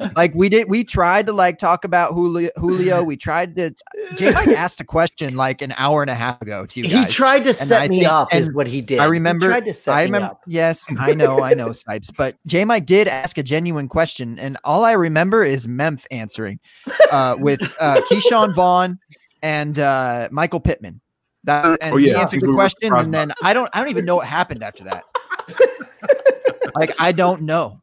Like we did we tried to like talk about Julio Julio. We tried to Jay Mike asked a question like an hour and a half ago to you He tried to set I me think- up, is what he did. I He remember tried to set I me remember up. yes, I know, I know, Snipes, but J Mike did ask a genuine question, and all I remember is Memph answering uh with uh Ke'Shawn Vaughn and uh Michael Pittman. That and Oh, he answered the were questions, and then I don't I don't even know what happened after that. like I don't know.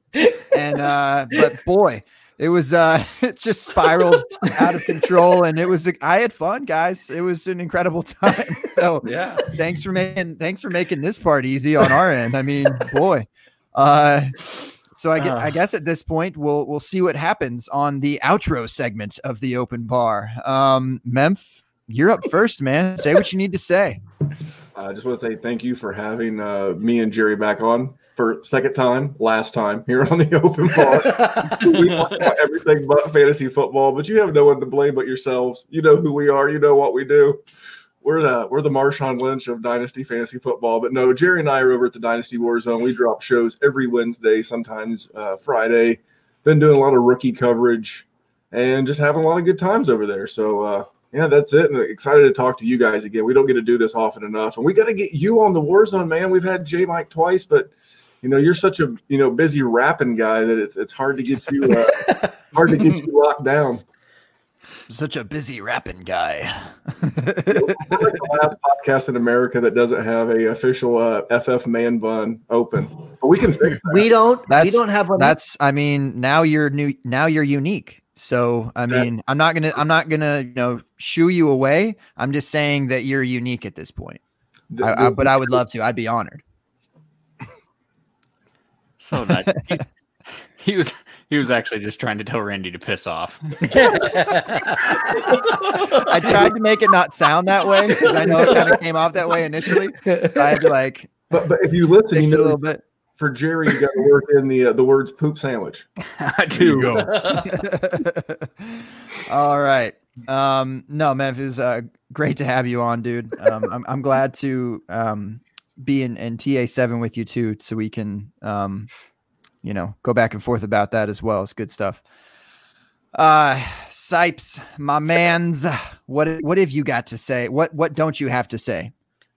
And uh but boy, it was uh it just spiraled out of control and it was I had fun, guys. It was an incredible time. So Yeah. thanks for making thanks for making this part easy on our end. I mean, boy. Uh so I, guess, I Uh. guess at this point we'll we'll see what happens on the outro segment of the open bar. Um Memph, you're up first, man. Say what you need to say. I just want to say thank you for having uh, me and Jerry back on for second time, last time here on the open bar. we talk about everything but fantasy football, but you have no one to blame but yourselves. You know who we are. You know what we do. We're the we're the Marshawn Lynch of Dynasty Fantasy Football. But no, Jerry and I are over at the Dynasty Warzone. We drop shows every Wednesday, sometimes uh, Friday. Been doing a lot of rookie coverage and just having a lot of good times over there. So uh, yeah, that's it. And excited to talk to you guys again. We don't get to do this often enough, and we got to get you on the Warzone, man. We've had J Mike twice, but you know you're such a you know busy rapping guy that it's it's hard to get you uh, hard to get you locked down. Such a busy rapping guy. We're like the last podcast in America that doesn't have a official uh, FF man bun open, but we can fix that. we don't. we don't have one. That's I mean, now you're new now you're unique. So I Yeah. mean, I'm not gonna I'm not gonna you know shoo you away. I'm just saying that you're unique at this point. I, I, but I would love to. I'd be honored. So nice. He was he was actually just trying to tell Randy to piss off. I tried to make it not sound that way because I know it kind of came off that way initially. I had to like But, but if you listen, you it a little know bit. For Jerry, you got to work in the uh, the words "poop sandwich." I do. go. All right. Um, no, Memphis, uh, great to have you on, dude. Um, I'm, I'm glad to um, be in, in TA7 with you too, so we can, um, you know, go back and forth about that as well. It's good stuff. Uh, Sipes, my man's, what what have you got to say? What what don't you have to say?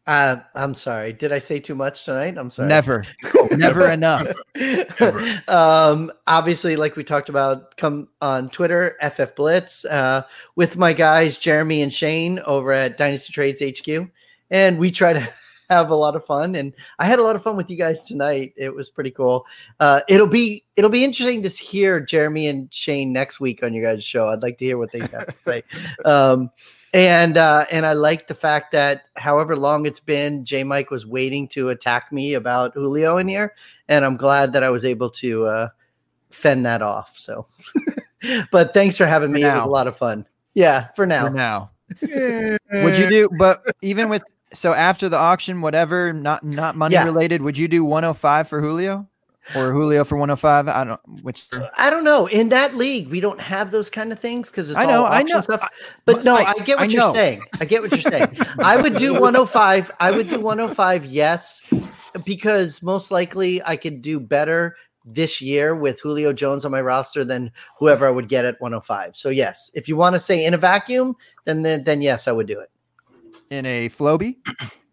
Uh, I'm sorry. Did I say too much tonight? I'm sorry. Never, never enough. um, obviously, like we talked about, come on Twitter, FF Blitz, uh, with my guys Jeremy and Shane over at Dynasty Trades HQ, and we try to have a lot of fun. And I had a lot of fun with you guys tonight. It was pretty cool. Uh, it'll be it'll be interesting to hear Jeremy and Shane next week on your guys' show. I'd like to hear what they have to say. Um, and uh, and I like the fact that however long it's been, J Mike was waiting to attack me about Julio in here, and I'm glad that I was able to uh, fend that off. So, but thanks for having For me. It was a lot of fun. Yeah, for now. For now. Would you do? But even with so after the auction, whatever, not not money Yeah. related, would you do 105 for Julio or Julio for 105? I don't which. I don't know. In that league, we don't have those kind of things because it's I know, all I know. stuff. I- But no, I Snipes, get what I you're saying. I get what you're saying. I would do 105. I would do 105. Yes, because most likely I could do better this year with Julio Jones on my roster than whoever I would get at 105. So yes, if you want to say in a vacuum, then then, then yes, I would do it in a Flowbee.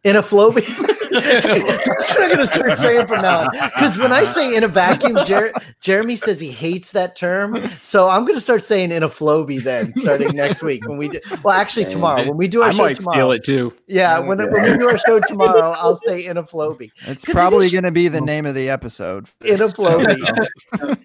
in a flow. That's what I'm gonna start saying from now on. Because when I say in a vacuum, Jer- Jeremy says he hates that term. So I'm gonna start saying in a flowbee then, starting next week when we do. Well, actually tomorrow when we do our I show might tomorrow. steal it too. Yeah, when, when we do our show tomorrow, I'll say in a flowbee. It's probably is- going to be the name of the episode. In a flowbee.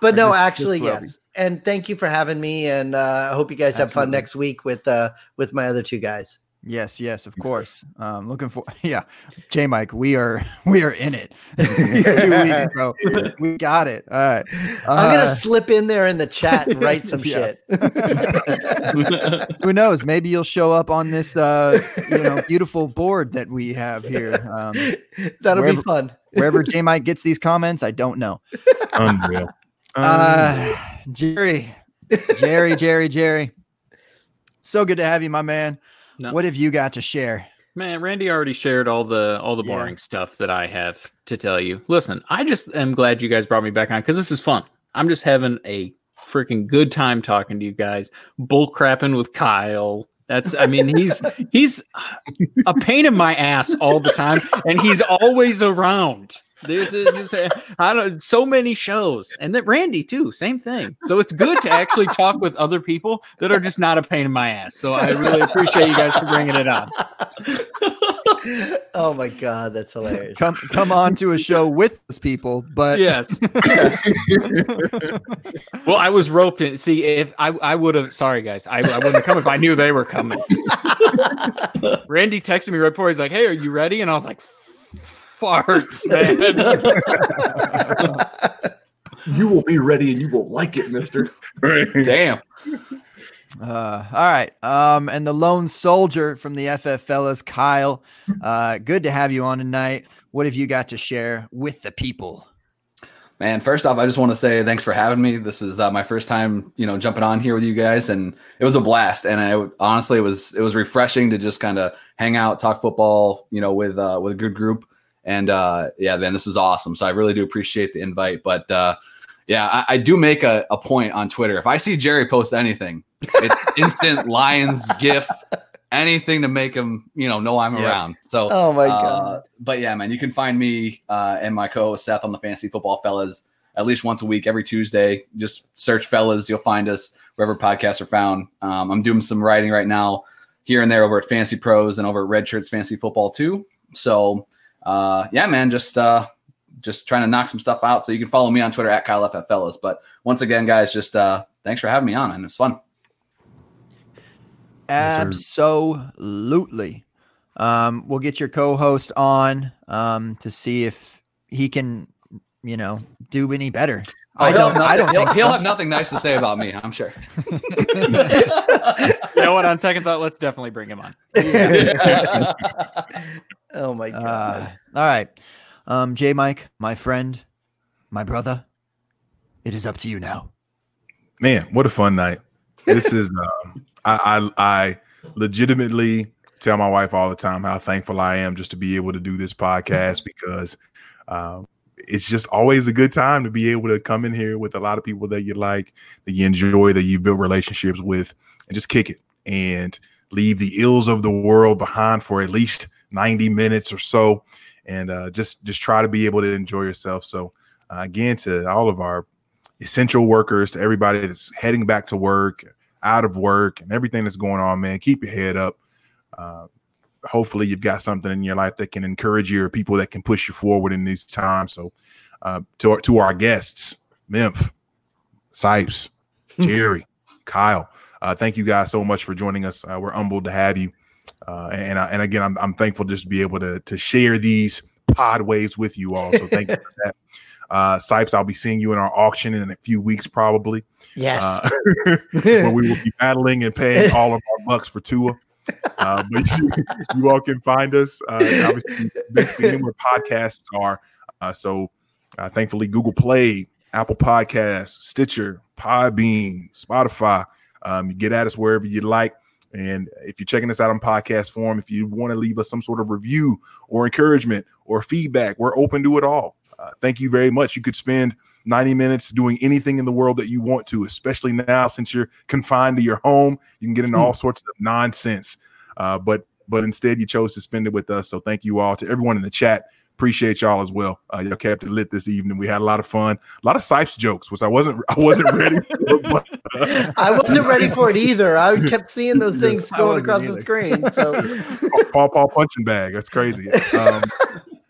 But Or no, just- actually, just yes. And thank you for having me. And uh, I hope you guys have fun next week with uh, with my other two guys. Yes, yes, of course. Um, looking for yeah, J Mike. We are we are in it. Weeks, bro. We got it. All right. I'm Uh, gonna slip in there in the chat and write some Yeah. shit. who knows? Maybe you'll show up on this uh, you know beautiful board that we have here. Um, That'll Wherever- be fun. wherever J Mike gets these comments, I don't know. Unreal. Unreal. Uh, Jerry, Jerry, Jerry, Jerry. So good to have you, my man. No. What have you got to share? Man, Randy already shared all the all the Yeah. boring stuff that I have to tell you. Listen, I just am glad you guys brought me back on because this is fun. I'm just having a freaking good time talking to you guys, bull crapping with Kyle. That's I mean, he's he's a pain in my ass all the time, and he's always around. This is just I don't so many shows, and that Randy too, same thing. So it's good to actually talk with other people that are just not a pain in my ass. So I really appreciate you guys for bringing it on. oh my god, that's hilarious. Come come on to a show with those people, but Yes. well, I was roped in. See, if I, I would have, sorry guys, I, I wouldn't have come if I knew they were coming. Randy texted me right before. He's like, "Hey, are you ready?" And I was like, "Farts, man." You will be ready and you will like it, Mister. Damn. Uh, all right. Um, and the lone soldier from the FF fellas, Kyle. Uh, good to have you on tonight. What have you got to share with the people? Man, first off, I just want to say thanks for having me. This is uh, my first time, you know, jumping on here with you guys, and it was a blast. And I honestly, it was it was refreshing to just kind of hang out, talk football, you know, with uh, with a good group. And uh, yeah, man, this is awesome. So I really do appreciate the invite. But uh, yeah, I, I do make a, a point on Twitter. If I see Jerry post anything, it's instant Lions GIF, anything to make him, you know, know I'm Yeah. around. So Oh my uh, god. but yeah, man, you can find me uh, and my co-host Seth on the Fantasy Football Fellas at least once a week, every Tuesday. Just search Fellas, you'll find us wherever podcasts are found. Um, I'm doing some writing right now, here and there over at Fantasy Pros and over at Red Shirts Fantasy Football too. So uh, yeah, man, just uh, just trying to knock some stuff out. So you can follow me on Twitter at Kyle FF Fellas. But once again, guys, just uh, thanks for having me on, and it's fun. Absolutely. Um, we'll get your co-host on um, to see if he can, you know, do any better. I he'll don't. have I don't nothing- think he'll, he'll have nothing nice to say about me. I'm sure. you know what? On second thought, let's definitely bring him on. Oh my god. Uh, all right. Um, J Mike, my friend, my brother, it is up to you now. man, what a fun night! This is um, I, I I legitimately tell my wife all the time how thankful I am just to be able to do this podcast because um, it's just always a good time to be able to come in here with a lot of people that you like, that you enjoy, that you've built relationships with, and just kick it and leave the ills of the world behind for at least 90 minutes or so. And uh, just just try to be able to enjoy yourself. So uh, again to all of our essential workers to everybody that's heading back to work out of work and everything that's going on man keep your head up. Uh, hopefully you've got something in your life that can encourage you or people that can push you forward in these times so uh, to, our, to our guests Memph, Sipes, Jerry, Kyle. Uh, thank you guys so much for joining us. Uh, we're humbled to have you. Uh, and and again, I'm, I'm thankful just to be able to to share these pod waves with you all. So thank you for that. Uh, Sipes, I'll be seeing you in our auction in a few weeks, probably, yes. uh, where we will be battling and paying all of our bucks for Tua. Uh, but you, you all can find us uh, obviously basically anywhere podcasts are. Uh, so uh, thankfully, Google Play, Apple Podcasts, Stitcher, Podbean, Spotify. Um, you get at us wherever you like. And if you're checking us out on podcast form, if you want to leave us some sort of review or encouragement or feedback, we're open to it all. Uh, thank you very much. You could spend 90 minutes doing anything in the world that you want to, especially now since you're confined to your home. You can get into all sorts of nonsense. Uh, but but instead you chose to spend it with us. So thank you all to everyone in the chat. Appreciate y'all as well. Uh, y'all kept it lit this evening. We had a lot of fun, a lot of Sipes jokes, which I wasn't I wasn't ready for. But, uh, I wasn't ready for it either. I kept seeing those things going wasn't across the screen. So Paw Paw punching bag. That's crazy. Um,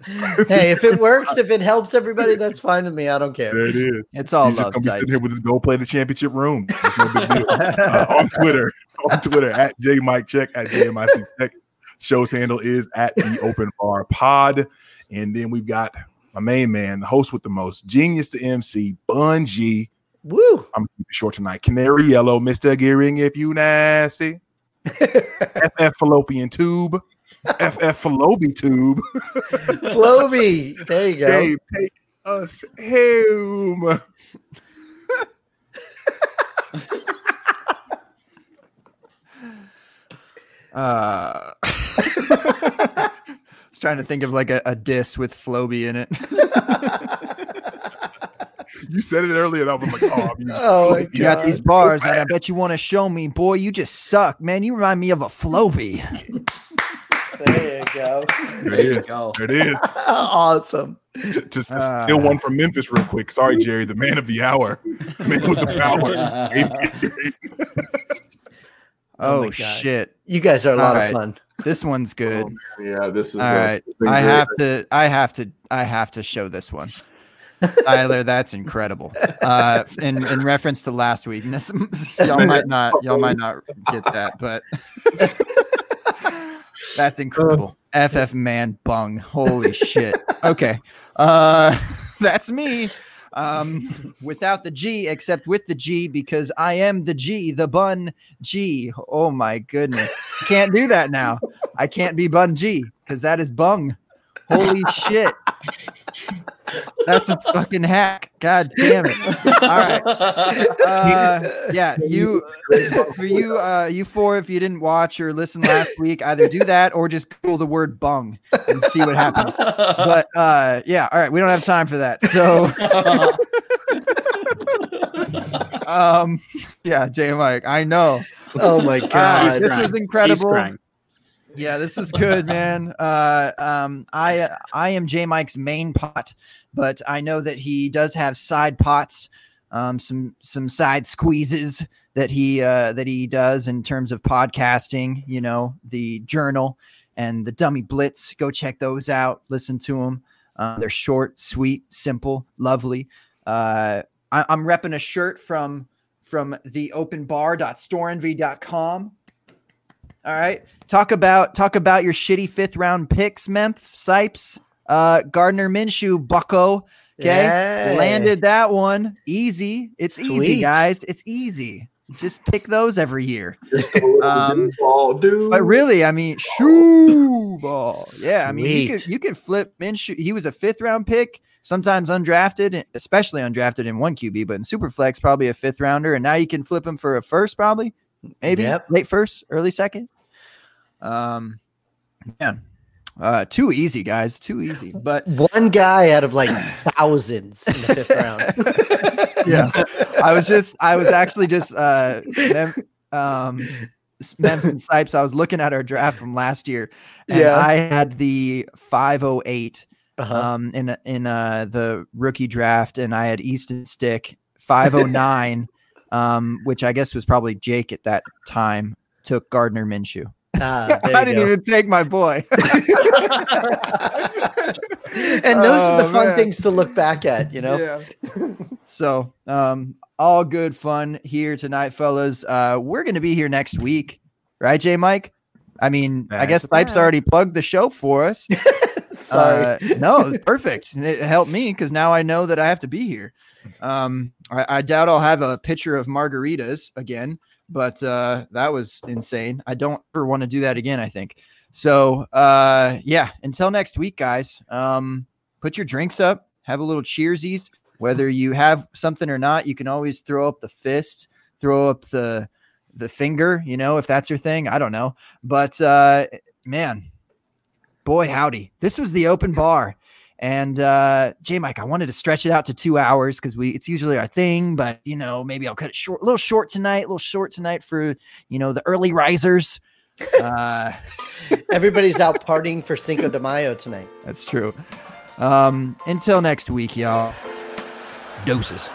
hey, if it works, if it helps everybody, that's fine with me. I don't care. there it is. It's all He's just gonna be sitting Sipes. here with his gold plated championship room. It's no big deal. Uh, on Twitter, on Twitter at J Mike Check at JMIC Check. Show's handle is at the Open Bar Pod, and then we've got my main man, the host with the most, genius to MC, Bun G. Woo! I'm gonna keep it short tonight. Canary Yellow, Mister Gearing, if you nasty. FF Fallopian Tube, FF Fallopi Tube. Flowbee. There you go. Dave, take us home. Uh, I was trying to think of like a, a diss with Flowbee in it. You said it earlier, and I was like, "Oh, I'm Oh my You got these bars that I bet you want to show me, boy. You just suck, man. You remind me of a Flowbee. There you go. There you go. There it is. awesome. Just, just Ah. steal one from Memphis real quick. Sorry, Jerry, the man of the hour, man with the power. Oh Oh, shit. You guys are a lot All right. of fun. This one's good. Yeah, this is All uh, right. I have to I have to I have to show this one. Tyler, that's incredible. Uh in, in reference to last week. y'all might not y'all might not get that, but that's incredible. FF man bung. Holy shit. Okay. Uh that's me. Um without the G except with the G because I am the G, the bun G. Oh my goodness. Can't do that now. I can't be bun G because that is bung. Holy shit. That's a fucking hack. God damn it. All right. Uh, yeah, you for you uh you four if you didn't watch or listen last week, either do that or just Google the word bung and see what happens. But uh yeah, all right, we don't have time for that. So um yeah, Jay Mike, I know. Oh my Uh, god. this was incredible. Yeah, this was good, man. Uh, um, I I am J Mike's main pot, but I know that he does have side pots, um, some some side squeezes that he uh, that he does in terms of podcasting. You know, the journal and the Dummy Blitz. Go check those out. Listen to them. Uh, they're short, sweet, simple, lovely. Uh, I, I'm repping a shirt from from the openbar.storenvy.com. All right. Talk about talk about your shitty fifth round picks, Memph, Sipes, uh, Gardner Minshew, Bucko. Okay. Yeah. Landed that one. Easy. It's easy, guys. It's easy. Just pick those every year. Just a little Um, ball. But really, I mean, shoe ball. Yeah, I mean, you could you could flip Minshew. He was a fifth round pick, sometimes undrafted, especially undrafted in one QB, but in Superflex, probably a fifth rounder. And now you can flip him for a first, probably, maybe Yep. late first, early second. Um, man, uh, too easy, guys, too easy. But one guy out of like thousands in the fifth round. yeah, I was just, I was actually just, uh, Mem- um, Memphis and Sipes. I was looking at our draft from last year, and Yeah. I had the 508 Uh-huh. um in in uh the rookie draft, and I had Easton Stick 509, um, which I guess was probably Jake at that time. Took Gardner Minshew. Ah, I didn't go. even take my boy. and those are the Oh, fun man. things to look back at, you know. Yeah. so, um, all good fun here tonight, fellas. Uh, we're gonna be here next week, right, Jay Mike? I mean, I guess to already plugged the show for us. Sorry. Uh, no, perfect. It helped me because now I know that I have to be here. Um, I, I doubt I'll have a picture of margaritas again, but uh, that was insane. I don't ever want to do that again. I think so. Uh, yeah. Until next week, guys. Um, put your drinks up. Have a little cheersies. Whether you have something or not, you can always throw up the fist, throw up the the finger. You know, if that's your thing. I don't know, but uh, man, boy howdy this was the open bar and uh j mike i wanted to stretch it out to two hours because we it's usually our thing but you know maybe i'll cut it short a little short tonight a little short tonight for you know the early risers Uh, Everybody's out partying for Cinco de Mayo tonight. that's true. Um, until next week, y'all. Doses.